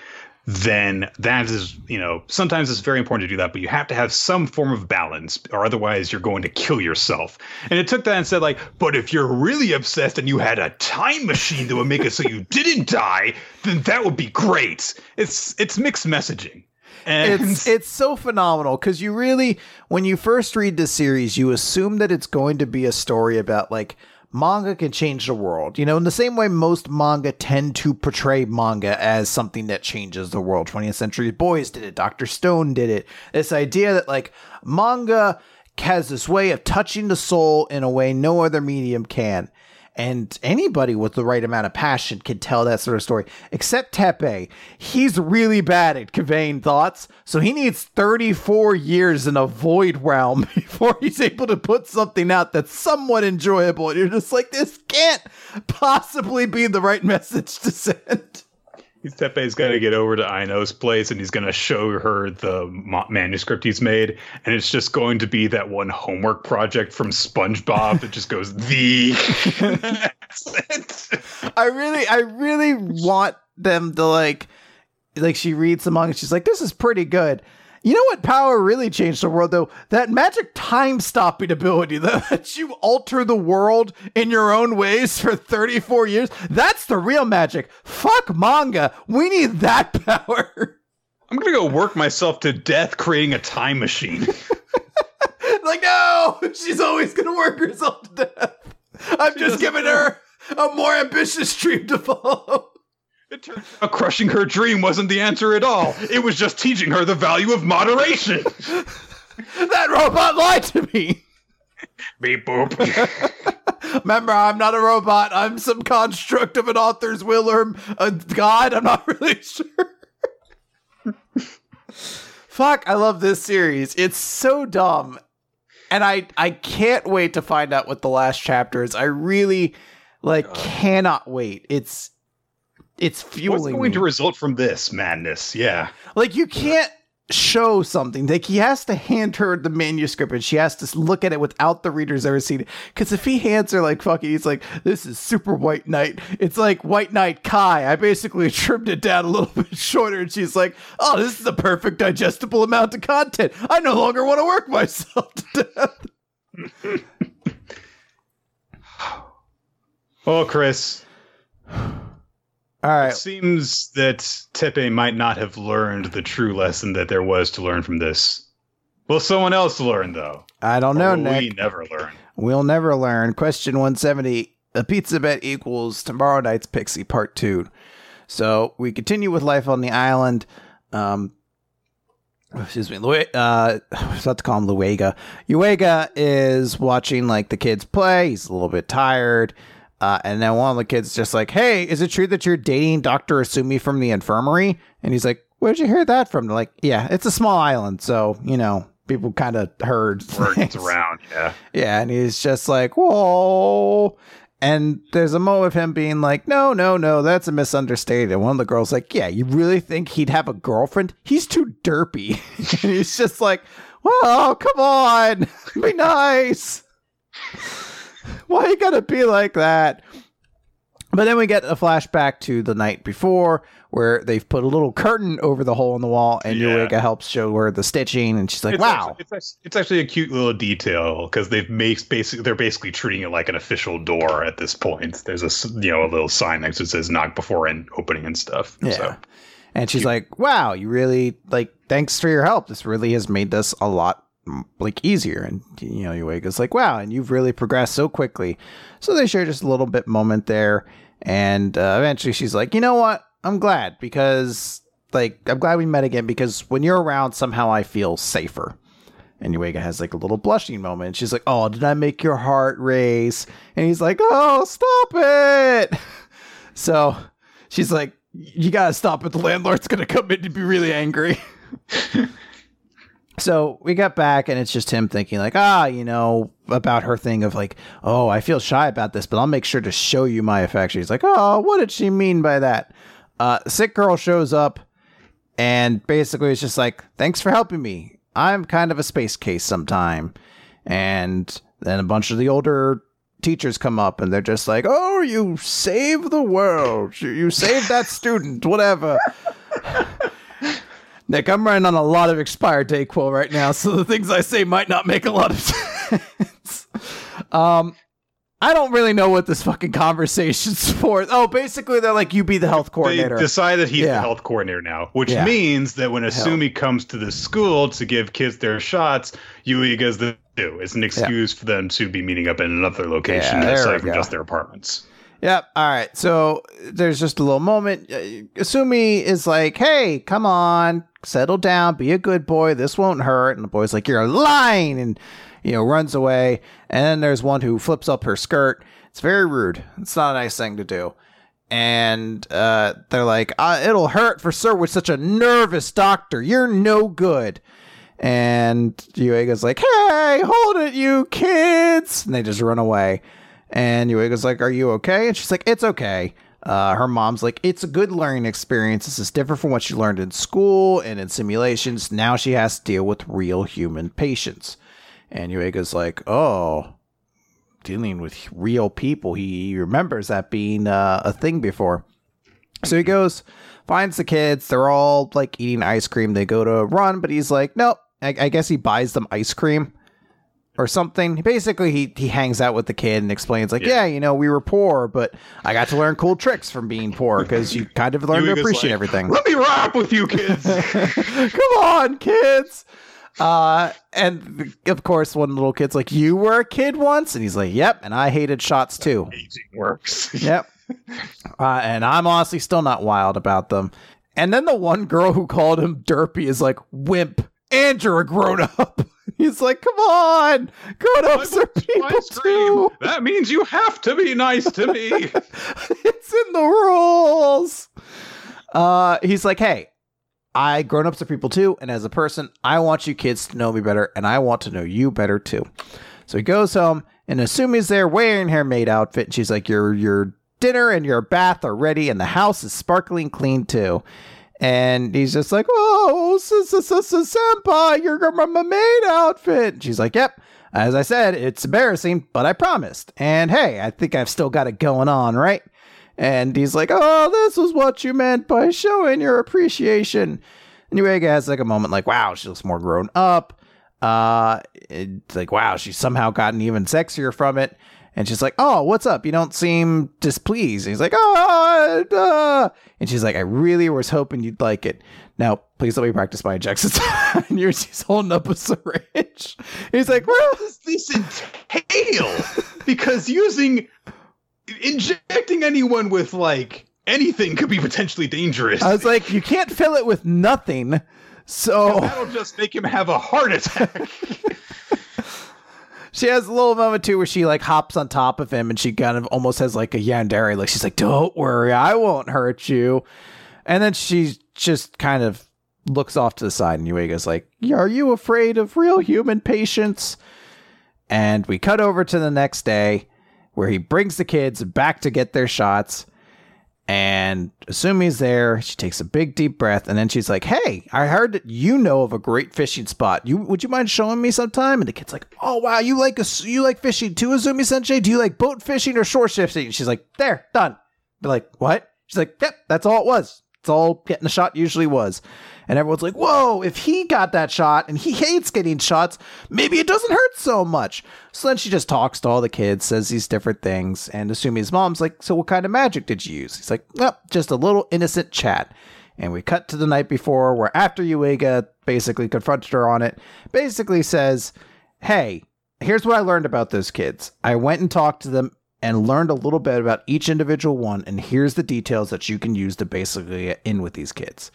then that is, you know, sometimes it's very important to do that, but you have to have some form of balance, or otherwise you're going to kill yourself. And it took that and said, like, but if you're really obsessed and you had a time machine that would make it so you didn't die, then that would be great. It's it's mixed messaging. And it's it's so phenomenal because you really, when you first read the series, you assume that it's going to be a story about like manga can change the world. You know, in the same way most manga tend to portray manga as something that changes the world. 20th Century Boys did it, Dr. Stone did it. This idea that like manga has this way of touching the soul in a way no other medium can. And anybody with the right amount of passion can tell that sort of story, except Teppei He's really bad at conveying thoughts, so he needs 34 years in a void realm before he's able to put something out that's somewhat enjoyable. And you're just like, this can't possibly be the right message to send. Teppei's got to get over to Aino's place and he's going to show her the manuscript he's made. And it's just going to be that one homework project from SpongeBob that just goes, the. I really, I really want them to like, like she reads the manga. She's like, this is pretty good. You know what power really changed the world though? That magic time stopping ability that you alter the world in your own ways for 34 years. That's the real magic. Fuck manga. We need that power. I'm gonna go work myself to death creating a time machine. like, no, she's always gonna work herself to death. I'm she just giving know. her a more ambitious dream to follow. It turns out crushing her dream wasn't the answer at all. It was just teaching her the value of moderation. that robot lied to me. Beep boop. Remember, I'm not a robot. I'm some construct of an author's will or a god. I'm not really sure. Fuck, I love this series. It's so dumb. And I I can't wait to find out what the last chapter is. I really like cannot wait. It's it's fueling. What's going me. to result from this madness? Yeah, like you can't show something. Like he has to hand her the manuscript and she has to look at it without the readers ever seen it. Because if he hands her like fucking, he's like, "This is super White Knight." It's like White Knight Kai. I basically trimmed it down a little bit shorter, and she's like, "Oh, this is the perfect digestible amount of content. I no longer want to work myself to death." oh, Chris. All right. It seems that Teppei might not have learned the true lesson that there was to learn from this. Will someone else learn, though? I don't know, Nick. We never learn. We'll never learn. Question 170 A pizza bet equals tomorrow night's Pixie Part 2. So we continue with life on the island. Um, excuse me, Lu- uh, I was about to call him Luega. Uega is watching like the kids play. He's a little bit tired. Uh, and then one of the kids just like, "Hey, is it true that you're dating Doctor Asumi from the infirmary?" And he's like, "Where'd you hear that from?" They're like, "Yeah, it's a small island, so you know people kind of heard words around." Yeah, yeah, and he's just like, "Whoa." And there's a moment of him being like, no, no, no, that's a misunderstanding. And one of the girls like, yeah, you really think he'd have a girlfriend? He's too derpy. and he's just like, well, come on, be nice. Why you gotta be like that? But then we get a flashback to the night before where they've put a little curtain over the hole in the wall and yeah. Eureka helps show her the stitching and she's like, it's wow. Actually, it's, it's, actually a cute little detail because they've made basically, they're basically treating it like an official door at this point. There's a, you know, a little sign next that says knock before and opening and stuff. Yeah. So. And she's cute. like, wow, you really, like, thanks for your help. This really has made this a lot like easier and you know Uega's like wow and you've really progressed so quickly so they share just a little bit moment there and uh, eventually she's like you know what i'm glad because like i'm glad we met again because when you're around somehow i feel safer and Uega has like a little blushing moment. She's like, "Oh, did I make your heart race?" And he's like, "Oh, stop it!" So she's like, "You gotta stop it. The landlord's gonna come in to be really angry." so we got back and it's just him thinking like ah you know about her thing of like oh i feel shy about this but i'll make sure to show you my affection. He's like oh what did she mean by that? Uh sick girl shows up and basically it's just like thanks for helping me. I'm kind of a space case sometime. And then a bunch of the older teachers come up and they're just like oh you saved the world. You saved that student whatever Nick, I'm running on a lot of expired Dayquil right now, so the things I say might not make a lot of sense. um, I don't really know what this fucking conversation's for. Oh, basically, they're like, you be the health coordinator. They decided he's yeah. the health coordinator now, which yeah. means that when Asumi Hell. comes to the school to give kids their shots, Uega's the do. It's an excuse yeah. for them to be meeting up in another location aside from just their apartments. Yep. All right. So there's just a little moment. Uh, Asumi is like, "Hey, come on, settle down, be a good boy. This won't hurt." And the boy's like, "You're lying," and you know runs away. And then there's one who flips up her skirt. It's very rude. It's not a nice thing to do. And uh, they're like, uh, it'll hurt for Sir with such a nervous doctor. You're no good. And Yuega's like, hey, hold it, you kids. And they just run away. And Yuega's like, are you okay? And she's like, it's okay. Uh, her mom's like, it's a good learning experience. This is different from what she learned in school and in simulations. Now she has to deal with real human patients. And Yuega's like, oh, dealing with real people. He remembers that being uh, a thing before. So he goes, finds the kids. They're all like eating ice cream. They go to run, but he's like, nope. I, I guess he buys them ice cream or something. Basically, he he hangs out with the kid and explains like, yeah, Yeah. you know, we were poor, but I got to learn cool tricks from being poor because you kind of learn to appreciate like, everything. Let me rap with you kids. Come on, kids. Uh, and of course, one little kid's like, "You were a kid once," and he's like, "Yep," and I hated shots too. Aging works. Yep. Uh, and I'm honestly still not wild about them. And then the one girl who called him derpy is like, "Wimp, and you're a grown up." He's like, "Come on, grown ups are people too. That means you have to be nice to me. it's in the rules." Uh, he's like, "Hey, I grown ups are people too, and as a person, I want you kids to know me better, and I want to know you better too." So he goes home, and Asumi's there wearing her maid outfit, and she's like, "Your your dinner and your bath are ready, and the house is sparkling clean too." And he's just like, "Oh, senpai, you're my maid outfit." She's like, "Yep." As I said, it's embarrassing, but I promised. And hey, I think I've still got it going on, right? And he's like, "Oh, this was what you meant by showing your appreciation." Yuega has like a moment, like, "Wow, she looks more grown up." Uh, it's like, "Wow, she's somehow gotten even sexier from it." And she's like, "Oh, what's up? You don't seem displeased." And he's like, "Oh," uh," and she's like, "I really was hoping you'd like it." Now, please let me practice my ejections. and you're she's holding up a syringe. He's like, "Well." what does this entail? because using injecting anyone with like anything could be potentially dangerous. I was like, you can't fill it with nothing. So That'll just make him have a heart attack. she has a little moment too where she like hops on top of him and she kind of almost has like a yandere. Like she's like, don't worry, I won't hurt you. And then she just kind of looks off to the side and Yuega's like, are you afraid of real human patients? And we cut over to the next day where he brings the kids back to get their shots. And Asumi's there. She takes a big deep breath, and then she's like, "Hey, I heard that you know of a great fishing spot. You would you mind showing me sometime?" And the kid's like, "Oh wow, you like a, you like fishing too, Azumi Sensei? Do you like boat fishing or shore fishing?" And she's like, "There, done." They're like, "What?" She's like, "Yep, that's all it was. It's all getting a shot usually was." And everyone's like, "Whoa! If he got that shot and he hates getting shots, maybe it doesn't hurt so much." So then she just talks to all the kids, says these different things, and Asumi's mom's like, "So what kind of magic did you use?" He's like, "Well, just a little innocent chat." And we cut to the night before, where after Yuiga basically confronted her on it, basically says, "Hey, here's what I learned about those kids. I went and talked to them." And learned a little bit about each individual one, and here's the details that you can use to basically get in with these kids.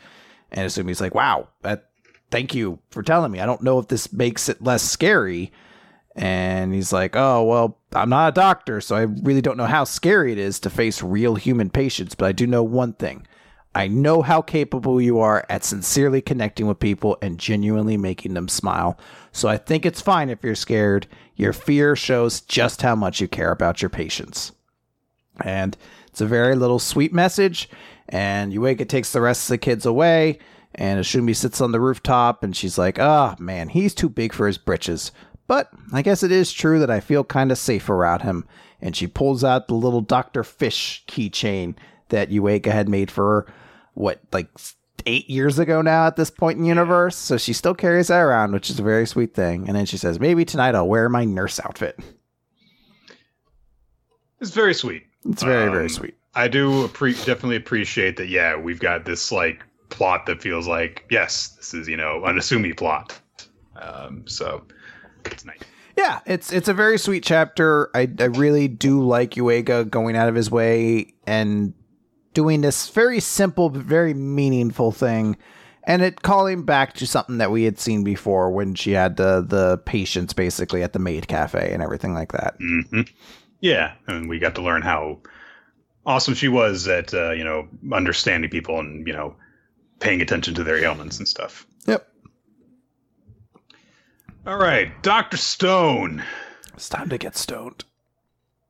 And Asumi's like, wow, that, thank you for telling me. I don't know if this makes it less scary. And he's like, oh, well, I'm not a doctor, so I really don't know how scary it is to face real human patients, but I do know one thing. I know how capable you are at sincerely connecting with people and genuinely making them smile. So I think it's fine if you're scared. Your fear shows just how much you care about your patients. And it's a very little sweet message. And Yueka takes the rest of the kids away. And Ashumi sits on the rooftop and she's like, oh man, he's too big for his britches. But I guess it is true that I feel kind of safe around him. And she pulls out the little Dr. Fish keychain that Yueka had made for her, what, like eight years ago now at this point in the universe. So she still carries that around, which is a very sweet thing. And then she says, maybe tonight I'll wear my nurse outfit. it's very sweet. It's very, very Um, sweet. I do appre- definitely appreciate that. Yeah, we've got this like plot that feels like yes, this is you know an Asumi plot. Um, so it's nice. Yeah, it's it's a very sweet chapter. I I really do like Uega going out of his way and doing this very simple but very meaningful thing, and it calling back to something that we had seen before when she had the the patients basically at the maid cafe and everything like that. hmm Yeah, and we got to learn how awesome she was at uh, you know understanding people and you know paying attention to their ailments and stuff. Yep. All right, Doctor Stone. It's time to get stoned.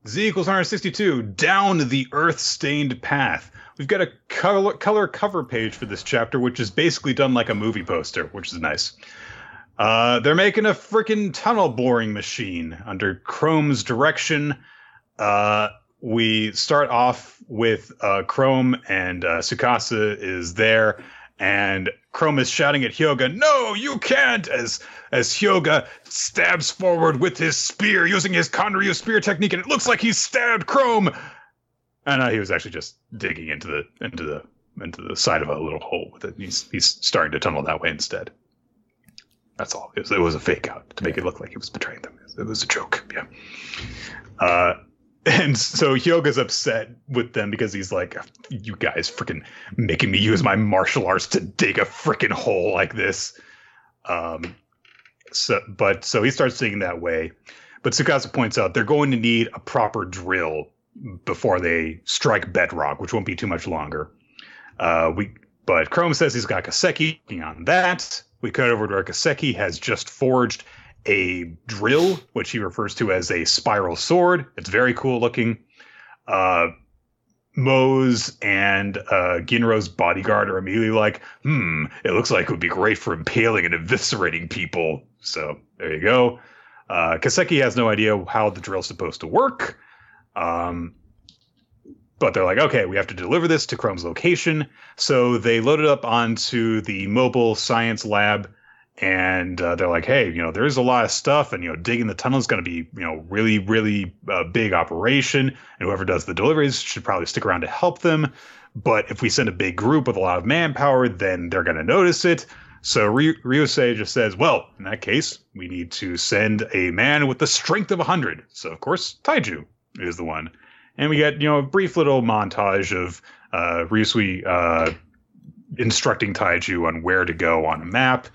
Z equals 162. Down the Earth-stained path. We've got a color, color cover page for this chapter, which is basically done like a movie poster, which is nice. Uh, they're making a freaking tunnel boring machine under Chrome's direction. Uh, we start off with uh, Chrome and uh, Tsukasa is there, and Chrome is shouting at Hyoga, "No, you can't!" As as Hyoga stabs forward with his spear using his Kanryu spear technique, and it looks like he stabbed Chrome. And uh, he was actually just digging into the into the into the side of a little hole with it. He's he's starting to tunnel that way instead. That's all. It was, it was a fake out to make it look like he was betraying them. It was a joke. Yeah. Uh, and so Hyoga's upset with them because he's like, "You guys freaking making me use my martial arts to dig a freaking hole like this." Um, so, but so he starts thinking that way. But Tsukasa points out they're going to need a proper drill before they strike bedrock, which won't be too much longer. Uh, we, but Chrome says he's got Kaseki on that. We cut over to where Kaseki has just forged a drill, which he refers to as a spiral sword. It's very cool looking. Uh, Mose and uh, Ginro's bodyguard are immediately like, hmm, it looks like it would be great for impaling and eviscerating people. So there you go. Uh, Kaseki has no idea how the drill's supposed to work. Um, but they're like, okay, we have to deliver this to Chrome's location. So they load it up onto the mobile science lab and uh, they're like, hey, you know, there's a lot of stuff, and you know, digging the tunnel is going to be, you know, really, really uh, big operation, and whoever does the deliveries should probably stick around to help them. But if we send a big group with a lot of manpower, then they're going to notice it. So Ry- Ryusui just says, well, in that case, we need to send a man with the strength of a 100. So, of course, Taiju is the one. And we get, you know, a brief little montage of uh, Ryusui uh, instructing Taiju on where to go on a map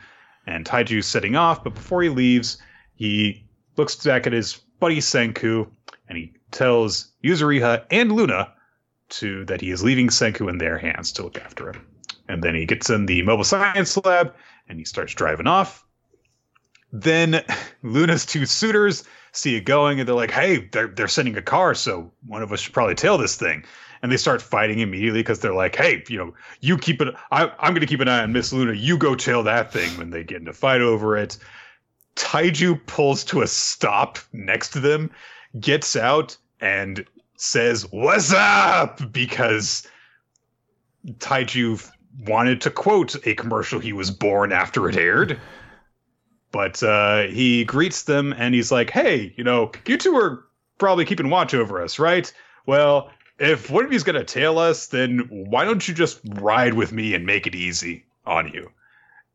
and Taiju's setting off, but before he leaves, he looks back at his buddy Senku and he tells Yuzuriha and Luna to that he is leaving Senku in their hands to look after him. And then he gets in the mobile science lab and he starts driving off. Then Luna's two suitors see it going and they're like, hey, they're, they're sending a car, so one of us should probably tail this thing and they start fighting immediately because they're like, "Hey, you know, you keep it. I, I'm going to keep an eye on Miss Luna. You go tail that thing." When they get in a fight over it, Taiju pulls to a stop next to them, gets out, and says, "What's up?" Because Taiju wanted to quote a commercial he was born after it aired. But uh, he greets them and he's like, "Hey, you know, you two are probably keeping watch over us, right? Well, if one of you's gonna tail us, then why don't you just ride with me and make it easy on you?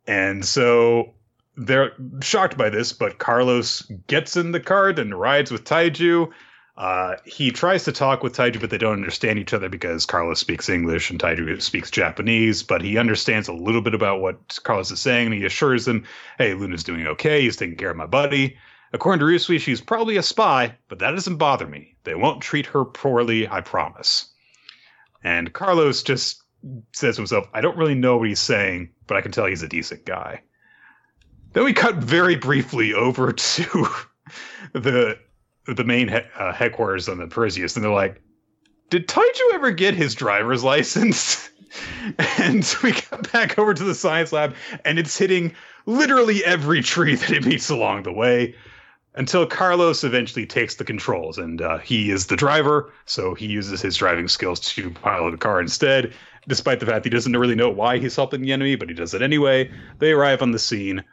And so they're shocked by this, but Carlos gets in the cart and rides with Taiju. Uh, he tries to talk with Taiju, but they don't understand each other because Carlos speaks English and Taiju speaks Japanese. But he understands a little bit about what Carlos is saying, and he assures them, "Hey, Luna's doing okay. He's taking care of my buddy." According to Ryusui, she's probably a spy, but that doesn't bother me. They won't treat her poorly, I promise. And Carlos just says to himself, I don't really know what he's saying, but I can tell he's a decent guy. Then we cut very briefly over to the the main he- uh, headquarters on the Perseus, and they're like, "Did Taiju ever get his driver's license?" and we got back over to the science lab, and it's hitting literally every tree that it meets along the way until Carlos eventually takes the controls, and uh, he is the driver, so he uses his driving skills to pilot a car instead. Despite the fact he doesn't really know why he's helping the enemy, but he does it anyway. They arrive on the scene.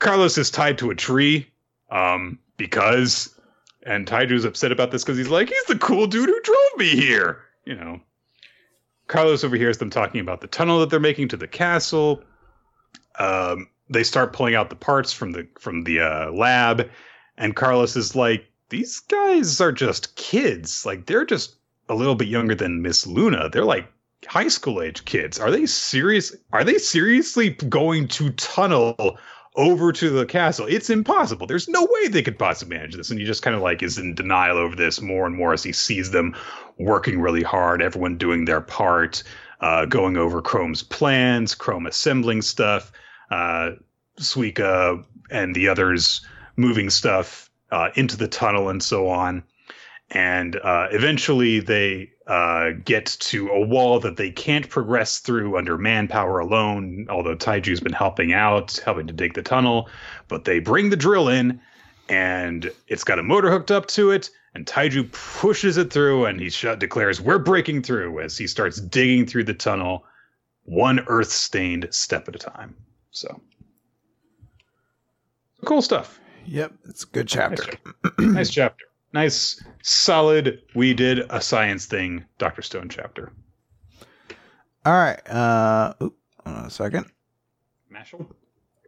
Carlos is tied to a tree um, because, and Taiju's upset about this because he's like, he's the cool dude who drove me here. You know, Carlos overhears them talking about the tunnel that they're making to the castle. Um, they start pulling out the parts from the from the uh, lab and Carlos is like, these guys are just kids. Like they're just a little bit younger than Miss Luna. They're like high school age kids. Are they serious? Are they seriously going to tunnel over to the castle. It's impossible. There's no way they could possibly manage this. And he just kind of like is in denial over this more and more as he sees them working really hard, everyone doing their part, uh, going over Chrome's plans, Chrome assembling stuff, uh, Suika and the others moving stuff uh, into the tunnel and so on. And uh, eventually they uh, get to a wall that they can't progress through under manpower alone, although Taiju's been helping out, helping to dig the tunnel. But they bring the drill in, and it's got a motor hooked up to it. And Taiju pushes it through, and he sh- declares, We're breaking through as he starts digging through the tunnel, one earth stained step at a time. So, cool stuff. Yep, it's a good chapter. Nice chapter. nice chapter. Nice, solid. We did a science thing, Doctor Stone chapter. All right. Uh, oop, hold on a second. Mashle.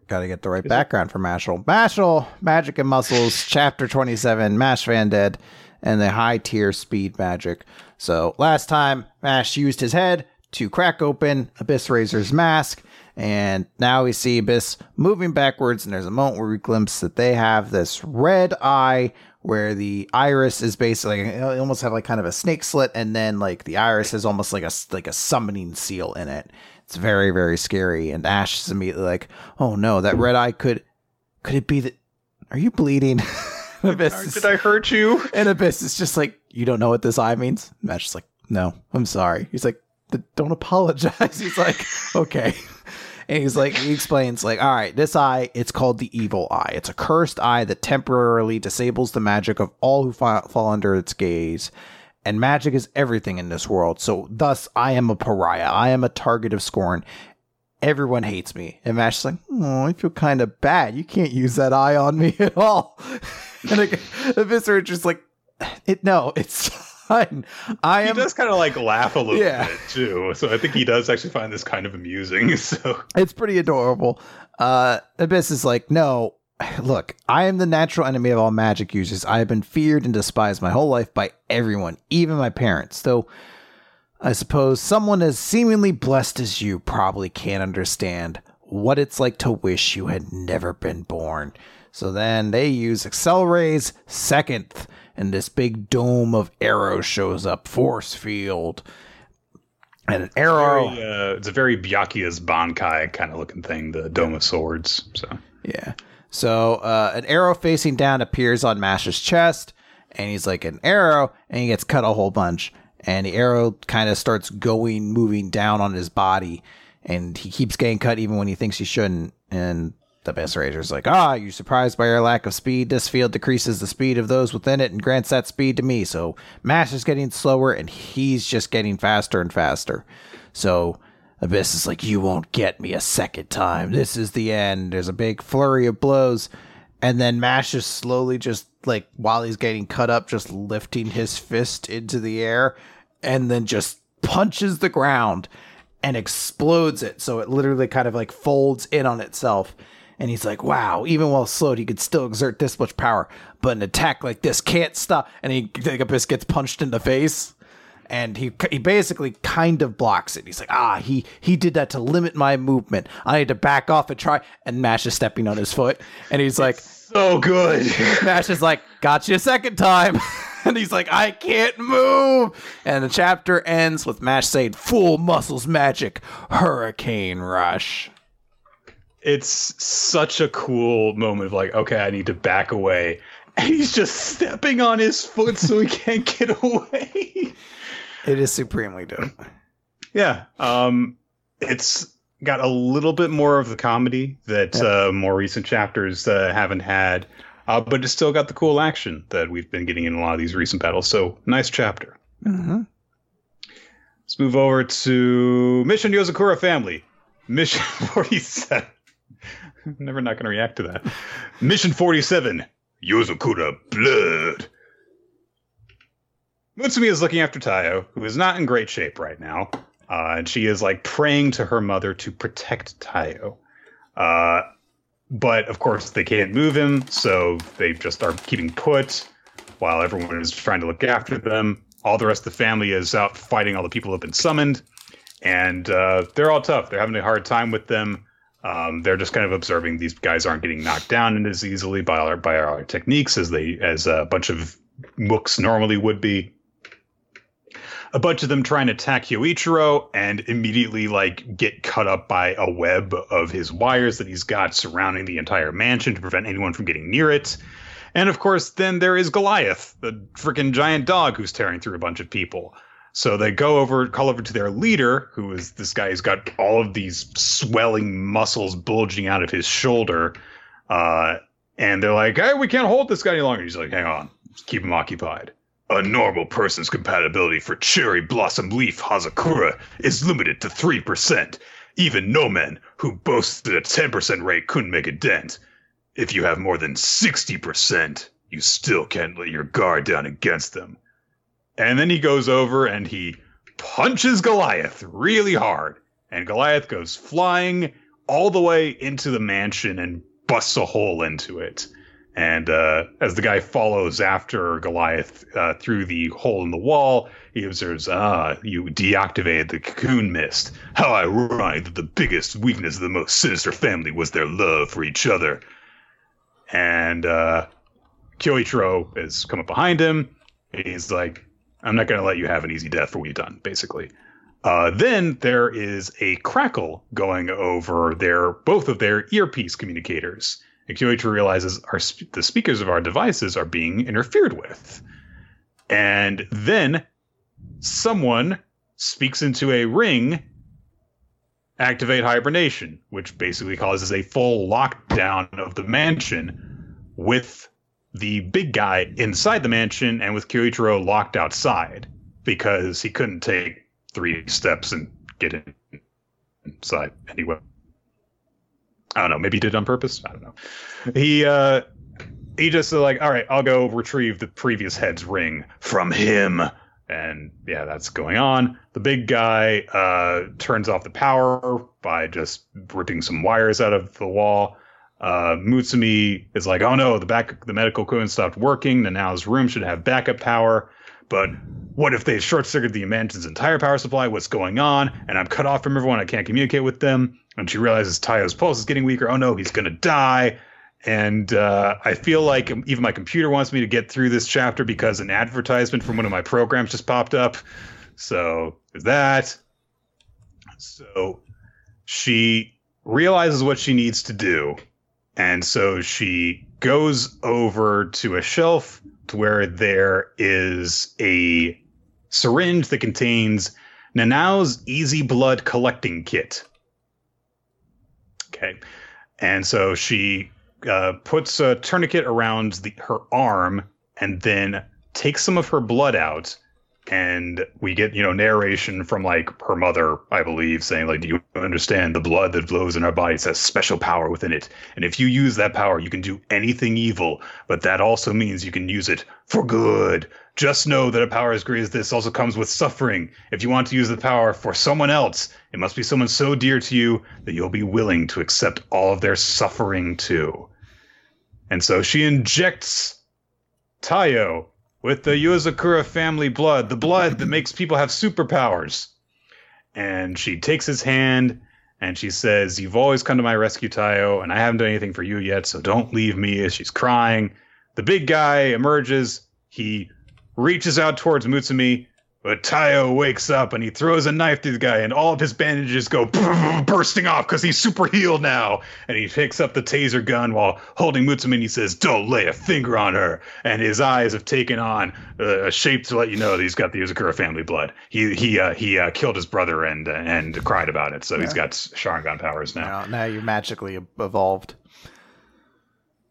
Got to get the right background for Mashle. Mashle, Magic and Muscles, Chapter 27, Mash Van Dead, and the high tier speed magic. So last time, Mash used his head to crack open Abyss Razor's mask, and now we see Abyss moving backwards, and there's a moment where we glimpse that they have this red eye where the iris is basically almost have like kind of a snake slit, and then like the iris is almost like a like a summoning seal in it. It's very very scary, and Ash is immediately like, "Oh no, that red eye could could it be that? Are you bleeding?" Abyss is, Did I hurt you? And Abyss is just like, "You don't know what this eye means." And Ash is like, "No, I'm sorry." He's like, "Don't apologize." He's like, "Okay." And he's like, he explains, like, all right, this eye, it's called the evil eye. It's a cursed eye that temporarily disables the magic of all who fa- fall under its gaze. And magic is everything in this world. So, thus, I am a pariah. I am a target of scorn. Everyone hates me. And Mash is like, oh, I feel kind of bad. You can't use that eye on me at all. and just like, it, no, it's I am. He does kind of like laugh a little yeah. bit too, so I think he does actually find this kind of amusing. So it's pretty adorable. Uh, Abyss is like, no, look, I am the natural enemy of all magic users. I have been feared and despised my whole life by everyone, even my parents. Though I suppose someone as seemingly blessed as you probably can't understand what it's like to wish you had never been born. So then they use Accelerate's second and this big dome of arrows shows up, force field. And an arrow. It's, very, uh, it's a very Byakuya's Bankai kind of looking thing, the Dome of Swords. So Yeah. So uh, an arrow facing down appears on Mash's chest, and he's like an arrow, and he gets cut a whole bunch. And the arrow kind of starts going, moving down on his body, and he keeps getting cut even when he thinks he shouldn't. And the Abyss Razor's like, ah, you're surprised by your lack of speed. This field decreases the speed of those within it and grants that speed to me. So Mash is getting slower and he's just getting faster and faster. So Abyss is like, you won't get me a second time. This is the end. There's a big flurry of blows. And then Mash is slowly just like, while he's getting cut up, just lifting his fist into the air and then just punches the ground and explodes it. So it literally kind of like folds in on itself and he's like, wow, even while slowed, he could still exert this much power. But an attack like this can't stop. And he, Abyss gets punched in the face. And he he basically kind of blocks it. He's like, ah, he he did that to limit my movement. I need to back off and try. And Mash is stepping on his foot, and he's like, so good. Mash is like, got you a second time. and he's like, I can't move. And the chapter ends with Mash saying, full muscles magic, hurricane rush it's such a cool moment of like, okay, I need to back away. And he's just stepping on his foot so he can't get away. It is supremely dope. Yeah. Um it's got a little bit more of the comedy that yep. uh, more recent chapters uh, haven't had. Uh, but it's still got the cool action that we've been getting in a lot of these recent battles. So nice chapter. Mm-hmm. Let's move over to Mission Yozakura Family. Mission 47. Never not going to react to that. Mission 47 Yozakura Blood. Mutsumi is looking after Taiyo, who is not in great shape right now. Uh, and she is like praying to her mother to protect Taiyo. Uh, but of course, they can't move him, so they just are keeping put while everyone is trying to look after them. All the rest of the family is out fighting all the people who have been summoned, and uh, they're all tough. They're having a hard time with them. Um, they're just kind of observing these guys aren't getting knocked down as easily by our by our techniques as they as a bunch of mooks normally would be. A bunch of them try and attack Yoichiro and immediately like get cut up by a web of his wires that he's got surrounding the entire mansion to prevent anyone from getting near it. And of course, then there is Goliath, the freaking giant dog who's tearing through a bunch of people. So they go over, call over to their leader, who is this guy who's got all of these swelling muscles bulging out of his shoulder. Uh, and they're like, hey, we can't hold this guy any longer. He's like, hang on, keep him occupied. A normal person's compatibility for cherry blossom leaf Hazakura is limited to 3%. Even no men who boasted a 10% rate couldn't make a dent. If you have more than 60%, you still can't let your guard down against them. And then he goes over and he punches Goliath really hard. And Goliath goes flying all the way into the mansion and busts a hole into it. And uh, as the guy follows after Goliath uh, through the hole in the wall, he observes, ah, you deactivated the cocoon mist. How ironic that the biggest weakness of the most sinister family was their love for each other. And uh, Kyoichiro has come up behind him. He's like, I'm not going to let you have an easy death for what you've done, basically. Uh, then there is a crackle going over their both of their earpiece communicators. And Kyoichiro realizes our, the speakers of our devices are being interfered with. And then someone speaks into a ring, activate hibernation, which basically causes a full lockdown of the mansion with the big guy inside the mansion and with Kyoichiro locked outside because he couldn't take three steps and get inside anyway. I don't know. Maybe he did on purpose. I don't know. He uh, he just like, all right, I'll go retrieve the previous head's ring from him. And yeah, that's going on. The big guy uh, turns off the power by just ripping some wires out of the wall. Uh, Mutsumi is like, oh no, the back the medical equipment stopped working. His room should have backup power. But what if they short circuit the mansion's entire power supply? What's going on? And I'm cut off from everyone. I can't communicate with them. And she realizes Taiyo's pulse is getting weaker. Oh no, he's gonna die. And uh, I feel like even my computer wants me to get through this chapter because an advertisement from one of my programs just popped up. So there's that. So she realizes what she needs to do. And so she goes over to a shelf to where there is a syringe that contains Nanao's Easy Blood Collecting Kit. Okay. And so she uh, puts a tourniquet around the, her arm and then takes some of her blood out and we get you know narration from like her mother i believe saying like do you understand? The blood that flows in our bodies has special power within it. And if you use that power you can do anything evil but that also means you can use it for good. Just know that a power as great as this also comes with suffering. If you want to use the power for someone else it must be someone so dear to you that you'll be willing to accept all of their suffering too. And so she injects Taiyo with the Yozakura family blood, the blood that makes people have superpowers. And she takes his hand and she says, You've always come to my rescue, Taiyo, and I haven't done anything for you yet, so don't leave me she's crying. The big guy emerges. He reaches out towards Mutsumi, but Taiyo wakes up and he throws a knife to the guy, and all of his bandages go bursting off because he's super healed now. And he picks up the taser gun while holding Mutsumi and he says, Don't lay a finger on her. And his eyes have taken on uh, a shape to let you know that he's got the Yozakura family blood. He he uh, he uh, killed his brother and uh, and cried about it, so yeah. he's got Sharingan powers now. Now, now you're magically evolved.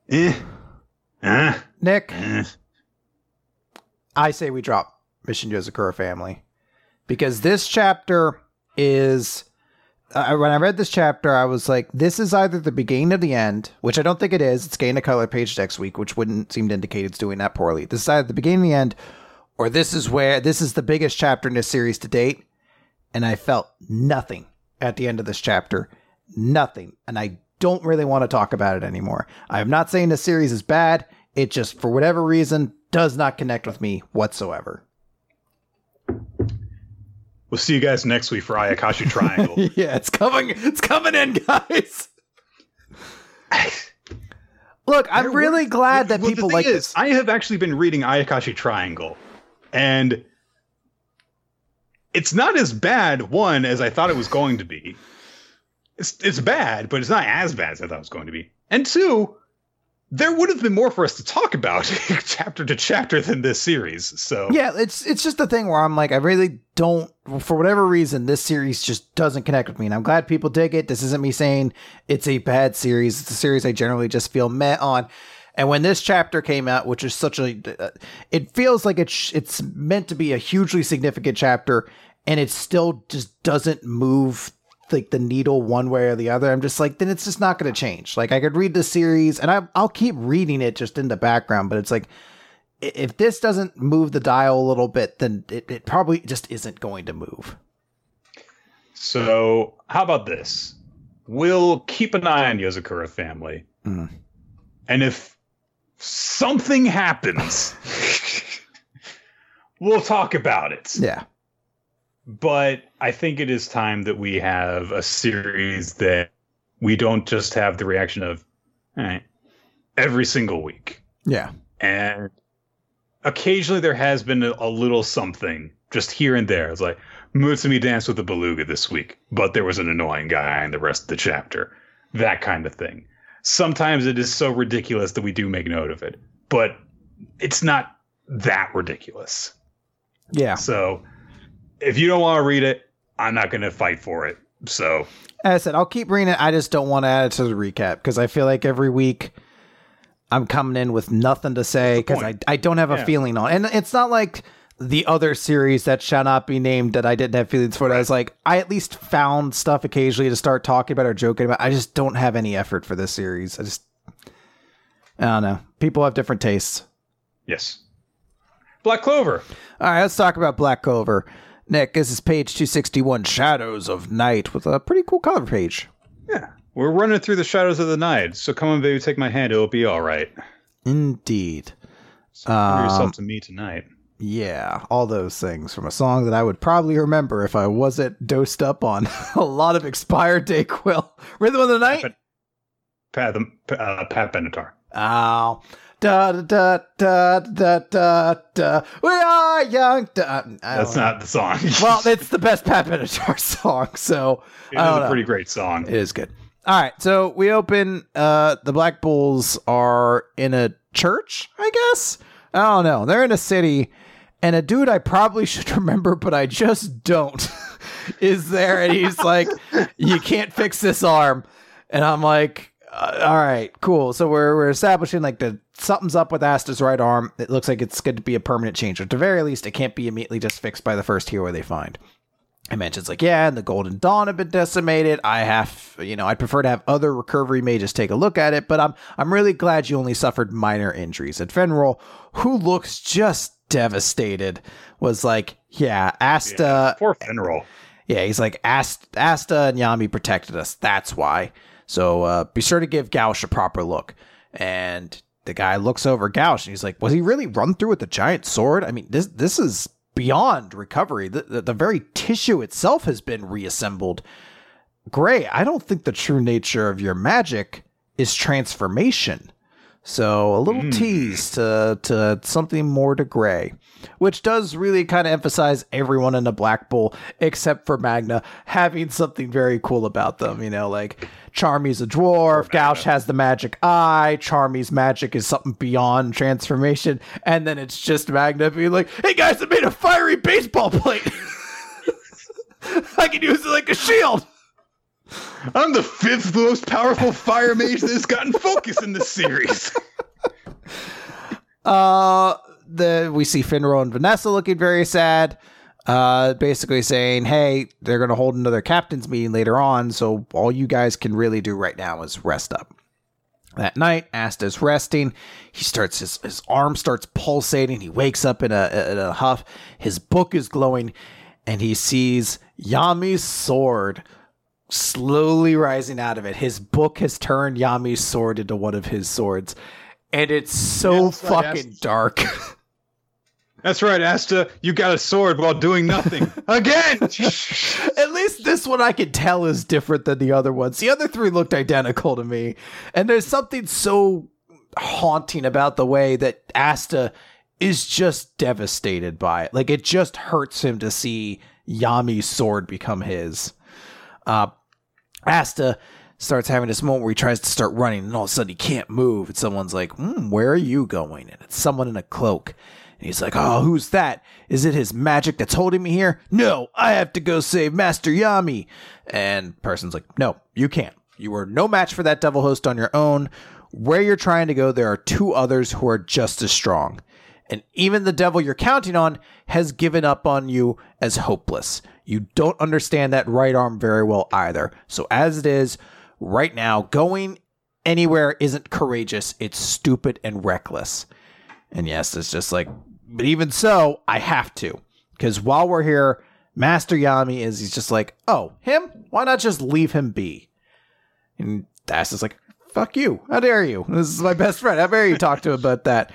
Eh. Eh. Nick, Eh. I say we drop Mission Yozakura family because this chapter is. Uh, when I read this chapter, I was like, "This is either the beginning of the end, which I don't think it is. It's getting a color page next week, which wouldn't seem to indicate it's doing that poorly. This is either the beginning of the end, or this is where this is the biggest chapter in this series to date." And I felt nothing at the end of this chapter, nothing, and I don't really want to talk about it anymore. I'm not saying the series is bad. It just, for whatever reason, does not connect with me whatsoever. We'll see you guys next week for Ayakashi Triangle. yeah, it's coming. It's coming in, guys. Look, I'm really glad that Well, people like is, this. I have actually been reading Ayakashi Triangle, and it's not as bad one as I thought it was going to be. It's it's bad, but it's not as bad as I thought it was going to be. And two, there would have been more for us to talk about chapter to chapter than this series. So Yeah, it's it's just the thing where I'm like, I really don't, for whatever reason, this series just doesn't connect with me, and I'm glad people dig it. This isn't me saying it's a bad series. It's a series I generally just feel met on. And when this chapter came out, which is such a, uh, it feels like it's it's meant to be a hugely significant chapter, and it still just doesn't move like the needle one way or the other. I'm just like, then it's just not going to change. Like I could read the series, and I, I'll keep reading it just in the background, but it's like if this doesn't move the dial a little bit, then it, it probably just isn't going to move. So, how about this? We'll keep an eye on Yozakura family. Mm. And if something happens, we'll talk about it. Yeah. But I think it is time that we have a series that we don't just have the reaction of all right, every single week. Yeah. And occasionally there has been a, a little something just here and there. It's like Mutsumi danced with the beluga this week, but there was an annoying guy in the rest of the chapter. That kind of thing. Sometimes it is so ridiculous that we do make note of it, but it's not that ridiculous. Yeah. So if you don't want to read it, I'm not going to fight for it. So As I said, I'll keep reading it. I just don't want to add it to the recap because I feel like every week I'm coming in with nothing to say because I. I don't have a Yeah. feeling on And it's not like the other series that shall not be named that I didn't have feelings for. I was like, I at least found stuff occasionally to start talking about or joking about. I just don't have any effort for this series. I just, I don't know. People have different tastes. yes. Black Clover. All right, let's talk about Black Clover. Nick, this is page 261, Shadows of Night, with a pretty cool cover page. Yeah. We're running through the shadows of the night. So come on, baby, take my hand. It'll be all right. Indeed. Surrender Um, yourself to me tonight. Yeah, all those things from a song that I would probably remember if I wasn't dosed up on a lot of expired DayQuil. Rhythm of the Night? But- Pat, uh, Pat Benatar. Oh. Da da da da da da. We are young. Da, That's know. not the song. Well, it's the best Pat Benatar song, so it is a know. pretty great song. It is good. All right, so we open. Uh, the Black Bulls are in a church, I guess. I don't know. They're in a city, and a dude I probably should remember, but I just don't, is there, and he's like, "You can't fix this arm," and I'm like, uh, "All right, cool." So we're we're establishing like the something's up with Asta's right arm. It looks like it's going to be a permanent change, or at the very least, it can't be immediately just fixed by the first hero they find. I mentions like, yeah, and the Golden Dawn have been decimated. I have, you know, I'd prefer to have other recovery mages take a look at it, but I'm I'm really glad you only suffered minor injuries. And Finral, who looks just devastated, was like, yeah, Asta, Poor Finral. yeah, he's like, Asta, Asta and Yami protected us. That's why. So uh, be sure to give Gauche a proper look. And the guy looks over Gauche and he's like, was he really run through with a giant sword? I mean, this this is beyond recovery. The, the, the very tissue itself has been reassembled. Gray, I don't think the true nature of your magic is transformation. So a little tease to to something more to Gray, which does really kind of emphasize everyone in the Black Bull except for Magna having something very cool about them. You know, like Charmy's a dwarf, Gauche has the magic eye, Charmy's magic is something beyond transformation, and then it's just Magna being like, "Hey guys, I made a fiery baseball plate. I can use it like a shield." I'm the fifth most powerful fire mage that's gotten focus in this series. Uh, the we see Finral and Vanessa looking very sad. Uh, basically saying, "Hey, they're gonna hold another captain's meeting later on, so all you guys can really do right now is rest up." That night, Asta's resting. He starts his his arm starts pulsating. He wakes up in a in a huff. His book is glowing, and he sees Yami's sword slowly rising out of it. His book has turned Yami's sword into one of his swords. And it's so Yes, I fucking dark. That's right, Asta. You got a sword while doing nothing. Again! At least this one I can tell is different than the other ones. The other three looked identical to me. And there's something so haunting about the way that Asta is just devastated by it. Like it just hurts him to see Yami's sword become his. Uh, Asta starts having this moment where he tries to start running and all of a sudden he can't move. And someone's like, hmm, where are you going? And it's someone in a cloak. And he's like, oh, who's that? Is it his magic that's holding me here? No, I have to go save Master Yami. And person's like, no, you can't. You are no match for that devil host on your own. Where you're trying to go, there are two others who are just as strong. And even the devil you're counting on has given up on you as hopeless. You don't understand that right arm very well either. So, as it is, right now, going anywhere isn't courageous, it's stupid and reckless. And yes, it's just like, but even so, I have to. Because while we're here, Master Yami is, he's just like, oh, him? Why not just leave him be? And Das is like, fuck you. How dare you? This is my best friend. How dare you talk to him about that?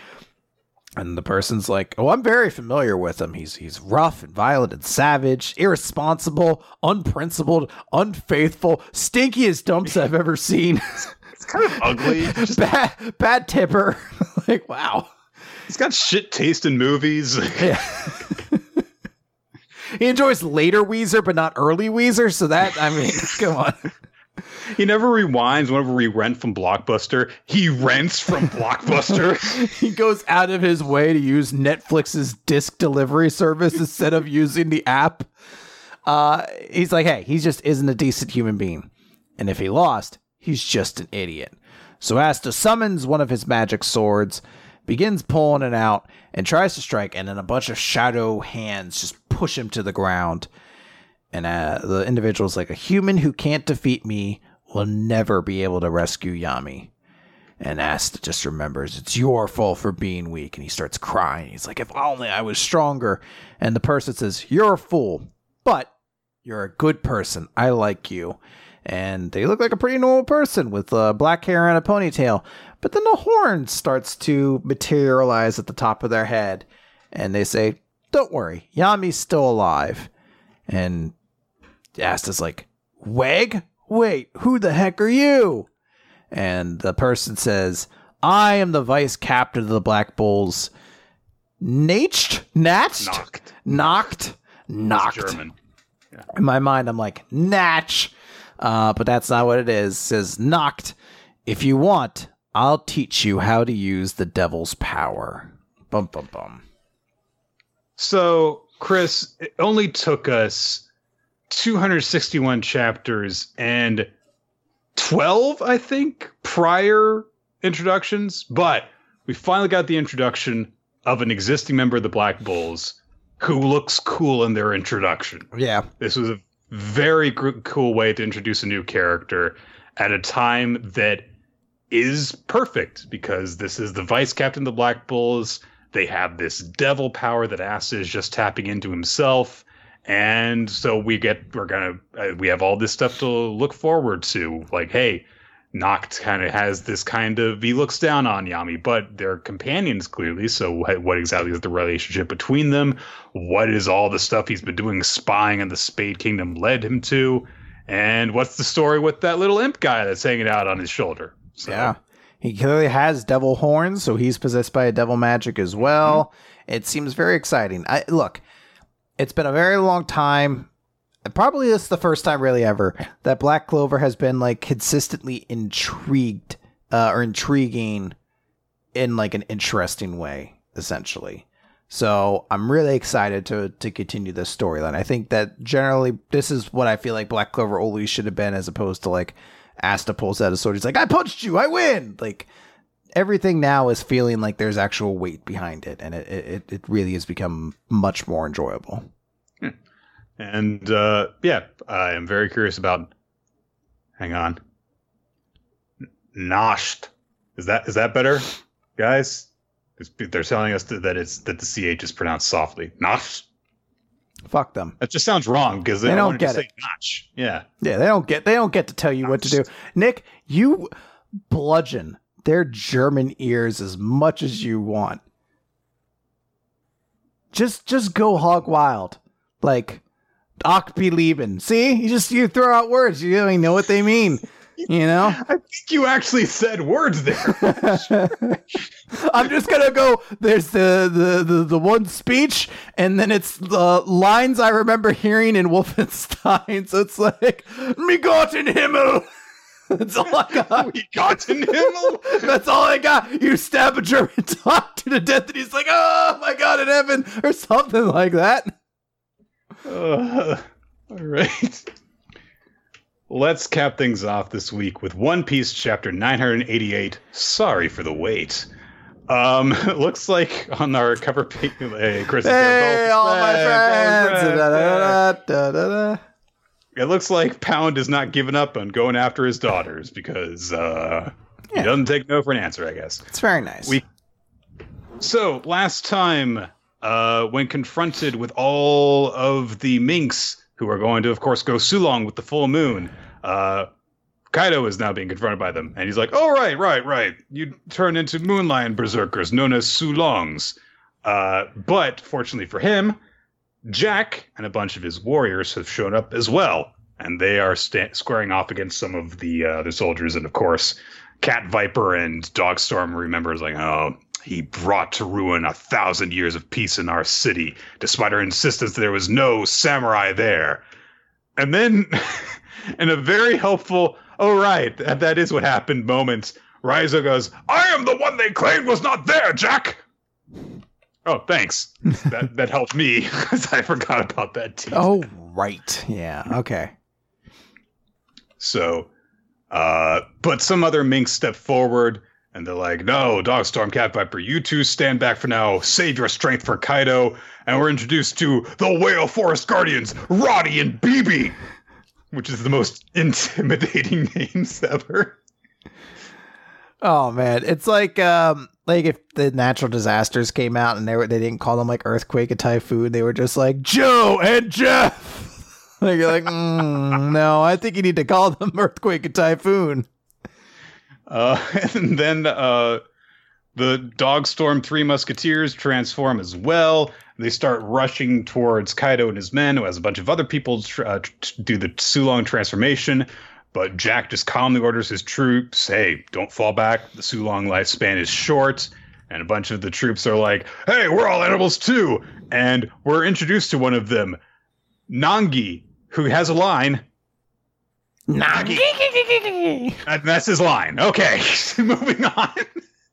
And the person's like, "Oh, I'm very familiar with him. He's he's rough and violent and savage, irresponsible, unprincipled, unfaithful, stinkiest dumps I've ever seen. it's kind of ugly. Bad bad tipper. like, wow. He's got shit taste in movies. yeah. he enjoys later Weezer, but not early Weezer. So that I mean, come on he never rewinds whenever we rent from Blockbuster. He rents from Blockbuster. he goes out of his way to use Netflix's disc delivery service instead of using the app. Uh, he's like, hey, he just isn't a decent human being. And if he lost, he's just an idiot. So Asta summons one of his magic swords, begins pulling it out, and tries to strike, and then a bunch of shadow hands just push him to the ground. And uh, the individual's like, a human who can't defeat me will never be able to rescue Yami. And Asta just remembers it's your fault for being weak. And he starts crying. He's like, if only I was stronger. And the person says, You're a fool, but you're a good person. I like you. And they look like a pretty normal person with uh, black hair and a ponytail. But then the horn starts to materialize at the top of their head. And they say, Don't worry, Yami's still alive. And Asta's like, Weg? Wait, who the heck are you? And the person says, I am the vice captain of the Black Bulls. Nacht? Natched? Knocked. Knocked? Knocked. German. Yeah. In my mind, I'm like, Natch. Uh, but that's not what it is. It says, knocked. If you want, I'll teach you how to use the devil's power. Bum, bum, bum. So, Chris, it only took us 261 chapters and 12, I think, prior introductions, but we finally got the introduction of an existing member of the Black Bulls who looks cool in their introduction. Yeah. This was a very cool way to introduce a new character at a time that is perfect because this is the vice captain of the Black Bulls. They have this devil power that Asta is just tapping into himself and so we get we're gonna uh, we have all this stuff to look forward to like hey Nacht kind of has this kind of he looks down on Yami, but they're companions clearly. So what, what, exactly is the relationship between them? What is all the stuff he's been doing spying in the Spade Kingdom led him to? And what's the story with that little imp guy that's hanging out on his shoulder? So, yeah, he clearly has devil horns, so he's possessed by a devil magic as well. Mm-hmm. It seems very exciting. I look it's been a very long time. Probably this is the first time, really, ever that Black Clover has been like consistently intrigued uh, or intriguing in like an interesting way, essentially. So I'm really excited to to continue this storyline. I think that generally this is what I feel like Black Clover always should have been, as opposed to like Asta pulls out a sword. He's like, "I punched you, I win!" Like everything now is feeling like there's actual weight behind it, and it it, it really has become much more enjoyable. Hmm. And uh, yeah, I am very curious about. Hang on. Noshed. Is that is that better, guys? They're telling us that it's that the ch is pronounced softly. Noshed. Fuck them. That just sounds wrong because they, they, don't, get it. Notch. Yeah. Yeah, they don't get they don't get to tell you what to do. Nick, you bludgeon their German ears as much as you want. just just go hog wild. Like Doc be leaving. See? You just you throw out words. You don't even know what they mean. You know? I think you actually said words there. I'm just gonna go. There's the, the the the one speech, and then it's the lines I remember hearing in Wolfenstein. So it's like, "Me got in Himmel." That's all I got. we got in Himmel. That's all I got. You stab a German dog to the death, and he's like, "Oh my god, in heaven," or something like that. Uh, all right. Let's cap things off this week with One Piece chapter 988. Sorry for the wait. Um, looks like on our cover page, hey, Chris, Hey, all my friends. both friends. da, da, da, da, da. It looks like Pound is not giving up on going after his daughters because uh, Yeah. he doesn't take no for an answer, I guess. It's very nice. We- So last time, uh, when confronted with all of the minks who are going to, of course, go Sulong with the full moon, uh, Kaido is now being confronted by them, and he's like, "Oh right, right, right. You turn into Moonlion berserkers known as Sulongs." Uh, but fortunately for him, Jack and a bunch of his warriors have shown up as well, and they are sta- squaring off against some of the uh, the soldiers, and of course, Cat Viper and Dogstorm remembers like, oh, he brought to ruin a thousand years of peace in our city, despite our insistence that there was no samurai there. And then, in a very helpful, oh right, that, that is what happened moment, Raizo goes, I am the one they claimed was not there, Jack! Oh, thanks. that that helped me, because I forgot about that too. oh right, yeah, okay. So, uh, but some other minks step forward and they're like, no, Dogstorm, Cat Viper, you two stand back for now. Save your strength for Kaido. And we're introduced to the Whale Forest Guardians, Roddy and BB, which is the most intimidating names ever. Oh man, it's like um like if the natural disasters came out and they were they didn't call them like earthquake and typhoon, they were just like Joe and Jeff. like you're like, mm, no, I think you need to call them earthquake and typhoon. Uh, and then uh, the Dogstorm Three Musketeers transform as well. They start rushing towards Kaido and his men, who has a bunch of other people uh, do the Sulong transformation. But Jack just calmly orders his troops, "Hey, don't fall back. The Sulong lifespan is short." And a bunch of the troops are like, "Hey, we're all animals too!" And we're introduced to one of them, Nangi, who has a line. Nagi. And that's his line. Okay, moving on.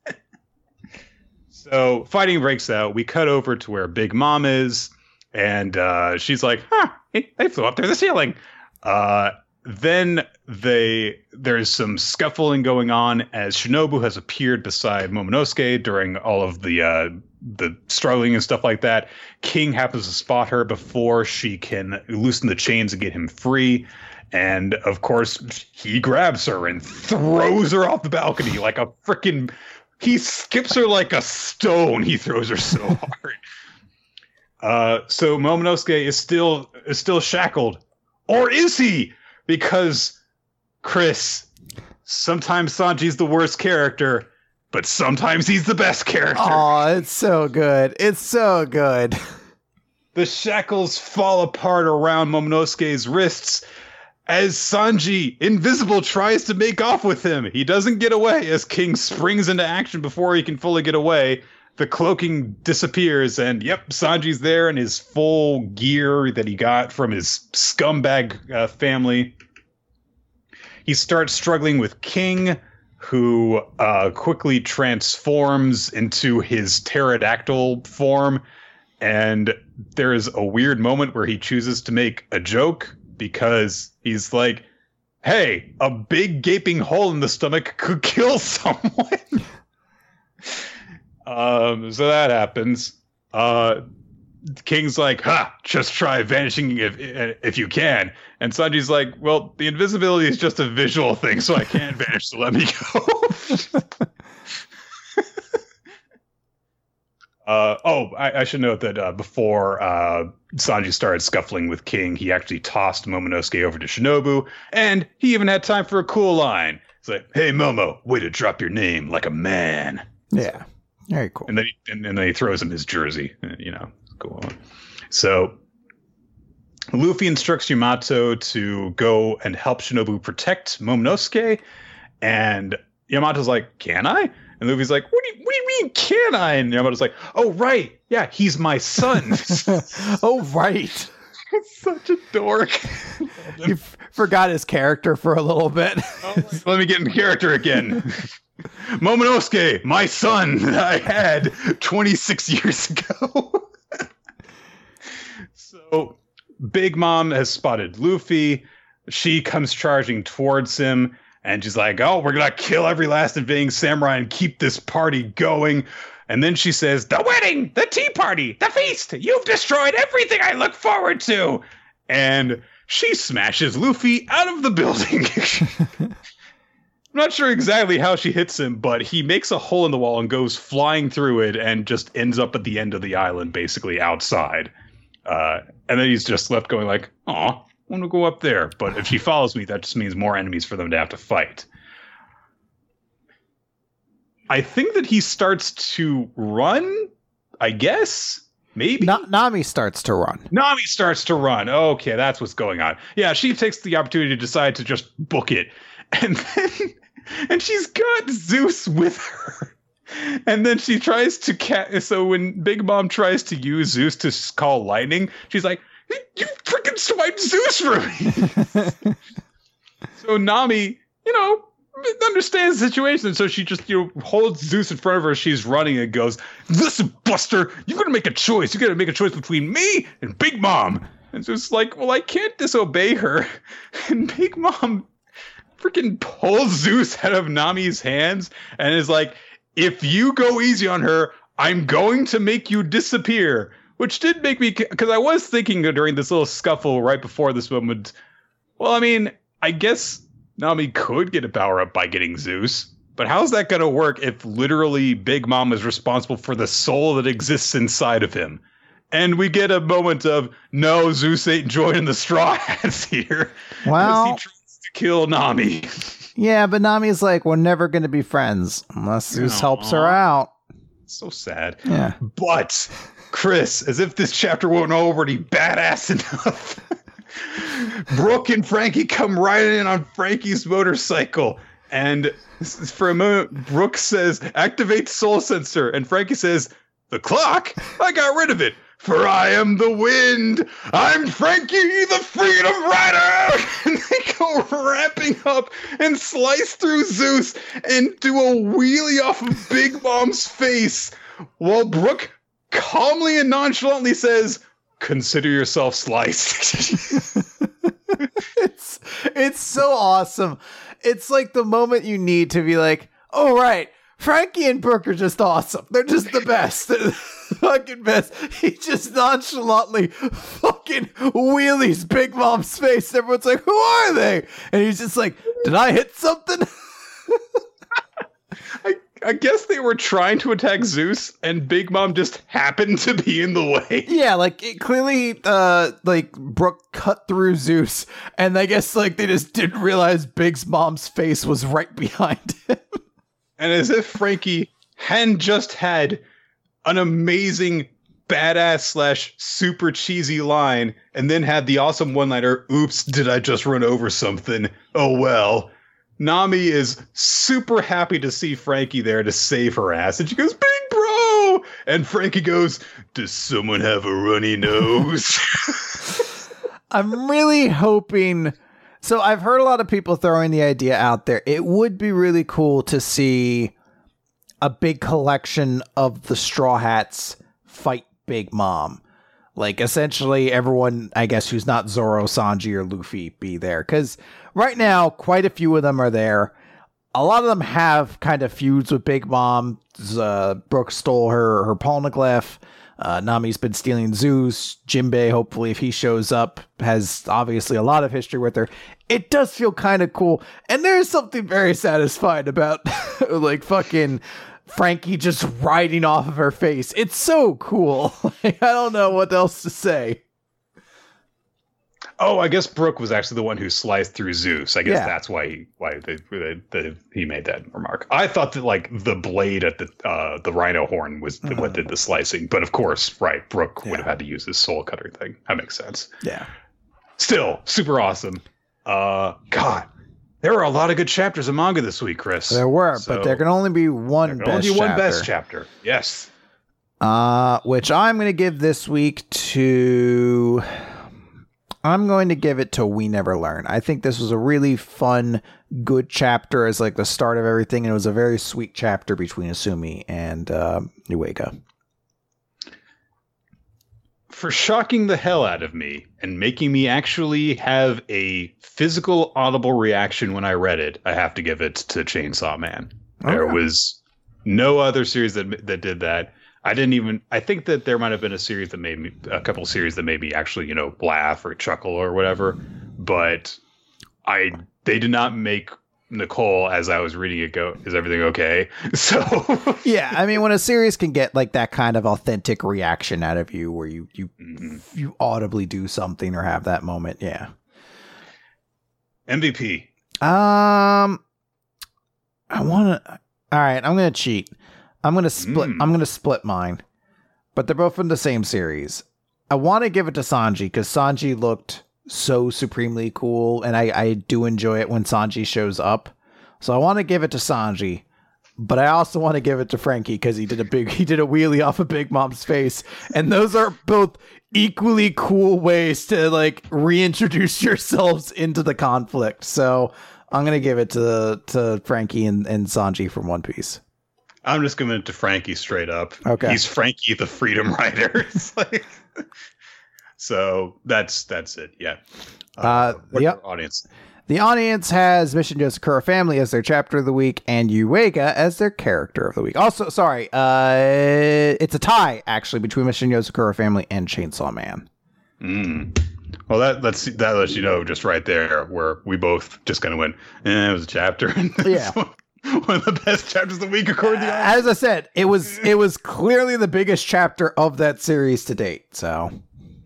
so fighting breaks out. We cut over to where Big Mom is, and uh, she's like, "Huh, hey, they flew up through the ceiling." Uh, then they there's some scuffling going on as Shinobu has appeared beside Momonosuke during all of the uh, the struggling and stuff like that. King happens to spot her before she can loosen the chains and get him free. And of course, he grabs her and throws her off the balcony like a freaking. He skips her like a stone. He throws her so hard. Uh, so Momonosuke is still is still shackled, or is he? Because Chris, sometimes Sanji's the worst character, but sometimes he's the best character. Oh, it's so good. It's so good. The shackles fall apart around Momonosuke's wrists as Sanji, invisible, tries to make off with him. He doesn't get away as King springs into action before he can fully get away. The cloaking disappears, and yep, Sanji's there in his full gear that he got from his scumbag uh, family. He starts struggling with King, who uh, quickly transforms into his pterodactyl form. And there is a weird moment where he chooses to make a joke because he's like, hey, a big gaping hole in the stomach could kill someone. um, so that happens. Uh, King's like, ha, just try vanishing if if you can. And Sanji's like, well, the invisibility is just a visual thing, so I can't vanish, so let me go. Uh, oh, I, I should note that uh, before uh, Sanji started scuffling with King, he actually tossed Momonosuke over to Shinobu, and he even had time for a cool line. He's like, "Hey, Momo, way to drop your name like a man," Yeah. Very cool. and then he, and, and then he throws him his jersey. uh, You know, go on. So Luffy instructs Yamato to go and help Shinobu protect Momonosuke, and Yamato's like, "Can I?" And Luffy's like, "What do you What do you mean, can I?" And Yamato's like, "Oh right, yeah, he's my son." oh right. Such a dork. you f- forgot his character for a little bit. oh, let me get into character again. Momonosuke, my son that I had 26 years ago. so Big Mom has spotted Luffy. She comes charging towards him and she's like, Oh, we're to kill every last invading samurai and keep this party going. And then she says, The wedding, the tea party, the feast. You've destroyed everything I look forward to. And she smashes Luffy out of the building. I'm not sure exactly how she hits him, but he makes a hole in the wall and goes flying through it and just ends up at the end of the island, basically outside. Uh, and then he's just left going like, "Oh, I want to go up there." But if she follows me, that just means more enemies for them to have to fight. I think that he starts to run. I guess maybe Na- Nami starts to run. Nami starts to run. Okay, that's what's going on. Yeah, she takes the opportunity to decide to just book it, and then and she's got Zeus with her. And then she tries to cat. So when Big Mom tries to use Zeus to call lightning, she's like, "You freaking swiped Zeus for me." so Nami, you know, understands the situation. So she just, you know, holds Zeus in front of her. She's running and goes, Listen, Buster, you got to make a choice. You got to make a choice between me and Big Mom. And Zeus like, Well, I can't disobey her. And Big Mom freaking pulls Zeus out of Nami's hands and is like, If you go easy on her, I'm going to make you disappear. Which did make me, because I was thinking during this little scuffle right before this moment, well, I mean, I guess Nami could get a power up by getting Zeus, but how's that going to work if literally Big Mom is responsible for the soul that exists inside of him? And we get a moment of no, Zeus ain't joining the Straw Hats here. Well, he tries to kill Nami. Yeah, but Nami's like, we're never going to be friends unless Zeus Aww. helps her out. So sad. Yeah. But Chris, as if this chapter wasn't already badass enough. Brook and Franky come riding in on Franky's motorcycle. And for a moment, Brook says, activate soul sensor. And Franky says, the clock? I got rid of it. For I am the wind. I'm Franky, the freedom rider. And they go ramping up and slice through Zeus and do a wheelie off of Big Mom's face while Brook calmly and nonchalantly says, consider yourself sliced. it's it's so awesome. It's like the moment you need to be like, oh right, Franky and Brook are just awesome. They're just the best. fucking best. He just nonchalantly fucking wheelies Big Mom's face. Everyone's like, who are they? And he's just like, did I hit something? I I guess they were trying to attack Zeus, and Big Mom just happened to be in the way. Yeah, like it clearly, uh, like Brook cut through Zeus, and I guess like they just didn't realize Big Mom's face was right behind him. And as if Franky hadn't just had an amazing badass slash super cheesy line, and then had the awesome one liner, "Oops, did I just run over something? Oh well." Nami is super happy to see Franky there to save her ass. And she goes, Big bro! And Franky goes, Does someone have a runny nose? I'm really hoping. So I've heard a lot of people throwing the idea out there. It would be really cool to see a big collection of the Straw Hats fight Big Mom. Like essentially everyone, I guess, who's not Zoro, Sanji, or Luffy be there. Because right now, quite a few of them are there. A lot of them have kind of feuds with Big Mom. Uh, stole her her poneglyph. Uh, Nami's been stealing Zeus. Jinbei, hopefully, if he shows up, has obviously a lot of history with her. It does feel kind of cool, and there's something very satisfying about like fucking Franky just riding off of her face. It's so cool. I don't know what else to say. Oh, I guess Brook was actually the one who sliced through Zeus. I guess Yeah. that's why he why the, the, he made that remark. I thought that like the blade at the uh, the rhino horn was the, what Mhm. did the slicing, but of course, right, Brook would have had to use his soul cutter thing. That makes sense. Yeah. Still, super awesome. Uh, God, there were a lot of good chapters of manga this week, Chris. There were, So, but there can only be one there can best only be one chapter. best chapter. Yes. Uh, which I'm going to give this week to. I'm going to give it to We Never Learn. I think this was a really fun, good chapter as like the start of everything, and it was a very sweet chapter between Asumi and uh, Yuiga. for shocking the hell out of me and making me actually have a physical audible reaction when I read it, I have to give it to Chainsaw Man. There Okay. was no other series that that did that. I didn't even. I think that there might have been a series that made me a couple series that made me actually you know laugh or chuckle or whatever, but I they did not make Nicole as I was reading it go. Is everything okay? So Yeah, I mean, when a series can get like that kind of authentic reaction out of you, where you you Mhm. you audibly do something or have that moment, yeah. MVP. Um, I want to. All right, I'm gonna cheat. I'm gonna split. Mm. I'm gonna split mine, but they're both from the same series. I want to give it to Sanji because Sanji looked so supremely cool, and I I do enjoy it when Sanji shows up. So I want to give it to Sanji, but I also want to give it to Franky because he did a big he did a wheelie off of Big Mom's face, and those are both equally cool ways to like reintroduce yourselves into the conflict. So I'm gonna give it to to Franky and, and Sanji from One Piece. I'm just giving it to Franky straight up. Okay. He's Franky the Freedom Rider. Like so that's that's it. Yeah. Uh, what's yep. audience. The audience has Mission Yozakura Family as their chapter of the week and Yuiga as their character of the week. Also, sorry, uh, it's a tie actually between Mission Yozakura Family and Chainsaw Man. Mm. Well, that lets that lets you know just right there where we both just kind of went. Eh, it was a chapter. Yeah. One of the best chapters of the week according to audience. As I said, it was it was clearly the biggest chapter of that series to date. So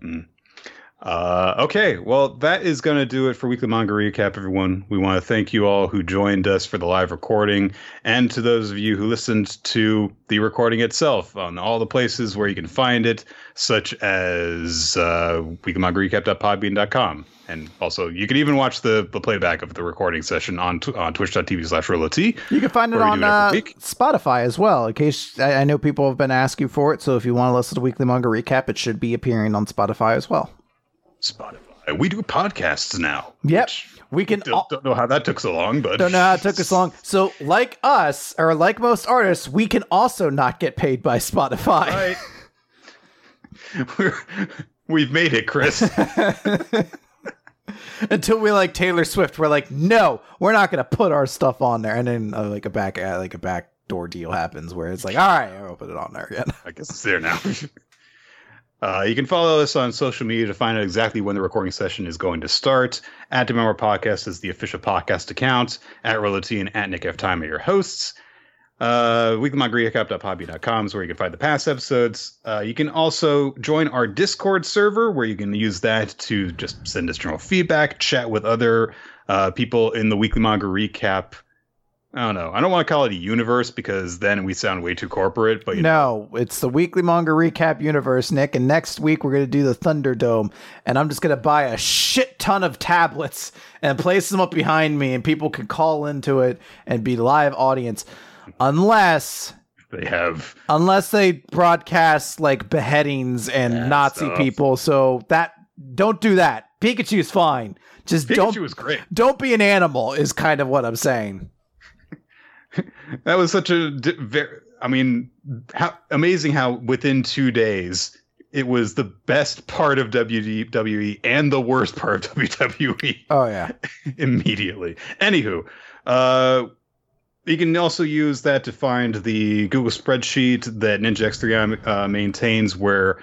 mm. Uh, okay, well, that is going to do it for Weekly Manga Recap, everyone. We want to thank you all who joined us for the live recording, and to those of you who listened to the recording itself on all the places where you can find it, such as uh, weeklymangarecap.podbean.com. And also, you can even watch the, the playback of the recording session on, tw- on twitch.tv slash you can find it on it uh. Spotify as well. In case I, I know people have been asking for it, so if you want to listen to Weekly Manga Recap, it should be appearing on Spotify as well. Spotify. We do podcasts now. Yep. We can Don't, al- don't know how that took so long, but don't know how it took us long. So, like us, or like most artists, we can also not get paid by Spotify. Right. We're, we've made it, Chris. Until we like Taylor Swift, we're like, no, we're not gonna put our stuff on there, and then uh, like a back uh, like a back door deal happens where it's like, all right, I'll put it on there again. I guess it's there now. Uh, you can follow us on social media to find out exactly when the recording session is going to start. At Demember Podcast is the official podcast account. At Rolati and at Nick F. Time are your hosts. Uh, weeklymangarecap.podbean.com is where you can find the past episodes. Uh, you can also join our Discord server where you can use that to just send us general feedback, chat with other uh, people in the Weekly Manga Recap. I don't know. I don't want to call it a universe because then we sound way too corporate. But you know, No, it's the weekly manga recap universe, Nick. And next week we're gonna do the Thunderdome, and I'm just gonna buy a shit ton of tablets and place them up behind me, and people can call into it and be live audience, unless they have unless they broadcast like beheadings and Nazi stuff. people. So that don't do that. Pikachu's fine. Just Pikachu don't was great. don't be an animal. Is kind of what I'm saying. That was such a very. I mean, how amazing how within two days it was the best part of WWE and the worst part of WWE Oh yeah. immediately. Anywho, uh, you can also use that to find the Google spreadsheet that Ninja X3i uh, maintains, where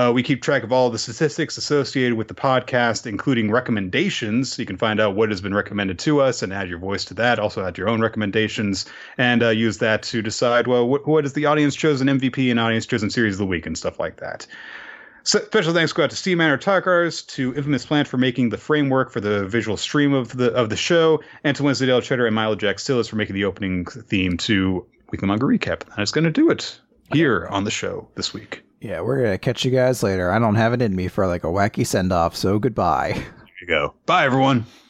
uh, we keep track of all the statistics associated with the podcast, including recommendations. You can find out what has been recommended to us and add your voice to that. Also, add your own recommendations and uh, use that to decide well, what, what is the audience chosen MVP and audience chosen series of the week and stuff like that. So Special thanks go out to Steve Manor Takars, to Infamous Plant for making the framework for the visual stream of the of the show, and to Wednesday Dale Cheddar and Milo Jack Stillis for making the opening theme to Weekly Manga Recap. That is going to do it here on the show this week. Yeah, we're gonna catch you guys later. I don't have it in me for like a wacky send off, so goodbye. There you go. Bye, everyone.